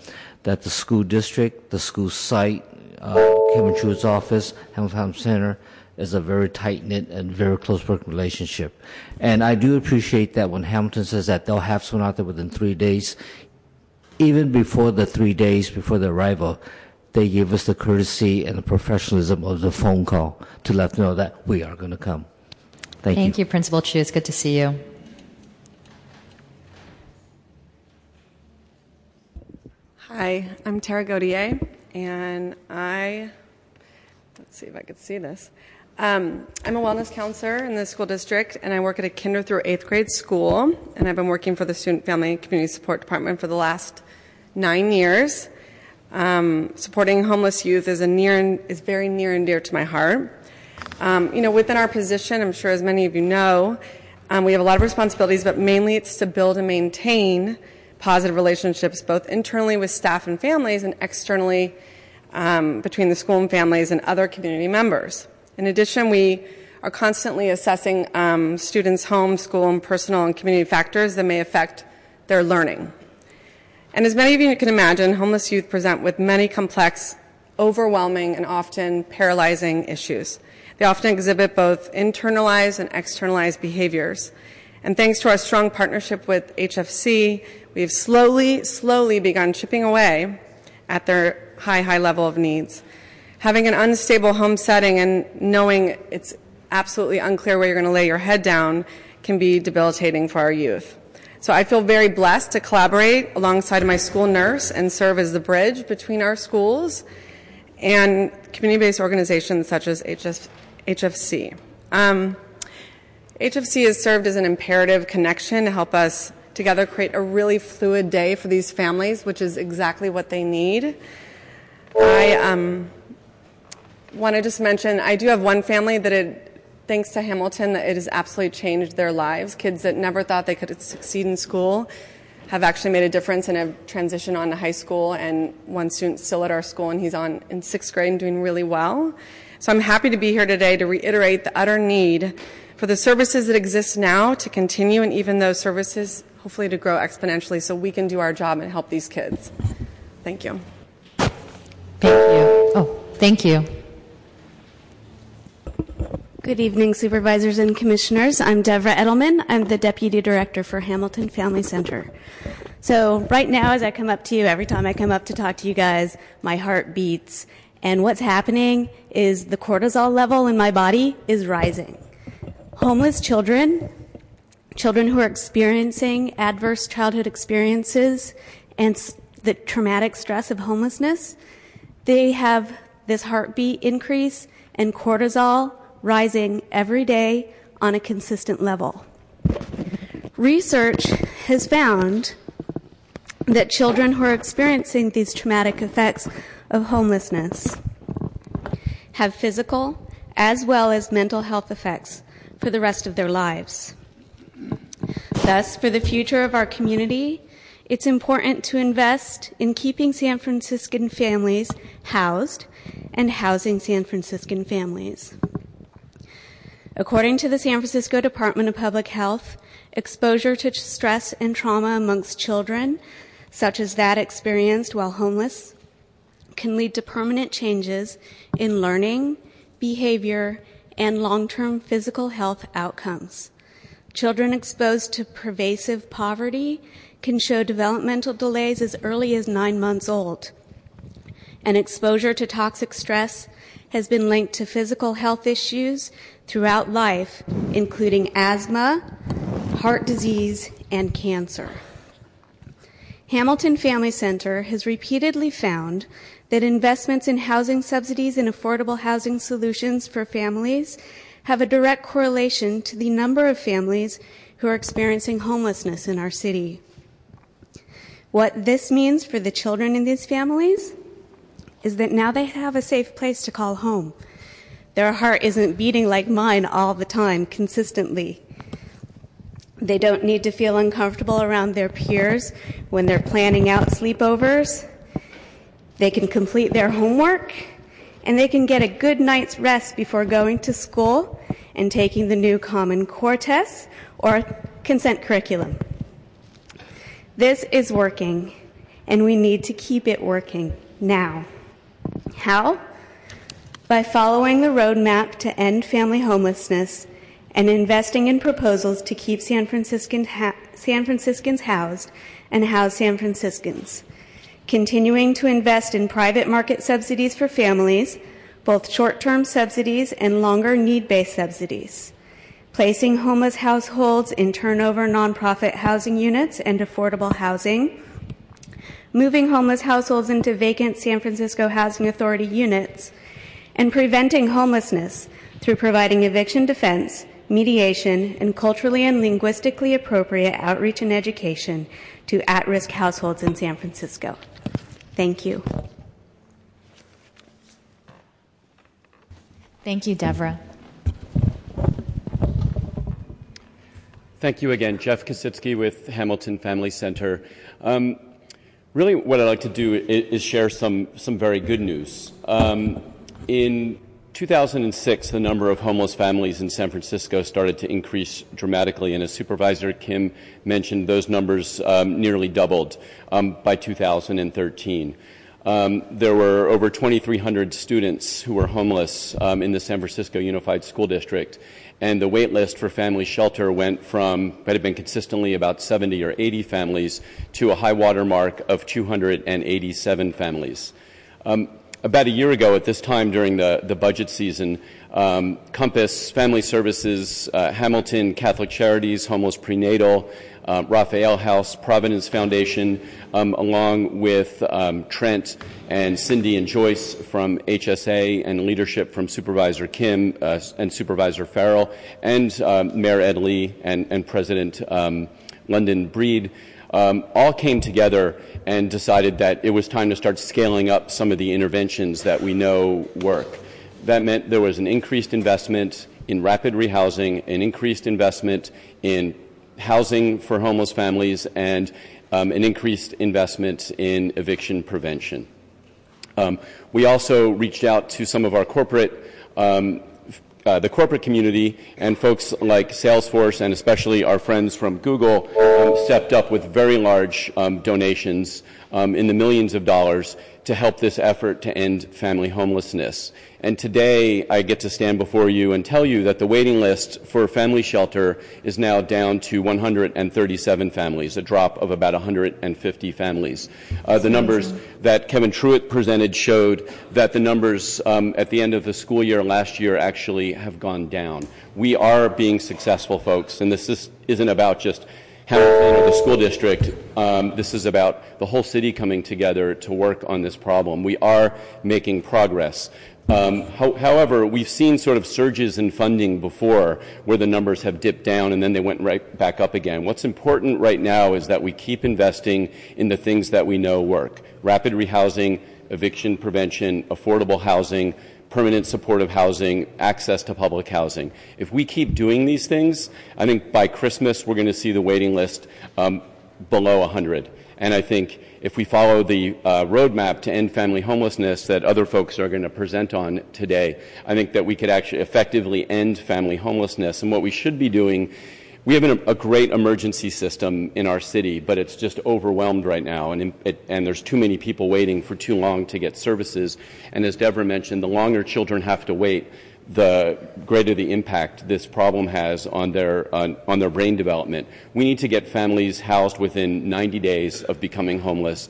that the school district, the school site, uh, Kevin Truitt's office, Hamilton Center, is a very tight knit and very close working relationship. And I do appreciate that when Hamilton says that they'll have someone out there within three days, even before the three days before the arrival, they gave us the courtesy and the professionalism of the phone call to let them know that we are going to come. Thank, you. Thank you. Principal Chu. It's good to see you. Hi, I'm Tara Gaudier, and I, let's see if I could see this. Um, I'm a wellness counselor in the school district, and I work at a kinder through eighth grade school, and I've been working for the Student Family and Community Support Department for the last nine years. Um, supporting homeless youth is a near and, is very near and dear to my heart. Um, you know, within our position, I'm sure as many of you know, um, we have a lot of responsibilities, but mainly it's to build and maintain positive relationships both internally with staff and families and externally um, between the school and families and other community members. In addition, we are constantly assessing um, students' home, school, and personal and community factors that may affect their learning. And as many of you can imagine, homeless youth present with many complex, overwhelming, and often paralyzing issues. They often exhibit both internalized and externalized behaviors. And thanks to our strong partnership with HFC, we've slowly, slowly begun chipping away at their high, high level of needs. Having an unstable home setting and knowing it's absolutely unclear where you're going to lay your head down can be debilitating for our youth. So I feel very blessed to collaborate alongside my school nurse and serve as the bridge between our schools and community-based organizations such as HF, HFC. Um, HFC has served as an imperative connection to help us together create a really fluid day for these families, which is exactly what they need. I um, want to just mention I do have one family that it, thanks to Hamilton, it has absolutely changed their lives. Kids that never thought they could succeed in school have actually made a difference and have transitioned on to high school. And one student still at our school, and he's on in sixth grade and doing really well. So I'm happy to be here today to reiterate the utter need for the services that exist now to continue, and even those services hopefully to grow exponentially, so we can do our job and help these kids. Thank you. Thank you. Oh, thank you. Good evening, supervisors and commissioners. I'm Devra Edelman. I'm the Deputy Director for Hamilton Family Center. So, right now, as I come up to you, every time I come up to talk to you guys, my heart beats. And what's happening is the cortisol level in my body is rising. Homeless children, children who are experiencing adverse childhood experiences and the traumatic stress of homelessness, they have this heartbeat increase and cortisol rising every day on a consistent level. Research has found that children who are experiencing these traumatic effects of homelessness have physical as well as mental health effects for the rest of their lives. Thus, for the future of our community, it's important to invest in keeping San Franciscan families housed and housing San Franciscan families. According to the San Francisco Department of Public Health, exposure to stress and trauma amongst children, such as that experienced while homeless, can lead to permanent changes in learning, behavior, and long term physical health outcomes. Children exposed to pervasive poverty can show developmental delays as early as nine months old. And exposure to toxic stress has been linked to physical health issues throughout life, including asthma, heart disease, and cancer. Hamilton Family Center has repeatedly found that investments in housing subsidies and affordable housing solutions for families have a direct correlation to the number of families who are experiencing homelessness in our city. What this means for the children in these families is that now they have a safe place to call home. Their heart isn't beating like mine all the time, consistently. They don't need to feel uncomfortable around their peers when they're planning out sleepovers. They can complete their homework and they can get a good night's rest before going to school and taking the new Common Core test or consent curriculum. This is working and we need to keep it working now. How? By following the roadmap to end family homelessness and investing in proposals to keep San, Franciscan ha- San Franciscans housed and house San Franciscans. Continuing to invest in private market subsidies for families, both short term subsidies and longer need based subsidies. Placing homeless households in turnover nonprofit housing units and affordable housing moving homeless households into vacant San Francisco Housing Authority units, and preventing homelessness through providing eviction defense, mediation, and culturally and linguistically appropriate outreach and education to at risk households in San Francisco. Thank you. Thank you, Deborah. Thank you again, Jeff Kositsky with Hamilton Family Center. Um, really, what I'd like to do is, is share some some very good news. Um, in 2006, the number of homeless families in San Francisco started to increase dramatically, and as Supervisor Kim mentioned, those numbers um, nearly doubled um, by 2013. Um, there were over 2,300 students who were homeless um, in the San Francisco Unified School District, and the wait list for family shelter went from what had been consistently about 70 or 80 families to a high water mark of 287 families. Um, about a year ago, at this time during the, the budget season, um, Compass Family Services, uh, Hamilton Catholic Charities, Homeless Prenatal, uh, Raphael House, Providence Foundation, um, along with um, Trent and Cindy and Joyce from HSA and leadership from Supervisor Kim uh, and Supervisor Farrell and um, Mayor Ed Lee and, and President um, London Breed. Um, all came together and decided that it was time to start scaling up some of the interventions that we know work. That meant there was an increased investment in rapid rehousing, an increased investment in housing for homeless families, and um, an increased investment in eviction prevention. Um, we also reached out to some of our corporate um, uh, the corporate community and folks like Salesforce and especially our friends from Google um, stepped up with very large um, donations um, in the millions of dollars to help this effort to end family homelessness. And today I get to stand before you and tell you that the waiting list for family shelter is now down to 137 families, a drop of about 150 families. Uh, the numbers that Kevin Truitt presented showed that the numbers um, at the end of the school year last year actually have gone down. We are being successful, folks, and this is, isn't about just Hamilton or the school district. Um, this is about the whole city coming together to work on this problem. We are making progress. Um, ho- however, we've seen sort of surges in funding before where the numbers have dipped down and then they went right back up again. What's important right now is that we keep investing in the things that we know work rapid rehousing, eviction prevention, affordable housing, permanent supportive housing, access to public housing. If we keep doing these things, I think by Christmas we're going to see the waiting list um, below 100. And I think if we follow the uh, roadmap to end family homelessness that other folks are going to present on today, I think that we could actually effectively end family homelessness. And what we should be doing we have a great emergency system in our city, but it's just overwhelmed right now, and, it, and there's too many people waiting for too long to get services. And as Deborah mentioned, the longer children have to wait, the greater the impact this problem has on their on, on, their brain development. We need to get families housed within 90 days of becoming homeless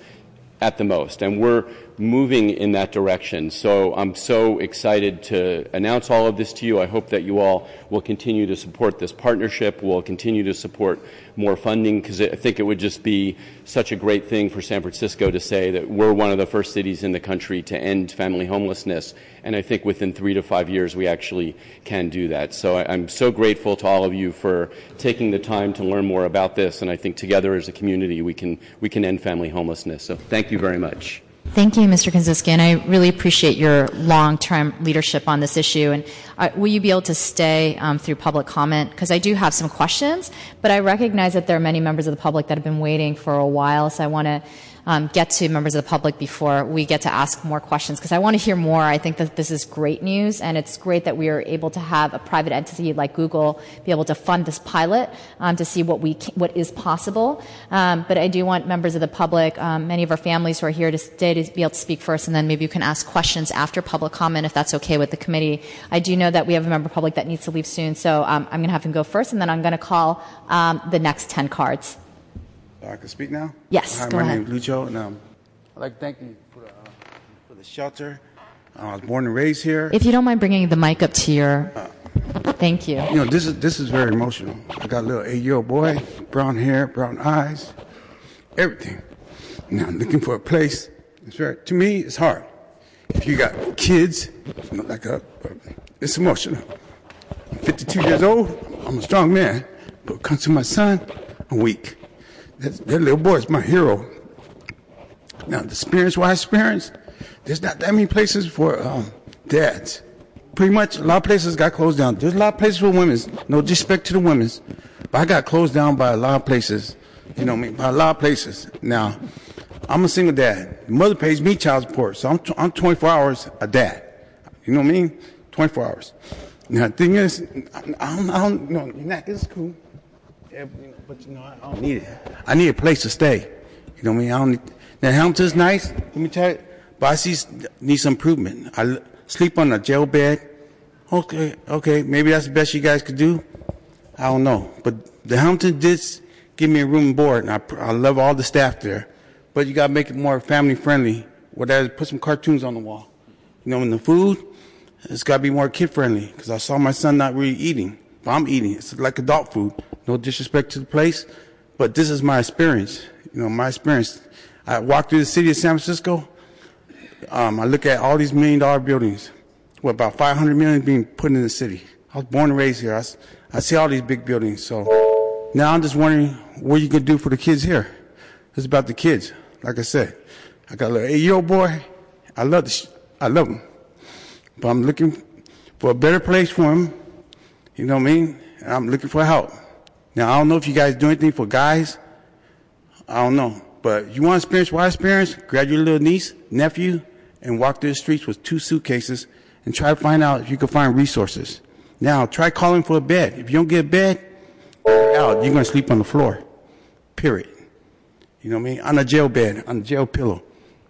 at the most. And we're moving in that direction. So I'm so excited to announce all of this to you. I hope that you all will continue to support this partnership, will continue to support more funding, because I think it would just be such a great thing for San Francisco to say that we're one of the first cities in the country to end family homelessness. And I think within three to five years, we actually can do that. So I'm so grateful to all of you for taking the time to learn more about this. And I think together as a community, we can, we can end family homelessness. So thank you very much. Thank you, Mr. Kositsky, and I really appreciate your long-term leadership on this issue. And uh, will you be able to stay um, through public comment? Because I do have some questions, but I recognize that there are many members of the public that have been waiting for a while, so I want to um, get to members of the public before we get to ask more questions because I want to hear more. I think that this is great news, and it's great that we are able to have a private entity like Google be able to fund this pilot um, to see what we can, what is possible. Um, but I do want members of the public, um, many of our families who are here today, to be able to speak first, and then maybe you can ask questions after public comment if that's okay with the committee. I do know that we have a member public that needs to leave soon, so um, I'm going to have him go first, and then I'm going to call um, the next 10 cards. I can speak now? Yes, Hi, go my ahead. name is Lucho, and um, I'd like to thank you for the, uh, for the shelter. Uh, I was born and raised here. If you don't mind bringing the mic up to your. Thank you. You know, this is this is very emotional. I got a little eight-year-old boy, brown hair, brown eyes, everything. Now I'm looking for a place. It's very, to me, it's hard. If you got kids, you know, like a, it's emotional. I'm 52 years old. I'm a strong man, but when it comes to my son, I'm weak. That, that little boy is my hero. Now, the experience, what experience, there's not that many places for um, dads. Pretty much, a lot of places got closed down. There's a lot of places for women's. No disrespect to the women's, but I got closed down by a lot of places. You know I mean? By a lot of places. Now, I'm a single dad. Mother pays me child support, so I'm, t- I'm 24 hours a dad. You know what I mean? 24 hours. Now, the thing is, I, don't, I don't, you know, NAC is cool. Yeah, you know, but you know, I don't need it. I need a place to stay. You know what I mean? I don't need, now, Hamilton's nice, let me tell you, but I see s- need some improvement. I sleep on a jail bed. Okay, okay, maybe that's the best you guys could do. I don't know. But the Hamilton did give me a room and board, and I, I love all the staff there. But you gotta make it more family friendly. What that is, put some cartoons on the wall. You know, and the food, it's gotta be more kid friendly, because I saw my son not really eating. But I'm eating. It's like adult food. No disrespect to the place, but this is my experience. You know, my experience. I walk through the city of San Francisco. Um, I look at all these million dollar buildings. What about 500 million being put in the city? I was born and raised here. I see all these big buildings. So now I'm just wondering what you can do for the kids here. It's about the kids. Like I said, I got a little eight year old boy. I love the sh- I love him, but I'm looking for a better place for him. You know what I mean? And I'm looking for help. Now I don't know if you guys do anything for guys. I don't know. But you want to experience what I experienced? Grab your little niece, nephew, and walk through the streets with two suitcases and try to find out if you can find resources. Now, try calling for a bed. If you don't get a bed, you're out. You're going to sleep on the floor. Period. You know what I mean? On a jail bed, on a jail pillow.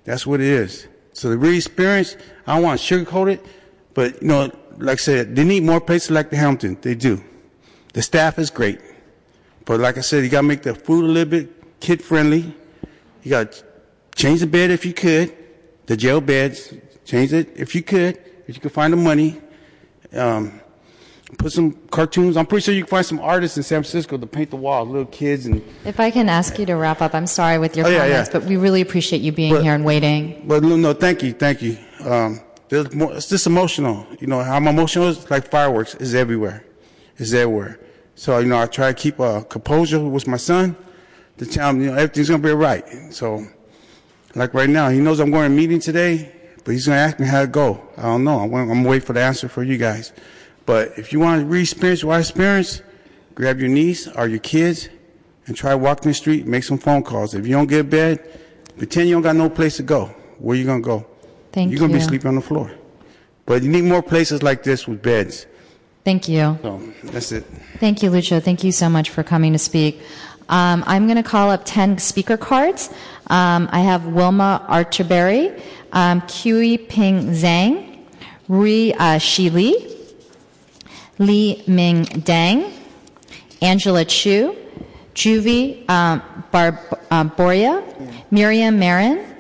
That's what it is. So the real experience, I don't want to sugarcoat it, but you know, like I said, they need more places like the Hampton. They do. The staff is great. But like I said, you got to make the food a little bit kid friendly. You got to change the bed if you could. The jail beds, change it if you could. If you could find the money. Um, put some cartoons. I'm pretty sure you can find some artists in San Francisco to paint the walls, little kids and. If I can ask you to wrap up, I'm sorry with your Oh, yeah, comments, yeah. but we really appreciate you being But- here and waiting. But no, no, thank you, thank you. Um, there's more, it's just emotional. You know, how I'm emotional is like fireworks. It's everywhere. It's everywhere. So, you know, I try to keep uh, composure with my son to tell him, you know, everything's going to be all right. So, like right now, he knows I'm going to a meeting today, but he's going to ask me how it go. I don't know. I'm, I'm going to wait for the answer for you guys. But if you want to re-experience what I experienced, grab your niece or your kids and try walking the street, make some phone calls. If you don't get a bed, pretend you don't got no place to go. Where you going to go? Thank You're going to be sleeping on the floor. But you need more places like this with beds. Thank you. So that's it. Thank you, Lucio. Thank you so much for coming to speak. Um, I'm going to call up 10 speaker cards. Um, I have Wilma Arterberry, um, Kui Ping Zhang, Rui uh, Shi Li, Li Ming Dang, Angela Chu, Juvie um, uh, Boria, Miriam Marin,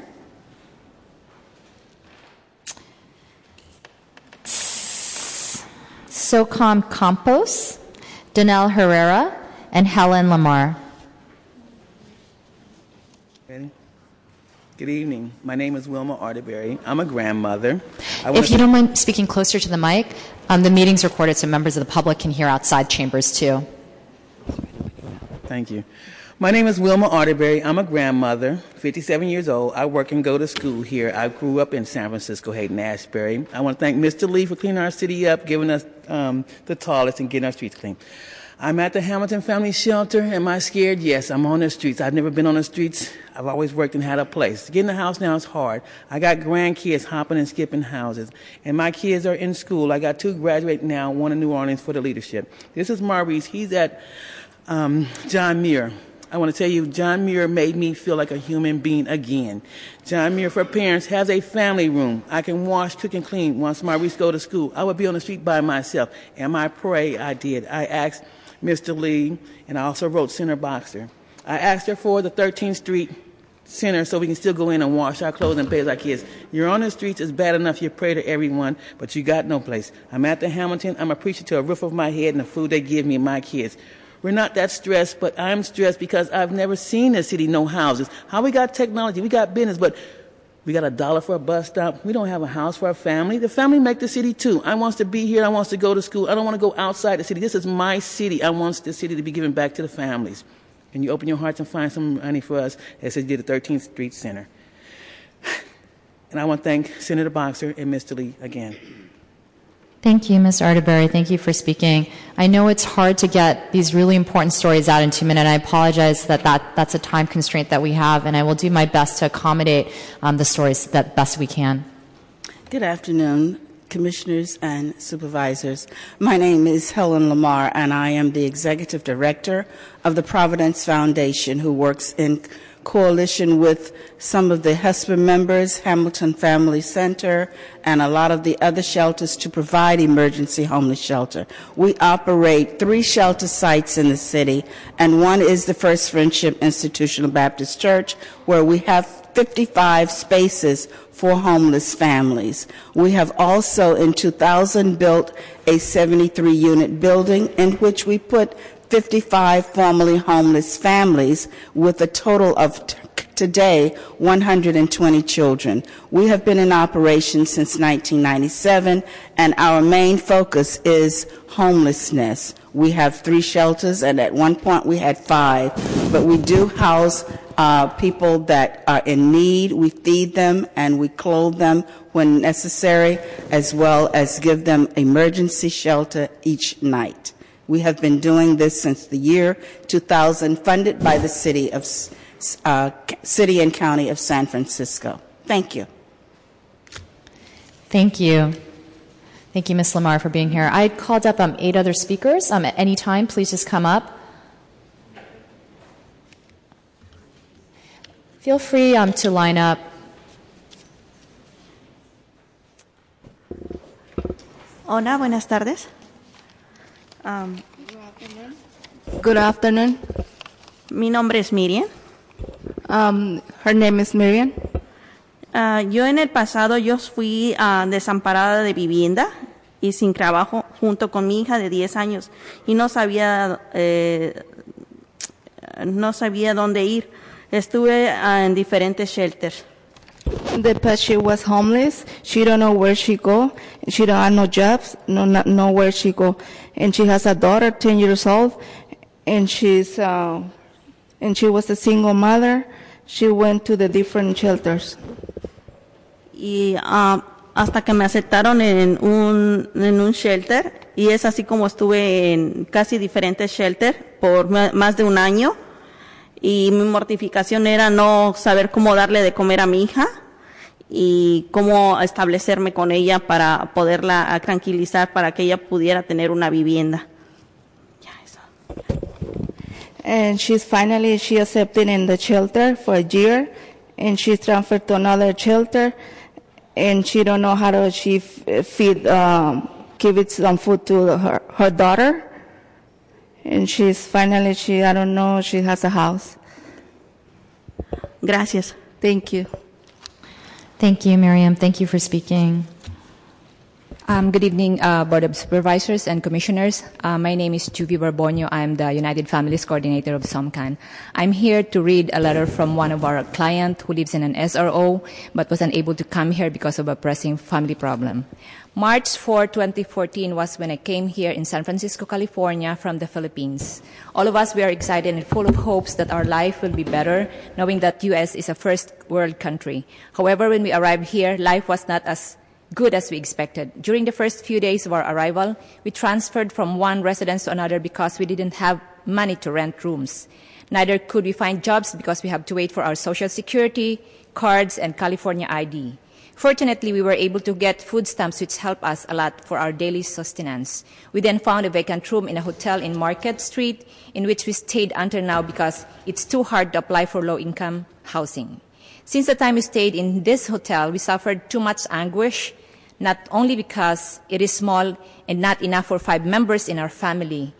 SOCOM Campos, Danelle Herrera, and Helen Lamar. Good evening. My name is Wilma Arterberry. I'm a grandmother. If you don't mind speaking closer to the mic, um, the meeting's recorded so members of the public can hear outside chambers too. Thank you. My name is Wilma Arterberry. I'm a grandmother, 57 years old. I work and go to school here. I grew up in San Francisco, Haight-Ashbury. I want to thank Mr. Lee for cleaning our city up, giving us um, the tallest, and getting our streets clean. I'm at the Hamilton Family Shelter. Am I scared? Yes, I'm on the streets. I've never been on the streets. I've always worked and had a place. Getting a house now is hard. I got grandkids hopping and skipping houses, and my kids are in school. I got two graduating now, one in New Orleans for the leadership. This is Maurice. He's at um, John Muir. I want to tell you, John Muir made me feel like a human being again. John Muir for parents has a family room. I can wash, cook, and clean once my Maurice go to school. I would be on the street by myself. And I pray I did. I asked Mr. Lee, and I also wrote Senator Boxer. I asked her for the 13th Street Center so we can still go in and wash our clothes and bathe our kids. You're on the streets, it's bad enough you pray to everyone, but you got no place. I'm at the Hamilton, I'm a preacher to a roof of my head and the food they give me and my kids. We're not that stressed, but I'm stressed because I've never seen a city no houses. How we got technology, we got business, but we got a dollar for a bus stop. We don't have a house for our family. The family make the city too. I wants to be here. I wants to go to school. I don't want to go outside the city. This is my city. I want the city to be given back to the families. Can you open your hearts and find some money for us as they did the 13th Street Center? And I want to thank Senator Boxer and Mr. Lee again. Thank you, Ms. Arterberry. Thank you for speaking. I know it's hard to get these really important stories out in two minutes, I apologize that, that that's a time constraint that we have, and I will do my best to accommodate um, the stories that best we can. Good afternoon, commissioners and supervisors. My name is Helen Lamar, and I am the executive director of the Providence Foundation, who works in coalition with some of the HESPA members, Hamilton Family Center, and a lot of the other shelters to provide emergency homeless shelter. We operate three shelter sites in the city, and one is the First Friendship Institutional Baptist Church, where we have 55 spaces for homeless families. We have also in 2000 built a 73 unit building in which we put 55 formerly homeless families with a total of t- today 120 children. We have been in operation since 1997 and our main focus is homelessness. We have three shelters and at one point we had five, but we do house uh, people that are in need. We feed them and we clothe them when necessary, as well as give them emergency shelter each night. We have been doing this since the year 2000, funded by the city of uh, city and county of San Francisco. Thank you. Thank you. Thank you, Ms. Lamar, for being here. I called up um, eight other speakers. Um, at any time, please just come up. Feel free um, to line up. Hola, buenas tardes. Um, good afternoon. Mi nombre es Miriam. Um, her name is Miriam. Uh, yo en el pasado yo fui uh, desamparada de vivienda y sin trabajo junto con mi hija de 10 años y no sabía eh, no sabía dónde ir. Estuve uh, en diferentes shelters. The past she was homeless. She don't know where she go. She don't have no jobs. No, not know where she go. And she has a daughter, 10 years old, and she's uh, and she was a single mother. She went to the different shelters. Y uh, hasta que me aceptaron en un en un shelter y es así como estuve en casi diferentes shelters por más de un año y mi mortificación era no saber cómo darle de comer a mi hija y cómo establecerme con ella para poderla tranquilizar para que ella pudiera tener una vivienda. And she's finally she accepted in the shelter for a year, and she's transferred to another shelter, and she don't know how to she feed um, give it some food to her her daughter and she's finally she I don't know she has a house. Um, good evening, uh, Board of Supervisors and Commissioners. Uh, my name is Juvie Barbonio. I'm the United Families Coordinator of SOMCAN. I'm here to read a letter from one of our clients who lives in an SRO but was unable to come here because of a pressing family problem. March 4, 2014 was when I came here in San Francisco, California from the Philippines. All of us, we are excited and full of hopes that our life will be better, knowing that the US is a first world country. However, when we arrived here, life was not as good as we expected. During the first few days of our arrival, we transferred from one residence to another because we didn't have money to rent rooms. Neither could we find jobs because we have to wait for our social security, cards, and California ID. Fortunately, we were able to get food stamps which helped us a lot for our daily sustenance. We then found a vacant room in a hotel in Market Street in which we stayed until now because it's too hard to apply for low income housing. Since the time we stayed in this hotel, we suffered too much anguish, not only because it is small and not enough for five members in our family,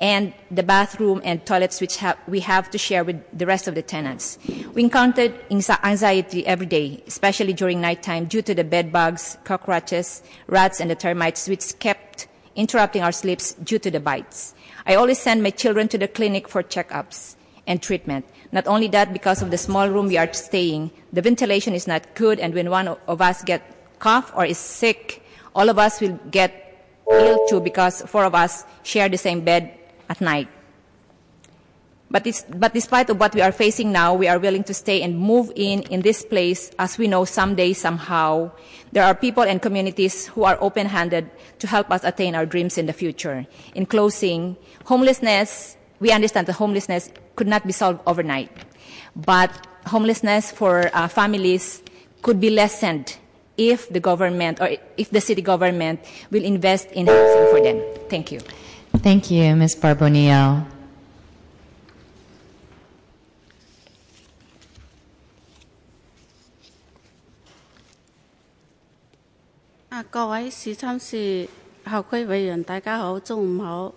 and the bathroom and toilets which ha- we have to share with the rest of the tenants. We encountered anxiety every day, especially during nighttime, due to the bed bugs, cockroaches, rats, and the termites which kept interrupting our sleeps due to the bites. I always send my children to the clinic for checkups and treatment. Not only that, because of the small room we are staying, the ventilation is not good, and when one of us get cough or is sick, all of us will get ill too because four of us share the same bed at night. But, but, despite of what we are facing now, we are willing to stay and move in in this place as we know someday, somehow, there are people and communities who are open-handed to help us attain our dreams in the future. In closing, homelessness, we understand that homelessness could not be solved overnight, but homelessness for uh, families could be lessened if the government or if the city government will invest in housing for them. Thank you. Thank you, Ms. Barbonio. À, 各位市參事校區委員，大家好，中午好。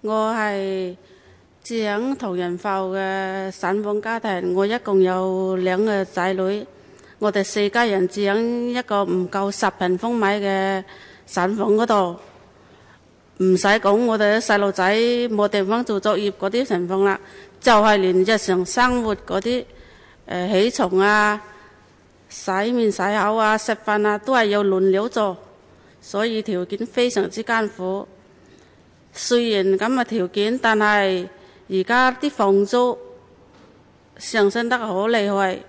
我係住響同仁埠嘅散房家庭，我一共有兩個仔女，我哋四家人住響一個唔夠十平方米嘅散房嗰度。唔使講，我哋啲細路仔冇地方做作業嗰啲情況啦，就係、是、連日常生活嗰啲誒起床啊、洗面洗口啊、食飯啊，都係要輪流做，所以條件非常之艱苦。雖然咁嘅條件，但係而家啲房租上升得好厲害，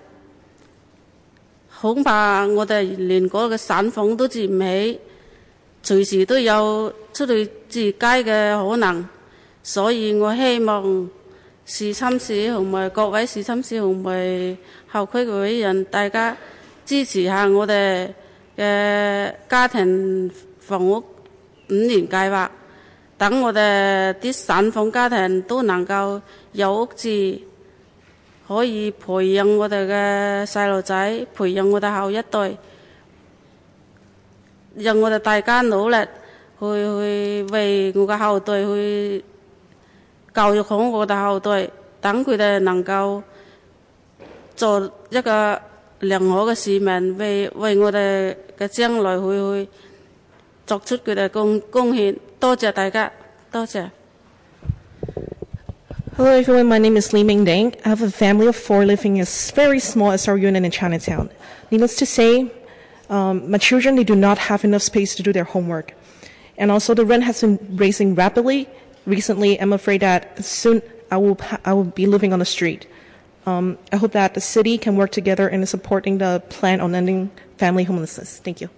恐怕我哋連嗰個散房都住唔起。 隨時都有出去住街嘅可能，所以我希望市參市同埋各位市參市同埋校區嘅委員，大家支持下我哋嘅家庭房屋五年計劃，等我哋啲散房家庭都能夠有屋住，可以培養我哋嘅細路仔，培養我哋後一代。 讓我哋大家努力去去為我嘅後代去教育好我哋後代，等佢哋能夠做一個良好嘅市民，為為我哋嘅將來去去作出佢哋貢貢獻。多謝大家，多謝。Hello everyone, my name is Li Ming Deng. I have a family of four living in a very small SR unit in Chinatown. Needless to say, um, my children, they do not have enough space to do their homework. And also the rent has been raising rapidly. Recently, I'm afraid that soon I will, I will be living on the street. Um, I hope that the city can work together in supporting the plan on ending family homelessness. Thank you.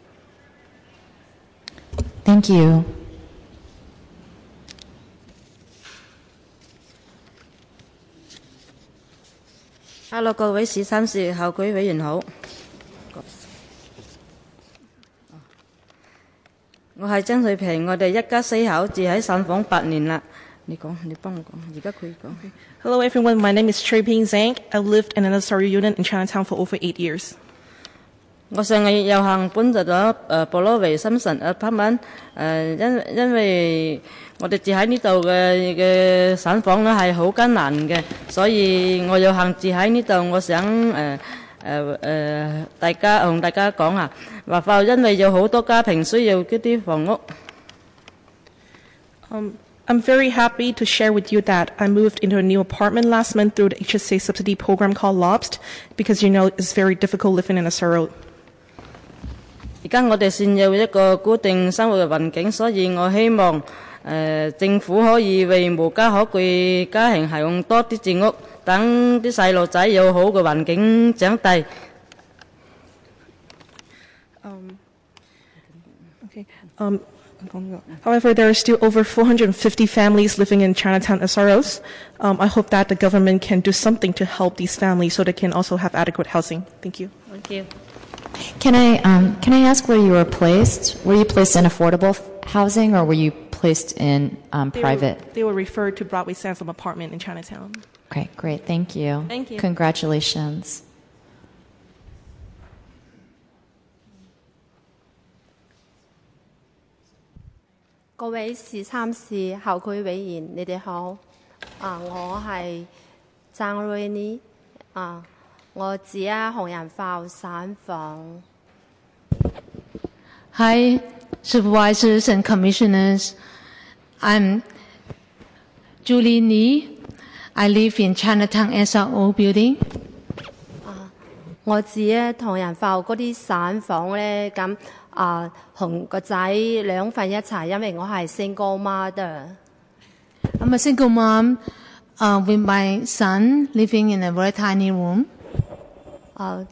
Thank you. Hello，各位市三市校区委员好。 我係曾瑞平，我哋一家四口住喺散房八年啦。你講，你幫我講，而家佢講。Hello everyone, my name is Chui Ping Zhang. I lived in an SRU unit in Chinatown for over eight years. 我上個月有幸搬入咗誒布羅維新城 apartment，誒因因為我哋住喺呢度嘅嘅散房咧係好艱難嘅，所以我有幸住喺呢度，我想誒。呃誒誒，大家同大家講啊，話發因為有好多家庭需要嗰啲房屋。Um, I'm very happy to share with you that I moved into a new apartment last month through the HSA subsidy program called LOBST because you know it's very difficult living in a SRO. 而家我哋先有一個固定生活嘅環境，所以我希望誒、呃政府可以為無家可歸家庭提供多啲住屋，等啲细路仔有好嘅环境长大。 Um, okay. Um, however, there are still over 450 families living in Chinatown SROs. Um, I hope that the government can do something to help these families so they can also have adequate housing. Thank you. Thank you. Can I um, can I ask where you were placed? Were you placed in affordable f- housing or were you placed in um, They private? Were, they were referred to Broadway Sansom apartment in Chinatown. Okay, great. Thank you. Thank you. Congratulations. 各位时参事、校区委员，你哋好。啊，我系张瑞妮。啊，我住喺红人埠散房。 Hi, supervisors and commissioners. I'm Julie Ni. I live in Chinatown SRO building. 我住咧唐人埠嗰啲散房咧，咁啊同個仔兩份一齊，因為我係 single mother。I'm a single mom uh, with my son living in a very tiny room. 啊，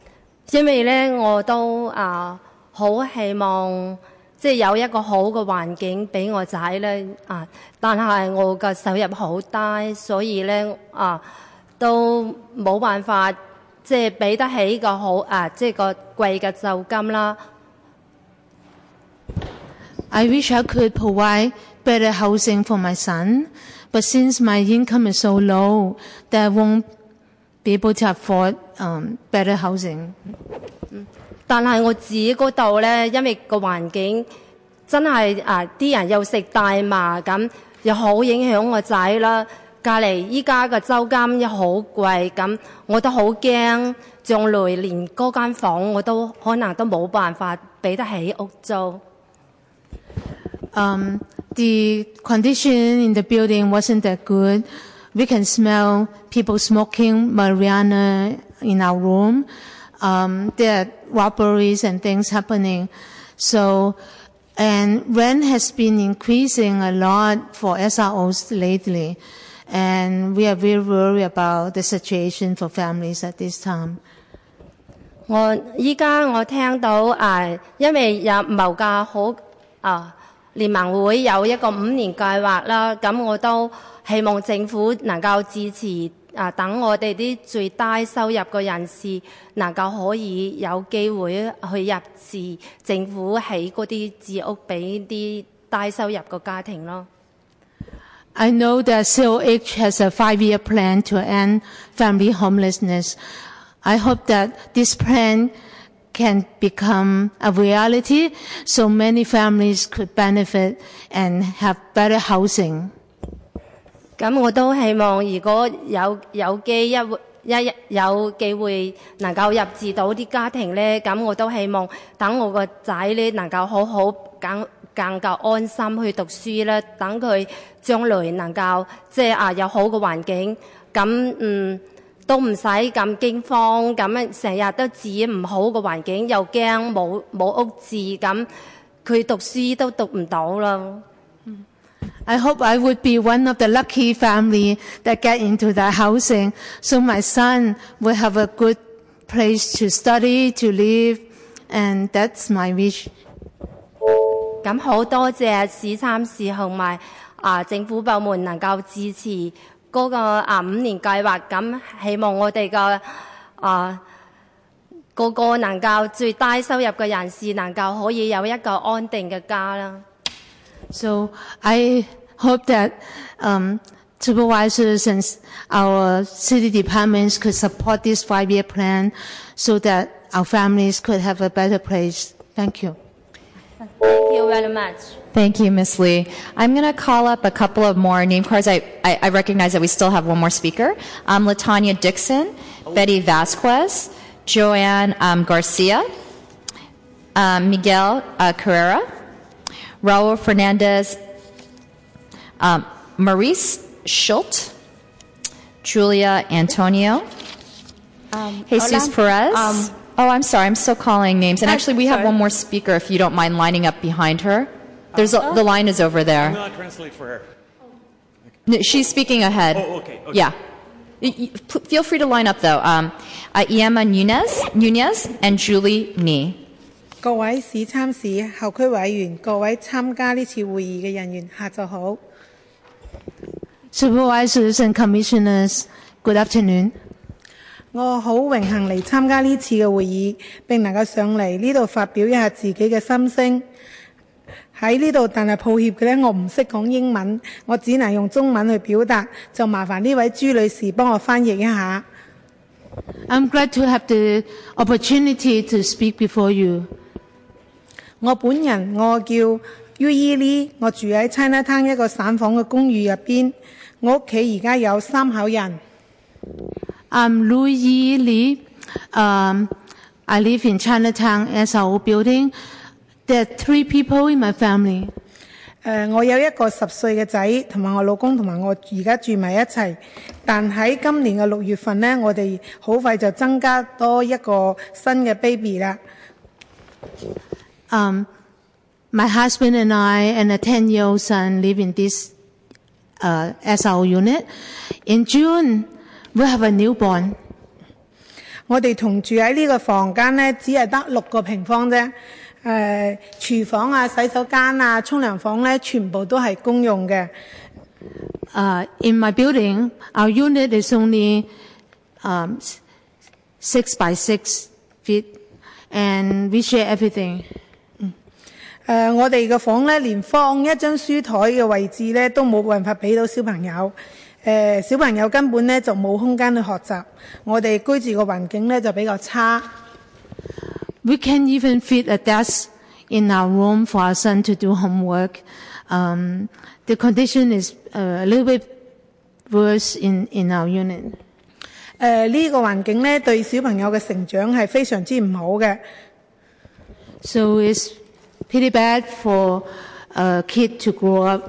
因為咧我都啊好希望即係有一個好嘅環境俾我仔咧啊，但係我嘅收入好低，所以咧啊都冇辦法即係俾得起個好啊即係個貴嘅就金啦。I wish I could provide better housing for my son, but since my income is so low that I won't be able to afford um, better housing. 但係我自己嗰度咧，因為個環境真係啊，啲人又食大麻咁，又好影響我仔啦。隔離依家嘅租金又好貴，咁我都好驚，將來連嗰間房我都可能都冇辦法俾得起屋租。Um, the condition in the building wasn't that good. We can smell people smoking marijuana in our room. Um, there are robberies and things happening. So, and rent has been increasing a lot for SROs lately. And we are very worried about the situation for families at this time. 我依家我听到啊，因为有谋价好啊，联盟会有一个五年计划啦，咁我都希望政府能够支持 啊，等我哋啲最低收入嘅人士能夠可以有機會去入住政府起嗰啲住屋俾啲低收入嘅家庭咯。I know that COH has a five-year plan to end family homelessness. I hope that this plan can become a reality so many families could benefit and have better housing. 咁我都希望，如果有有機一一有機會能夠入住到啲家庭咧，咁我都希望等我個仔咧能夠好好更更夠安心去讀書啦，等佢將來能夠即係啊有好嘅環境，咁嗯都唔使咁驚慌，咁成日都住唔好嘅環境，又驚冇冇屋住，咁佢讀書都讀唔到啦。I hope I would be one of the lucky family that get into that housing so my son will have a good place to study, to live, and that's my wish. 咁好多謝市參事同埋啊政府部門能夠支持嗰個啊五年計劃，咁希望我哋嘅啊個個能夠最低收入嘅人士能夠可以有一個安定嘅家啦。So I hope that um, supervisors and our city departments could support this five-year plan so that our families could have a better place. Thank you. Thank you very much. Thank you, Ms. Lee. I'm going to call up a couple of more name cards. I, I, I recognize that we still have one more speaker. Um, Latanya Dixon, Betty Vasquez, Joanne um, Garcia, um, Miguel uh, Carrera, Raul Fernandez, um, Maurice Schult, Julia Antonio, Jesus hola. Perez. Um, oh, I'm sorry, I'm still calling names. And Ah, actually, we have one more speaker if you don't mind lining up behind her. There's a, the line is over there. I'm gonna translate for her. No, She's speaking ahead. Oh, okay, okay. Yeah. Y- y- p- Feel free to line up though. Um, uh, Iema Nunez, Nunez and Julie Nee. 各位市參市校區委員、各位參加呢次會議嘅人員，下晝好。Supervisors and commissioners, good afternoon. 我好榮幸嚟參加呢次嘅會議，並能夠上嚟呢度發表一下自己嘅心聲。喺呢度，但係抱歉嘅呢，我唔識講英文，我只能用中文去表達，就麻煩呢位朱女士幫我翻譯一下。I'm glad to have the opportunity to speak before you. 我本人我叫 U E Lee，我住喺 Chinatown 一個散房嘅公寓入邊。我屋企而家有三口人。I'm Louis Lee. Um, I live in Chinatown SRO building. There are three people in my family. 誒、我有一個十歲嘅仔，同埋我老公同埋我而家住埋一齊。但喺今年嘅六月份呢，我哋好快就增加多一個新嘅 baby 啦。Um, my husband and I and a 10 year old son live in this uh, SRO unit. In June, we have a newborn. 我哋同住喺呢个房间呢，只系得六个平方啫。诶、厨房啊、洗手间啊、冲凉房咧，全部都系公用嘅。 Uh, in my building, our unit is only um, s- six by six feet, and we share everything. 誒、我哋嘅房咧，連放一張書台嘅位置咧，都冇辦法俾到小朋友。誒、小朋友根本咧就冇空間去學習。我哋居住嘅環境咧就比較差。We can't even fit a desk in our room for our son to do homework. Um, the condition is uh, a little bit worse in, in our unit. 誒、呢、個環境咧對小朋友嘅成長係非常之唔好嘅。So it's pretty bad for a kid to grow up.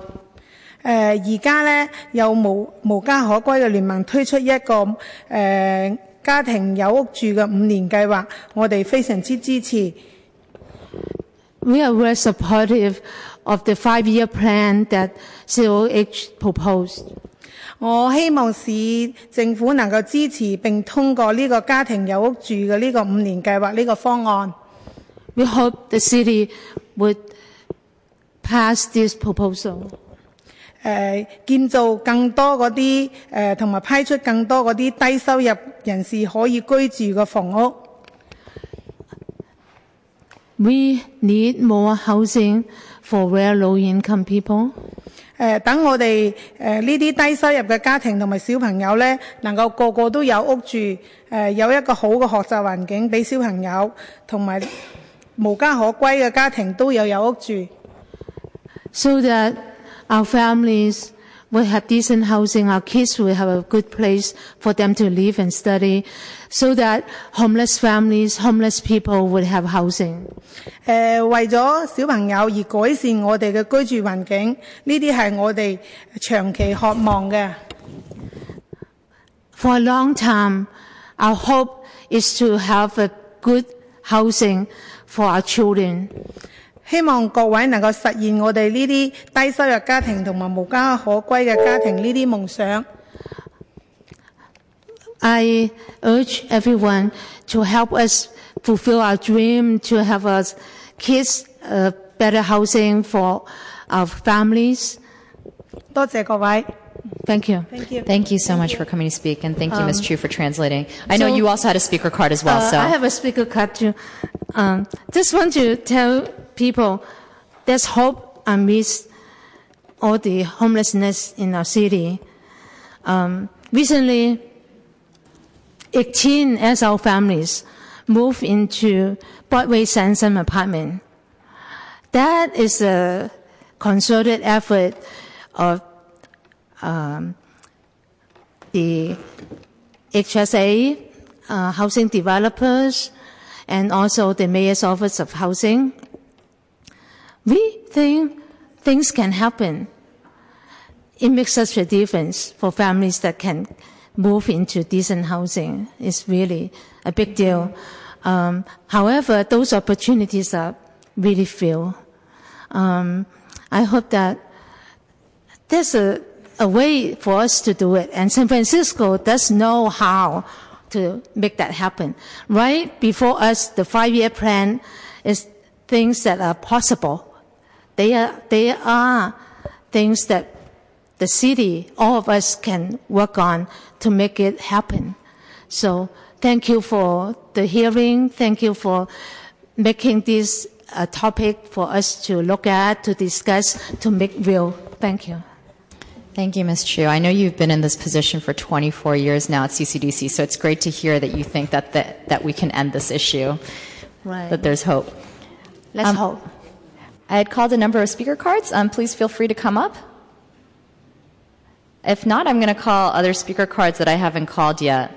誒而家咧有無無家可歸嘅聯盟推出一個誒、家庭有屋住嘅五年計劃，我哋非常之支持。We are very supportive of the five-year plan that COH proposed. 我希望市政府能夠支持並通過呢個家庭有屋住嘅呢個五年計劃呢個方案。We hope the city would pass this proposal. 誒、建造更多嗰啲誒，同埋批出更多嗰啲低收入人士可以居住嘅房屋。We need more housing for very low-income people. 誒、等我哋誒呢啲低收入嘅家庭同埋小朋友咧，能夠個個都有屋住，誒、有一個好嘅學習環境俾小朋友，同埋無家可歸嘅家庭都有有屋住。so that our families will have decent housing, our kids will have a good place for them to live and study, so that homeless families, homeless people would have housing. 誒、為咗小朋友而改善我哋嘅居住環境，呢啲係我哋長期渴望嘅。For a long time, our hope is to have a good housing for our children. 希望各位能够实现我哋呢啲低收入家庭同埋无家可归嘅家庭呢啲梦想。 I urge everyone to help us fulfill our dream to have us kids uh, better housing for our families. 多谢各位。 Thank you. Thank you. Thank you so much for coming to speak, and thank you, Ms. Um, Chu, for translating. I know so- you also had a speaker card as well, Uh, so. I have a speaker card too. Um, just want to tell people there's hope amidst all the homelessness in our city. Um, recently, 18 SL families moved into Broadway Sansom apartment. That is a concerted effort of um, the HSA, uh, housing developers and also the mayor's office of housing. We think things can happen. It makes such a difference for families that can move into decent housing. It's really a big deal. Um, however, those opportunities are really few. Um, I hope that there's a, a way for us to do it, and San Francisco does know how to make that happen. Right before us, the five-year plan is things that are possible. They are, they are things that the city, all of us can work on to make it happen. So thank you for the hearing. Thank you for making this a topic for us to look at, to discuss, to make real. Thank you. Thank you, Ms. Chu. I know you've been in this position for 24 years now at CCDC, so it's great to hear that you think that, that, that we can end this issue, Right. that there's hope. Let's Um, hope. I had called a number of speaker cards. Um, please feel free to come up. If not, I'm going to call other speaker cards that I haven't called yet.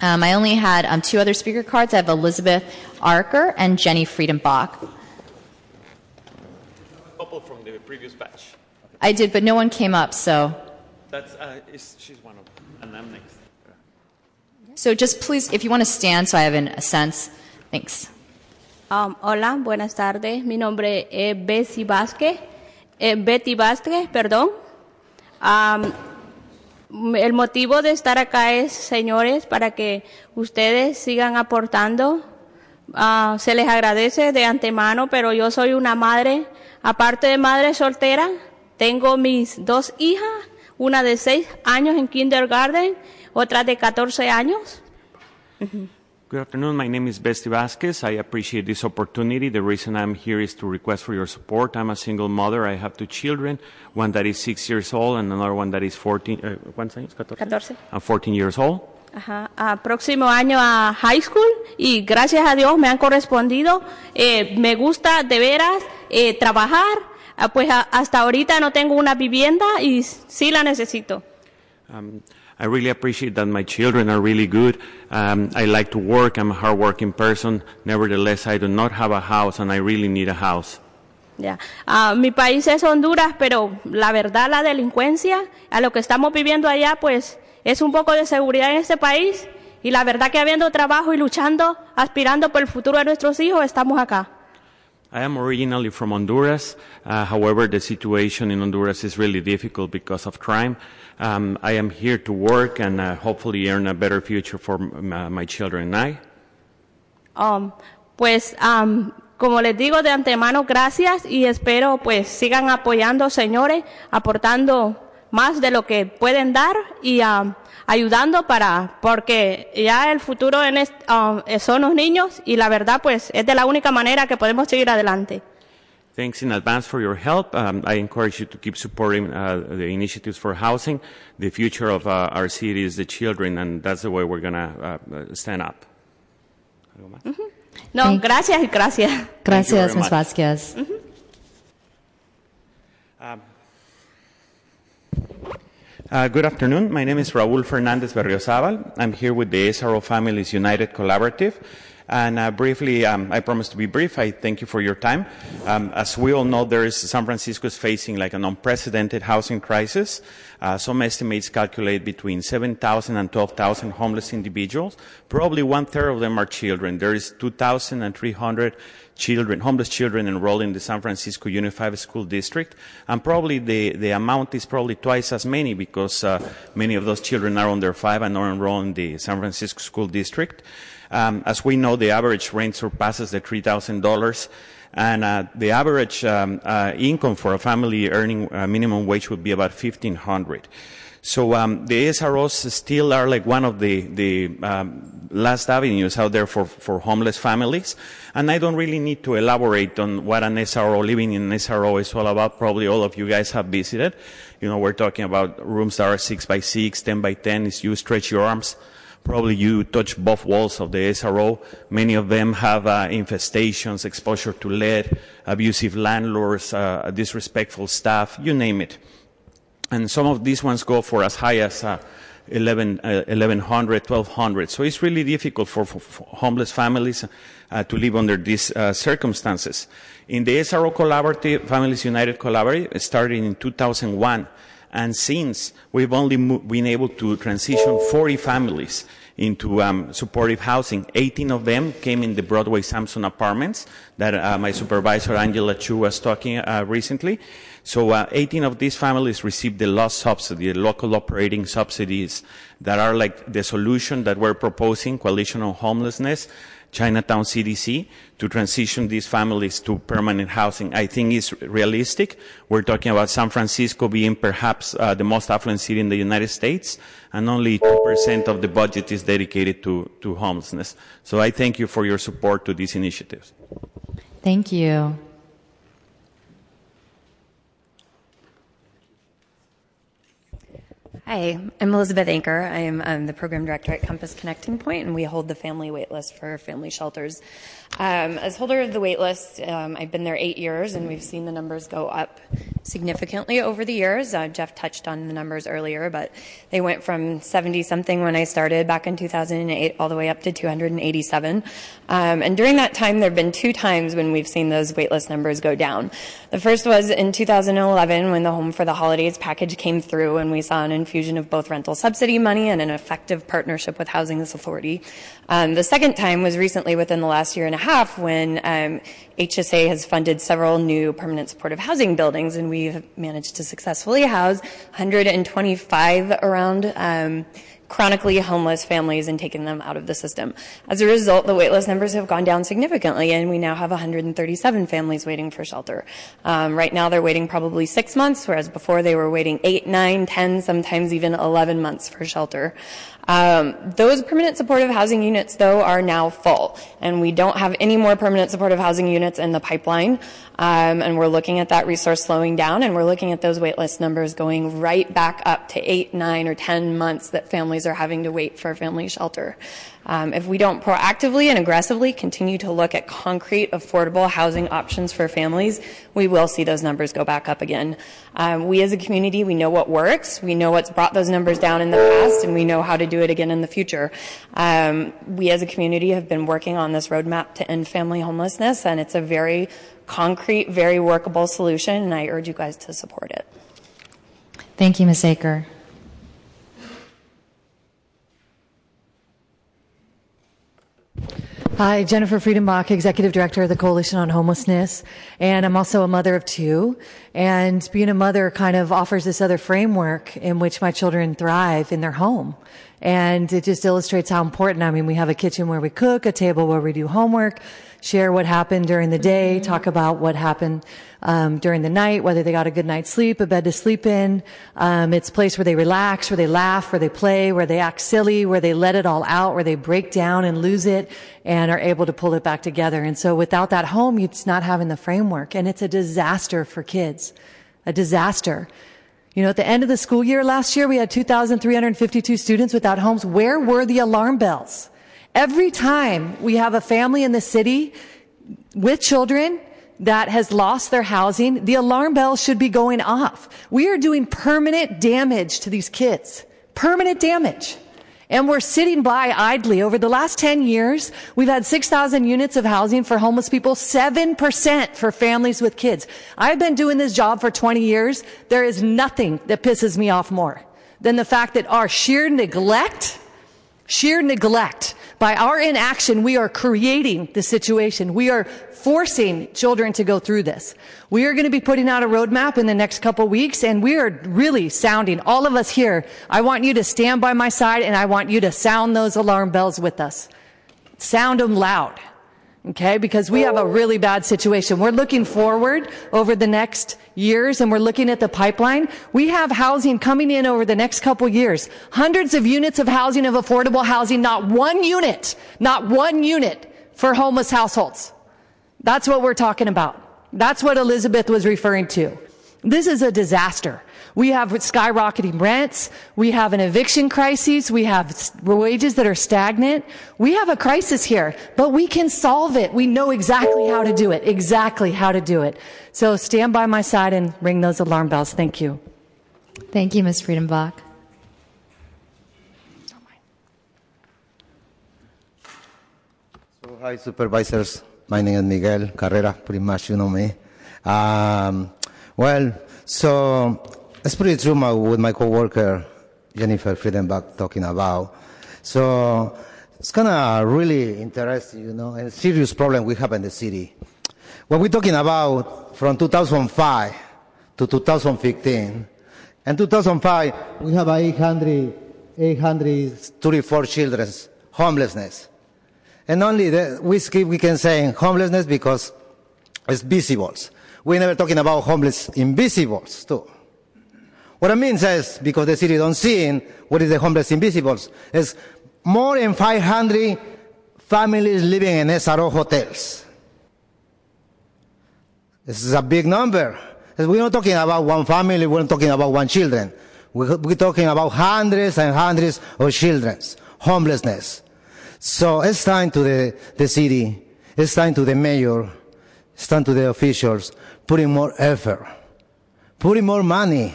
Um, I only had um, two other speaker cards. I have Elizabeth Anker and Jenny Friedenbach. couple from the previous batch. I did, but no one came up, so. That's uh, is, she's one of them, and I'm next. So just please, if you want to stand so I have an, a sense. Thanks. Um, hola, buenas tardes. Mi nombre es Bessie Vázquez. Eh, Betty Vázquez, perdón. Am, el motivo de estar acá es, señores, para que ustedes sigan aportando. Ah, se les agradece de antemano, pero yo soy una madre, aparte de madre soltera, tengo mis dos hijas, una de seis años en kindergarten, otra de 14 años. Good afternoon. My name is Bestie Vasquez. I appreciate this opportunity. The reason I'm here is to request for your support. I'm a single mother. I have two children, one that is six years old and another one that is 14. Uh, ¿Cuántos años? 14. 14. I'm 14 years old. Ajá, próximo año a high school y gracias a Dios me han correspondido. Eh, me gusta de veras eh, trabajar. Ah, pues a- hasta ahorita no tengo una vivienda y sí la necesito. Um, I really appreciate that my children are really good. Um, I like to work. I'm a hardworking person. Nevertheless, I do not have a house and I really need a house. Ya. Ah, mi país es Honduras, pero la verdad la delincuencia, a lo que estamos viviendo allá, pues es un poco de seguridad en este país y la verdad que habiendo trabajo y luchando, aspirando por el futuro de nuestros hijos, estamos acá. I am originally from Honduras. Uh, however, the situation in Honduras is really difficult because of crime. Um, I am here to work and uh, hopefully earn a better future for uh, my children and I. Um, pues, um, como les digo de antemano, gracias y espero pues sigan apoyando, señores, aportando más de lo que pueden dar y um, ayudando para, porque ya el futuro en est- um, son los niños y la verdad pues es de la única manera que podemos seguir adelante. Thanks in advance for your help. Um, I encourage you to keep supporting uh, the initiatives for housing. The future of uh, our city is the children, and that's the way we're going to uh, stand up. No, Thank- gracias y gracias. Gracias, Ms. Vasquez. Uh, good afternoon. My name is Raul Fernandez Berriozabal. I'm here with the SRO Families United Collaborative. And uh, briefly, um, I promise to be brief. I thank you for your time. Um, as we all know, there is San Francisco is facing like an unprecedented housing crisis. Uh, some estimates calculate between 7,000 and 12,000 homeless individuals. Probably one third of them are children. There is 2,300 children, homeless children enrolled in the San Francisco Unified School District, and probably the, the amount is probably twice as many because uh, many of those children are under five and are enrolled in the San Francisco School District. Um, as we know, the average rent surpasses the $3,000, and uh, the average um, uh, income for a family earning uh, minimum wage would be about 1,500. So um, the SROs still are like one of the, the um, last avenues out there for, for homeless families. And I don't really need to elaborate on what an SRO, living in an SRO is all about. Probably all of you guys have visited. You know, we're talking about rooms that are six by six, ten by ten. Is you stretch your arms. Probably you touch both walls of the SRO. Many of them have uh, infestations, exposure to lead, abusive landlords, uh, disrespectful staff, you name it and some of these ones go for as high as uh, 11, uh, 1100, 1200. So it's really difficult for, for, for homeless families uh, to live under these uh, circumstances. In the SRO Collaborative, Families United Collaborative, it started in 2001. And since we've only been able to transition 40 families into um, supportive housing. 18 of them came in the Broadway Sansom apartments that uh, my supervisor Angela Chu was talking uh, recently. So uh, 18 of these families received the LOSP subsidy, the local operating subsidies that are like the solution that we're proposing, Coalition on Homelessness, Chinatown CDC, to transition these families to permanent housing. I think is realistic. We're talking about San Francisco being perhaps uh, the most affluent city in the United States, and only 2% of the budget is dedicated to, to homelessness. So I thank you for your support to these initiatives. Thank you. Hi, I'm Elizabeth Anker. I am the program director at Compass Connecting Point, and we hold the family waitlist for family shelters. Um, as holder of the waitlist, um, I've been there eight years, and we've seen the numbers go up significantly over the years. Uh, Jeff touched on the numbers earlier, but they went from 70 something when I started back in 2008 all the way up to 287. Um, and during that time, there have been two times when we've seen those waitlist numbers go down. The first was in 2011 when the Home for the Holidays package came through, and we saw an infusion of both rental subsidy money and an effective partnership with Housing Authority. Um, the second time was recently within the last year and a half when um, HSA has funded several new permanent supportive housing buildings, and we've managed to successfully house 125 around. Um, chronically homeless families and taken them out of the system. As a result, the waitlist numbers have gone down significantly, and we now have 137 families waiting for shelter. Um, right now, they're waiting probably six months, whereas before they were waiting eight, nine, ten, sometimes even 11 months for shelter. Um, those permanent supportive housing units, though, are now full, and we don't have any more permanent supportive housing units in the pipeline. Um, and we're looking at that resource slowing down, and we're looking at those waitlist numbers going right back up to eight, nine, or ten months that families are having to wait for family shelter. Um, if we don't proactively and aggressively continue to look at concrete, affordable housing options for families, we will see those numbers go back up again. Um, we as a community, we know what works, we know what's brought those numbers down in the past, and we know how to do it again in the future. Um, we as a community have been working on this roadmap to end family homelessness, and it's a very concrete, very workable solution, and I urge you guys to support it. Thank you, Ms. Anker. Hi, Jennifer Friedenbach, Executive Director of the Coalition on Homelessness. And I'm also a mother of two. And being a mother kind of offers this other framework in which my children thrive in their home. And it just illustrates how important. I mean, we have a kitchen where we cook, a table where we do homework, share what happened during the day, talk about what happened um, during the night, whether they got a good night's sleep, a bed to sleep in. Um, it's a place where they relax, where they laugh, where they play, where they act silly, where they let it all out, where they break down and lose it and are able to pull it back together. And so without that home, it's not having the framework. And it's a disaster for kids. A disaster. You know, at the end of the school year last year, we had 2,352 students without homes. Where were the alarm bells? Every time we have a family in the city with children that has lost their housing, the alarm bell should be going off. We are doing permanent damage to these kids. Permanent damage. And we're sitting by idly. Over the last 10 years, we've had 6,000 units of housing for homeless people, 7% for families with kids. I've been doing this job for 20 years. There is nothing that pisses me off more than the fact that our sheer neglect, sheer neglect by our inaction, we are creating the situation. We are forcing children to go through this. We are going to be putting out a roadmap in the next couple weeks and we are really sounding, all of us here, I want you to stand by my side and I want you to sound those alarm bells with us. Sound them loud. Okay, because we have a really bad situation. We're looking forward over the next years and we're looking at the pipeline. We have housing coming in over the next couple years. Hundreds of units of housing, of affordable housing, not one unit, not one unit for homeless households. That's what we're talking about. That's what Elizabeth was referring to. This is a disaster. We have skyrocketing rents. We have an eviction crisis. We have wages that are stagnant. We have a crisis here, but we can solve it. We know exactly how to do it, exactly how to do it. So stand by my side and ring those alarm bells. Thank you. Thank you, Ms. Friedenbach. So, hi, supervisors. My name is Miguel Carrera. Pretty much you know me. Um, well, so it's pretty true my, with my coworker Jennifer Friedenbach talking about. So it's kind of really interesting, you know, and serious problem we have in the city. What we're talking about from 2005 to 2015, in 2005 we have 800, 834 children homelessness. And only the, we, skip, we can say homelessness because it's visibles. We're never talking about homeless invisibles too. What I mean is, because the city don't see in what is the homeless invisibles, is more than 500 families living in SRO hotels. This is a big number. We're not talking about one family, we're not talking about one children. We're, talking about hundreds and hundreds of children, homelessness. So it's time to the, the city, it's time to the mayor, it's time to the officials, putting more effort, putting more money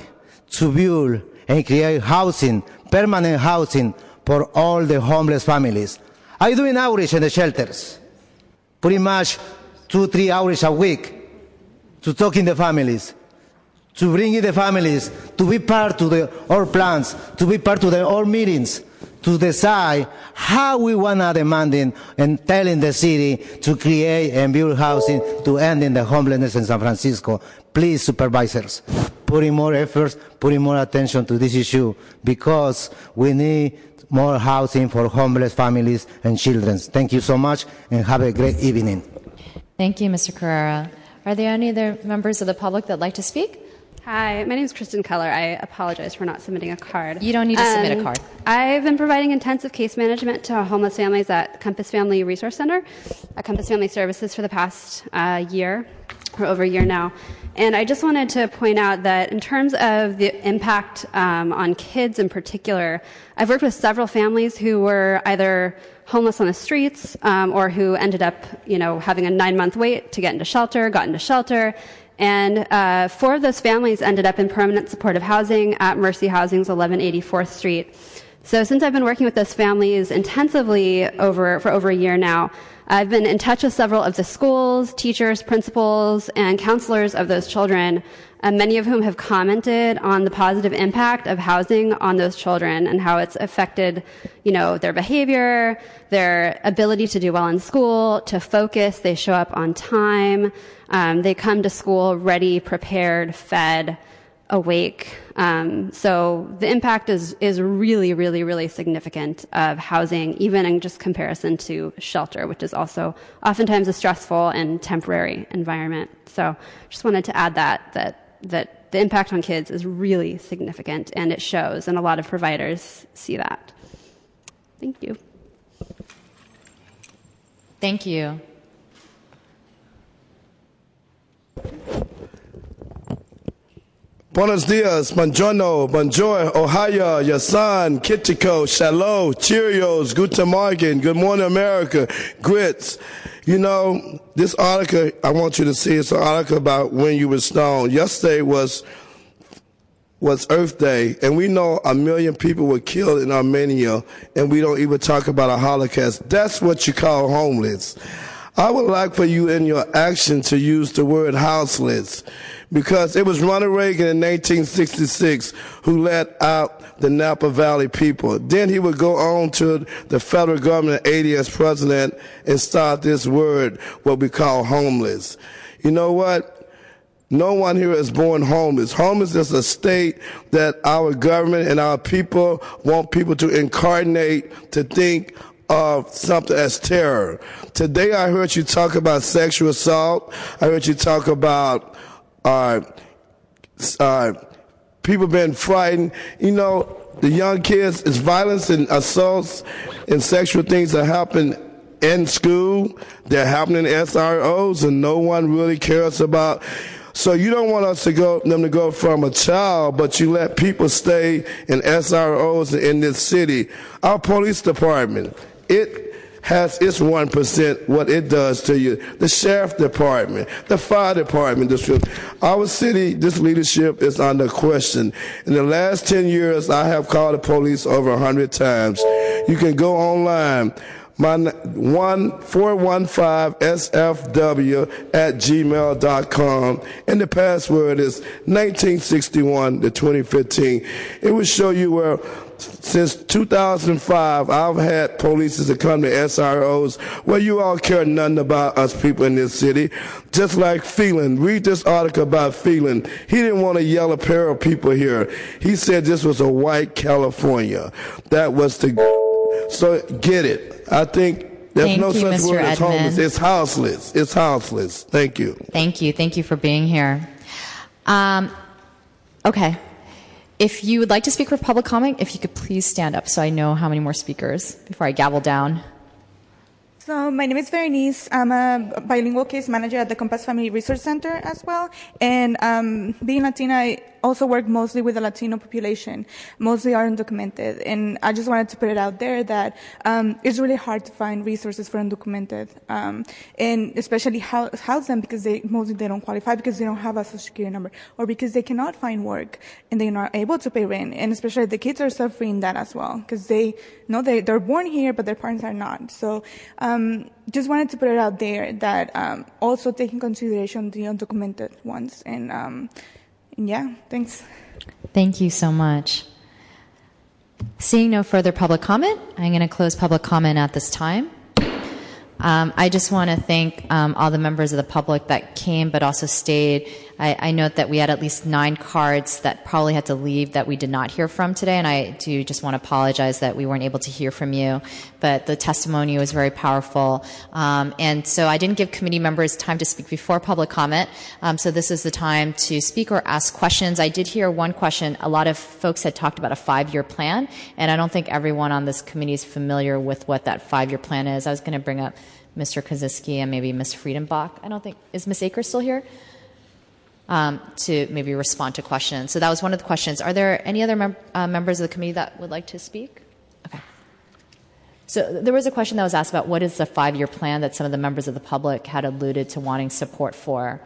to build and create housing, permanent housing for all the homeless families. I do an outreach in the shelters, pretty much two, three hours a week to talk in the families, to bring in the families, to be part of the, our plans, to be part of the, our meetings, to decide how we want to demanding and telling the city to create and build housing to end in the homelessness in San Francisco. Please, supervisors, putting more efforts, putting more attention to this issue because we need more housing for homeless families and children. Thank you so much and have a great evening. Thank you, Mr. Carrera. Are there any other members of the public that'd like to speak? Hi, my name is Kristen Keller. I apologize for not submitting a card. You don't need to um, submit a um, card. I've been providing intensive case management to homeless families at Compass Family Resource Center, at Compass Family Services for the past uh, year, or over a year now. And I just wanted to point out that in terms of the impact um, on kids in particular, I've worked with several families who were either homeless on the streets um, or who ended up, you know, having a nine-month wait to get into shelter, got into shelter, and uh, four of those families ended up in permanent supportive housing at Mercy Housing's 1184th Street. So since I've been working with those families intensively over, for over a year now, I've been in touch with several of the schools, teachers, principals, and counselors of those children, many of whom have commented on the positive impact of housing on those children and how it's affected, you know, their behavior, their ability to do well in school, to focus, they show up on time, um, they come to school ready, prepared, fed, awake. Um, so the impact is is really, really, really significant of housing, even in just comparison to shelter, which is also oftentimes a stressful and temporary environment. So just wanted to add that that that the impact on kids is really significant, and it shows, and a lot of providers see that. Thank you. Thank you. Buenos dias, buongiorno, bonjour, ohio, yasan, kitiko, shalom, cheerios, guten morgen, good morning America, grits. You know, this article, I want you to see, it's an article about when you were stoned. Yesterday was was Earth Day, and we know a million people were killed in Armenia, and we don't even talk about a Holocaust. That's what you call homeless. I would like for you in your action to use the word houseless because it was Ronald Reagan in 1966 who let out the Napa Valley people. Then he would go on to the federal government 80 as president and start this word, what we call homeless. You know what? No one here is born homeless. Homeless is a state that our government and our people want people to incarnate to think of something as terror. Today I heard you talk about sexual assault. I heard you talk about uh, uh, people being frightened. You know, the young kids, it's violence and assaults and sexual things that happen in school. They're happening in SROs and no one really cares about so you don't want us to go them to go from a child, but you let people stay in SROs in this city. Our police department, it has its 1% what it does to you. The sheriff department, the fire department, this, our city, this leadership is under question. In the last 10 years, I have called the police over 100 times. You can go online My one four one five SFW at gmail.com and the password is 1961 to 2015. It will show you where since 2005 I've had police that come to SROs where you all care nothing about us people in this city. Just like Phelan. Read this article about Phelan. He didn't want to yell a pair of people here. He said this was a white California. That was the so get it. I think there's Thank no you, such Mr. word as homeless. It's houseless. It's houseless. Thank you. Thank you. Thank you for being here. Um, okay. If you would like to speak for public comment, if you could please stand up so I know how many more speakers before I gavel down. So my name is Berenice. I'm a bilingual case manager at the Compass Family Resource Center as well. And um, being Latina, also work mostly with the Latino population. Mostly are undocumented. And I just wanted to put it out there that um, it's really hard to find resources for undocumented, um, and especially house, house them because they mostly they don't qualify because they don't have a social security number or because they cannot find work and they're not able to pay rent. And especially the kids are suffering that as well because they know they they're born here but their parents are not. So um, just wanted to put it out there that um, also take in consideration the undocumented ones. And um, yeah, thanks. Thank you so much. Seeing no further public comment, I'm going to close public comment at this time. Um, I just want to thank um, all the members of the public that came but also stayed. I, I note that we had at least nine cards that probably had to leave that we did not hear from today, and I do just want to apologize that we weren't able to hear from you. But the testimony was very powerful. Um, and so I didn't give committee members time to speak before public comment. Um, so this is the time to speak or ask questions. I did hear one question. A lot of folks had talked about a five year plan, and I don't think everyone on this committee is familiar with what that five year plan is. I was going to bring up Mr. Kositsky and maybe Ms. Friedenbach. I don't think, is Ms. Ankers still here? Um, to maybe respond to questions. So that was one of the questions. Are there any other mem- uh, members of the committee that would like to speak? Okay. So there was a question that was asked about what is the five year plan that some of the members of the public had alluded to wanting support for.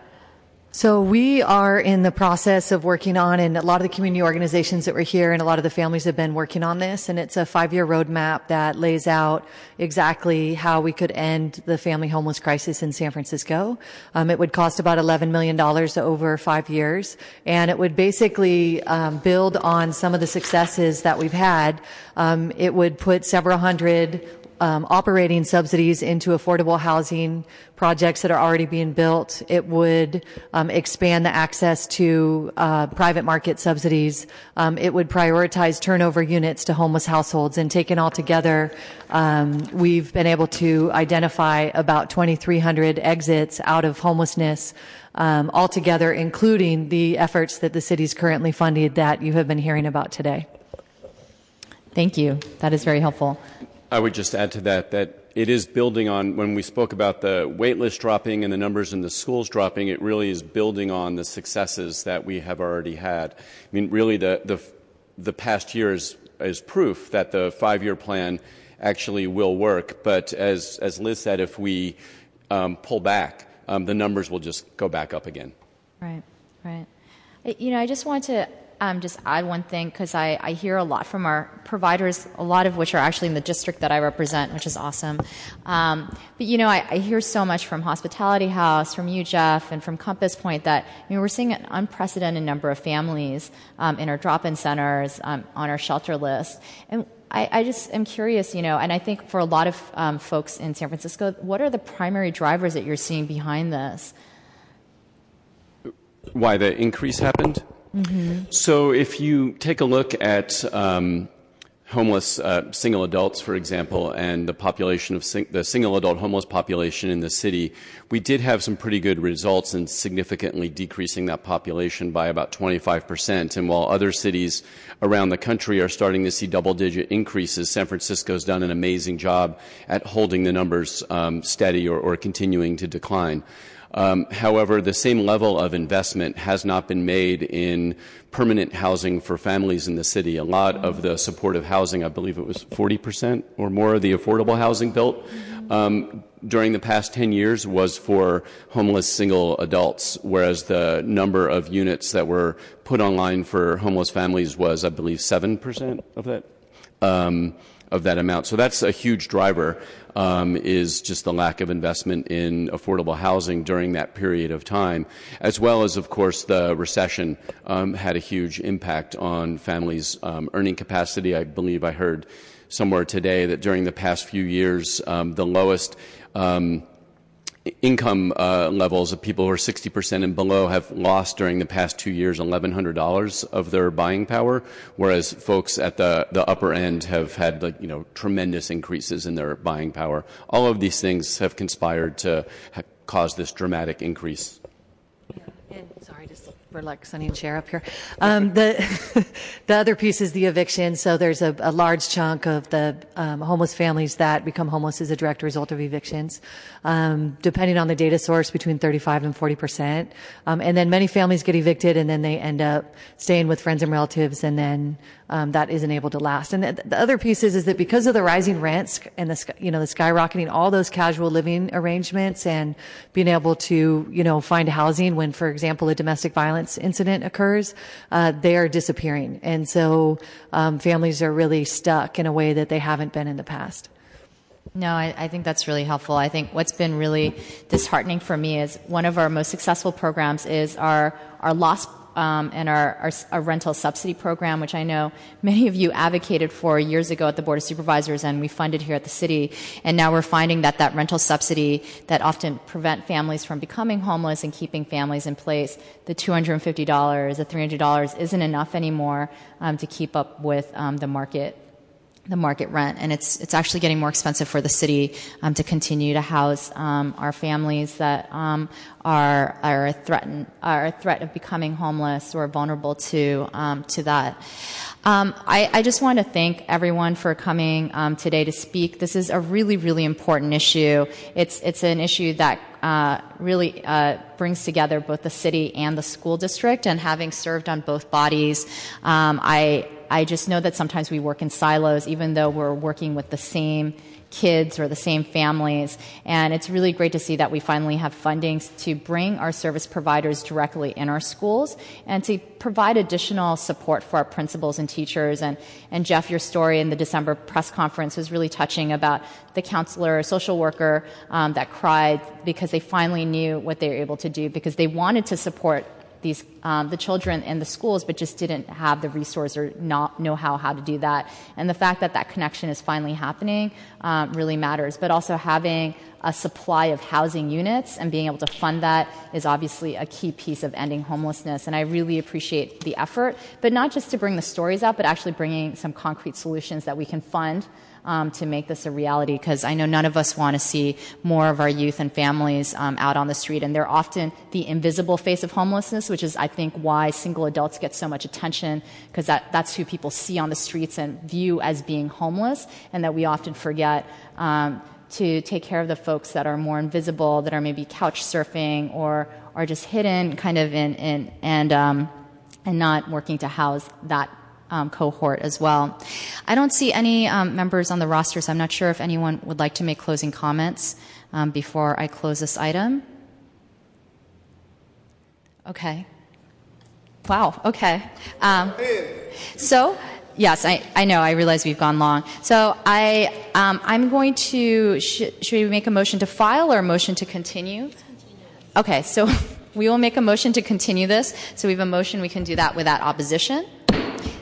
So we are in the process of working on, and a lot of the community organizations that were here and a lot of the families have been working on this, and it's a five-year roadmap that lays out exactly how we could end the family homeless crisis in San Francisco. Um, it would cost about $11 million over five years, and it would basically um, build on some of the successes that we've had. Um, it would put several hundred um, operating subsidies into affordable housing projects that are already being built. It would um, expand the access to uh, private market subsidies. Um, it would prioritize turnover units to homeless households. And taken all together, um, we've been able to identify about 2,300 exits out of homelessness. Um, altogether, including the efforts that the city's currently funded that you have been hearing about today. Thank you. That is very helpful. I would just add to that that it is building on when we spoke about the wait list dropping and the numbers in the schools dropping, it really is building on the successes that we have already had. I mean, really, the, the, the past year is, is proof that the five year plan actually will work. But as, as Liz said, if we um, pull back, um, the numbers will just go back up again. Right, right. You know, I just want to um, just add one thing because I, I hear a lot from our providers, a lot of which are actually in the district that I represent, which is awesome. Um, but you know, I, I hear so much from Hospitality House, from you, Jeff, and from Compass Point that we're seeing an unprecedented number of families um, in our drop-in centers, um, on our shelter list, and I, I, just am curious, you know, and I think for a lot of um, folks in San Francisco, what are the primary drivers that you're seeing behind this? Why the increase happened? Mm-hmm. So if you take a look at um, homeless uh, single adults, for example, and the population of sing- the single adult homeless population in the city, we did have some pretty good results in significantly decreasing that population by about 25%. And while other cities around the country are starting to see double digit increases, San Francisco's done an amazing job at holding the numbers um, steady or, or continuing to decline. Um, however, the same level of investment has not been made in permanent housing for families in the city. A lot of the supportive housing, I believe it was 40% or more of the affordable housing built um, during the past 10 years was for homeless single adults, whereas the number of units that were put online for homeless families was, I believe, 7% of that. Um, of that amount. So that's a huge driver. Um, is just the lack of investment in affordable housing during that period of time, as well as, of course, the recession um, had a huge impact on families' um, earning capacity. I believe I heard somewhere today that during the past few years, the lowest um, income uh, levels of people who are 60% and below have lost during the past two years $1,100 of their buying power, whereas folks at the, the upper end have had like, you know, tremendous increases in their buying power. All of these things have conspired to ha- cause this dramatic increase. For like Sonny and Cher up here. Um, the the other piece is the eviction. So there's a, a large chunk of the um, homeless families that become homeless as a direct result of evictions, um, depending on the data source, between 35 and 40 percent. Um, and then many families get evicted, and then they end up staying with friends and relatives, and then um, that isn't able to last. And the, the, other piece is, is that because of the rising rents and the you know the skyrocketing, all those casual living arrangements and being able to you know find housing when, for example, a domestic violence incident occurs, uh, they are disappearing, and so um, families are really stuck in a way that they haven't been in the past. No, I, I, think that's really helpful. I think what's been really disheartening for me is one of our most successful programs is our our LOSP um, and our, our, our, rental subsidy program, which I know many of you advocated for years ago at the Board of Supervisors, and we funded here at the city. And now we're finding that that rental subsidy that often prevent families from becoming homeless and keeping families in place, the $250, the $300 isn't enough anymore um, to keep up with um, the market the market rent, and it's it's actually getting more expensive for the city um, to continue to house um, our families that um, are are threatened are a threat of becoming homeless or vulnerable to um, to that. Um, I, I, just want to thank everyone for coming um, today to speak. This is a really really important issue. It's it's an issue that uh, really uh, brings together both the city and the school district. And having served on both bodies, I I just know that sometimes we work in silos, even though we're working with the same kids or the same families. And it's really great to see that we finally have fundings to bring our service providers directly in our schools and to provide additional support for our principals and teachers. And, and Jeff, your story in the December press conference was really touching about the counselor, social worker um, that cried because they finally knew what they were able to do because they wanted to support these um, the children in the schools, but just didn't have the resource or not know how how to do that. And the fact that that connection is finally happening um, really matters. But also having a supply of housing units and being able to fund that is obviously a key piece of ending homelessness. And I really appreciate the effort, but not just to bring the stories out, but actually bringing some concrete solutions that we can fund um, to make this a reality because I know none of us want to see more of our youth and families um, out on the street. And they're often the invisible face of homelessness, which is, I think, why single adults get so much attention because that, that's who people see on the streets and view as being homeless, and that we often forget. Um, to take care of the folks that are more invisible, that are maybe couch surfing or are just hidden, kind of in, in and um, and not working to house that um, cohort as well. I don't see any um, members on the roster, so I'm not sure if anyone would like to make closing comments um, before I close this item. Okay. Wow, okay. Um, so, yes, I, I know, I realize we've gone long. So I, um, I'm going to, sh- should we make a motion to file or a motion to continue? Okay, so we will make a motion to continue this. So we have a motion, we can do that without opposition.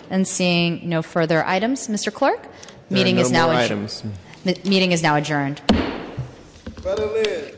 And seeing no further items, Mr. Clerk, There meeting are no is now more adj- items. m- meeting is now adjourned. Brother Lynn.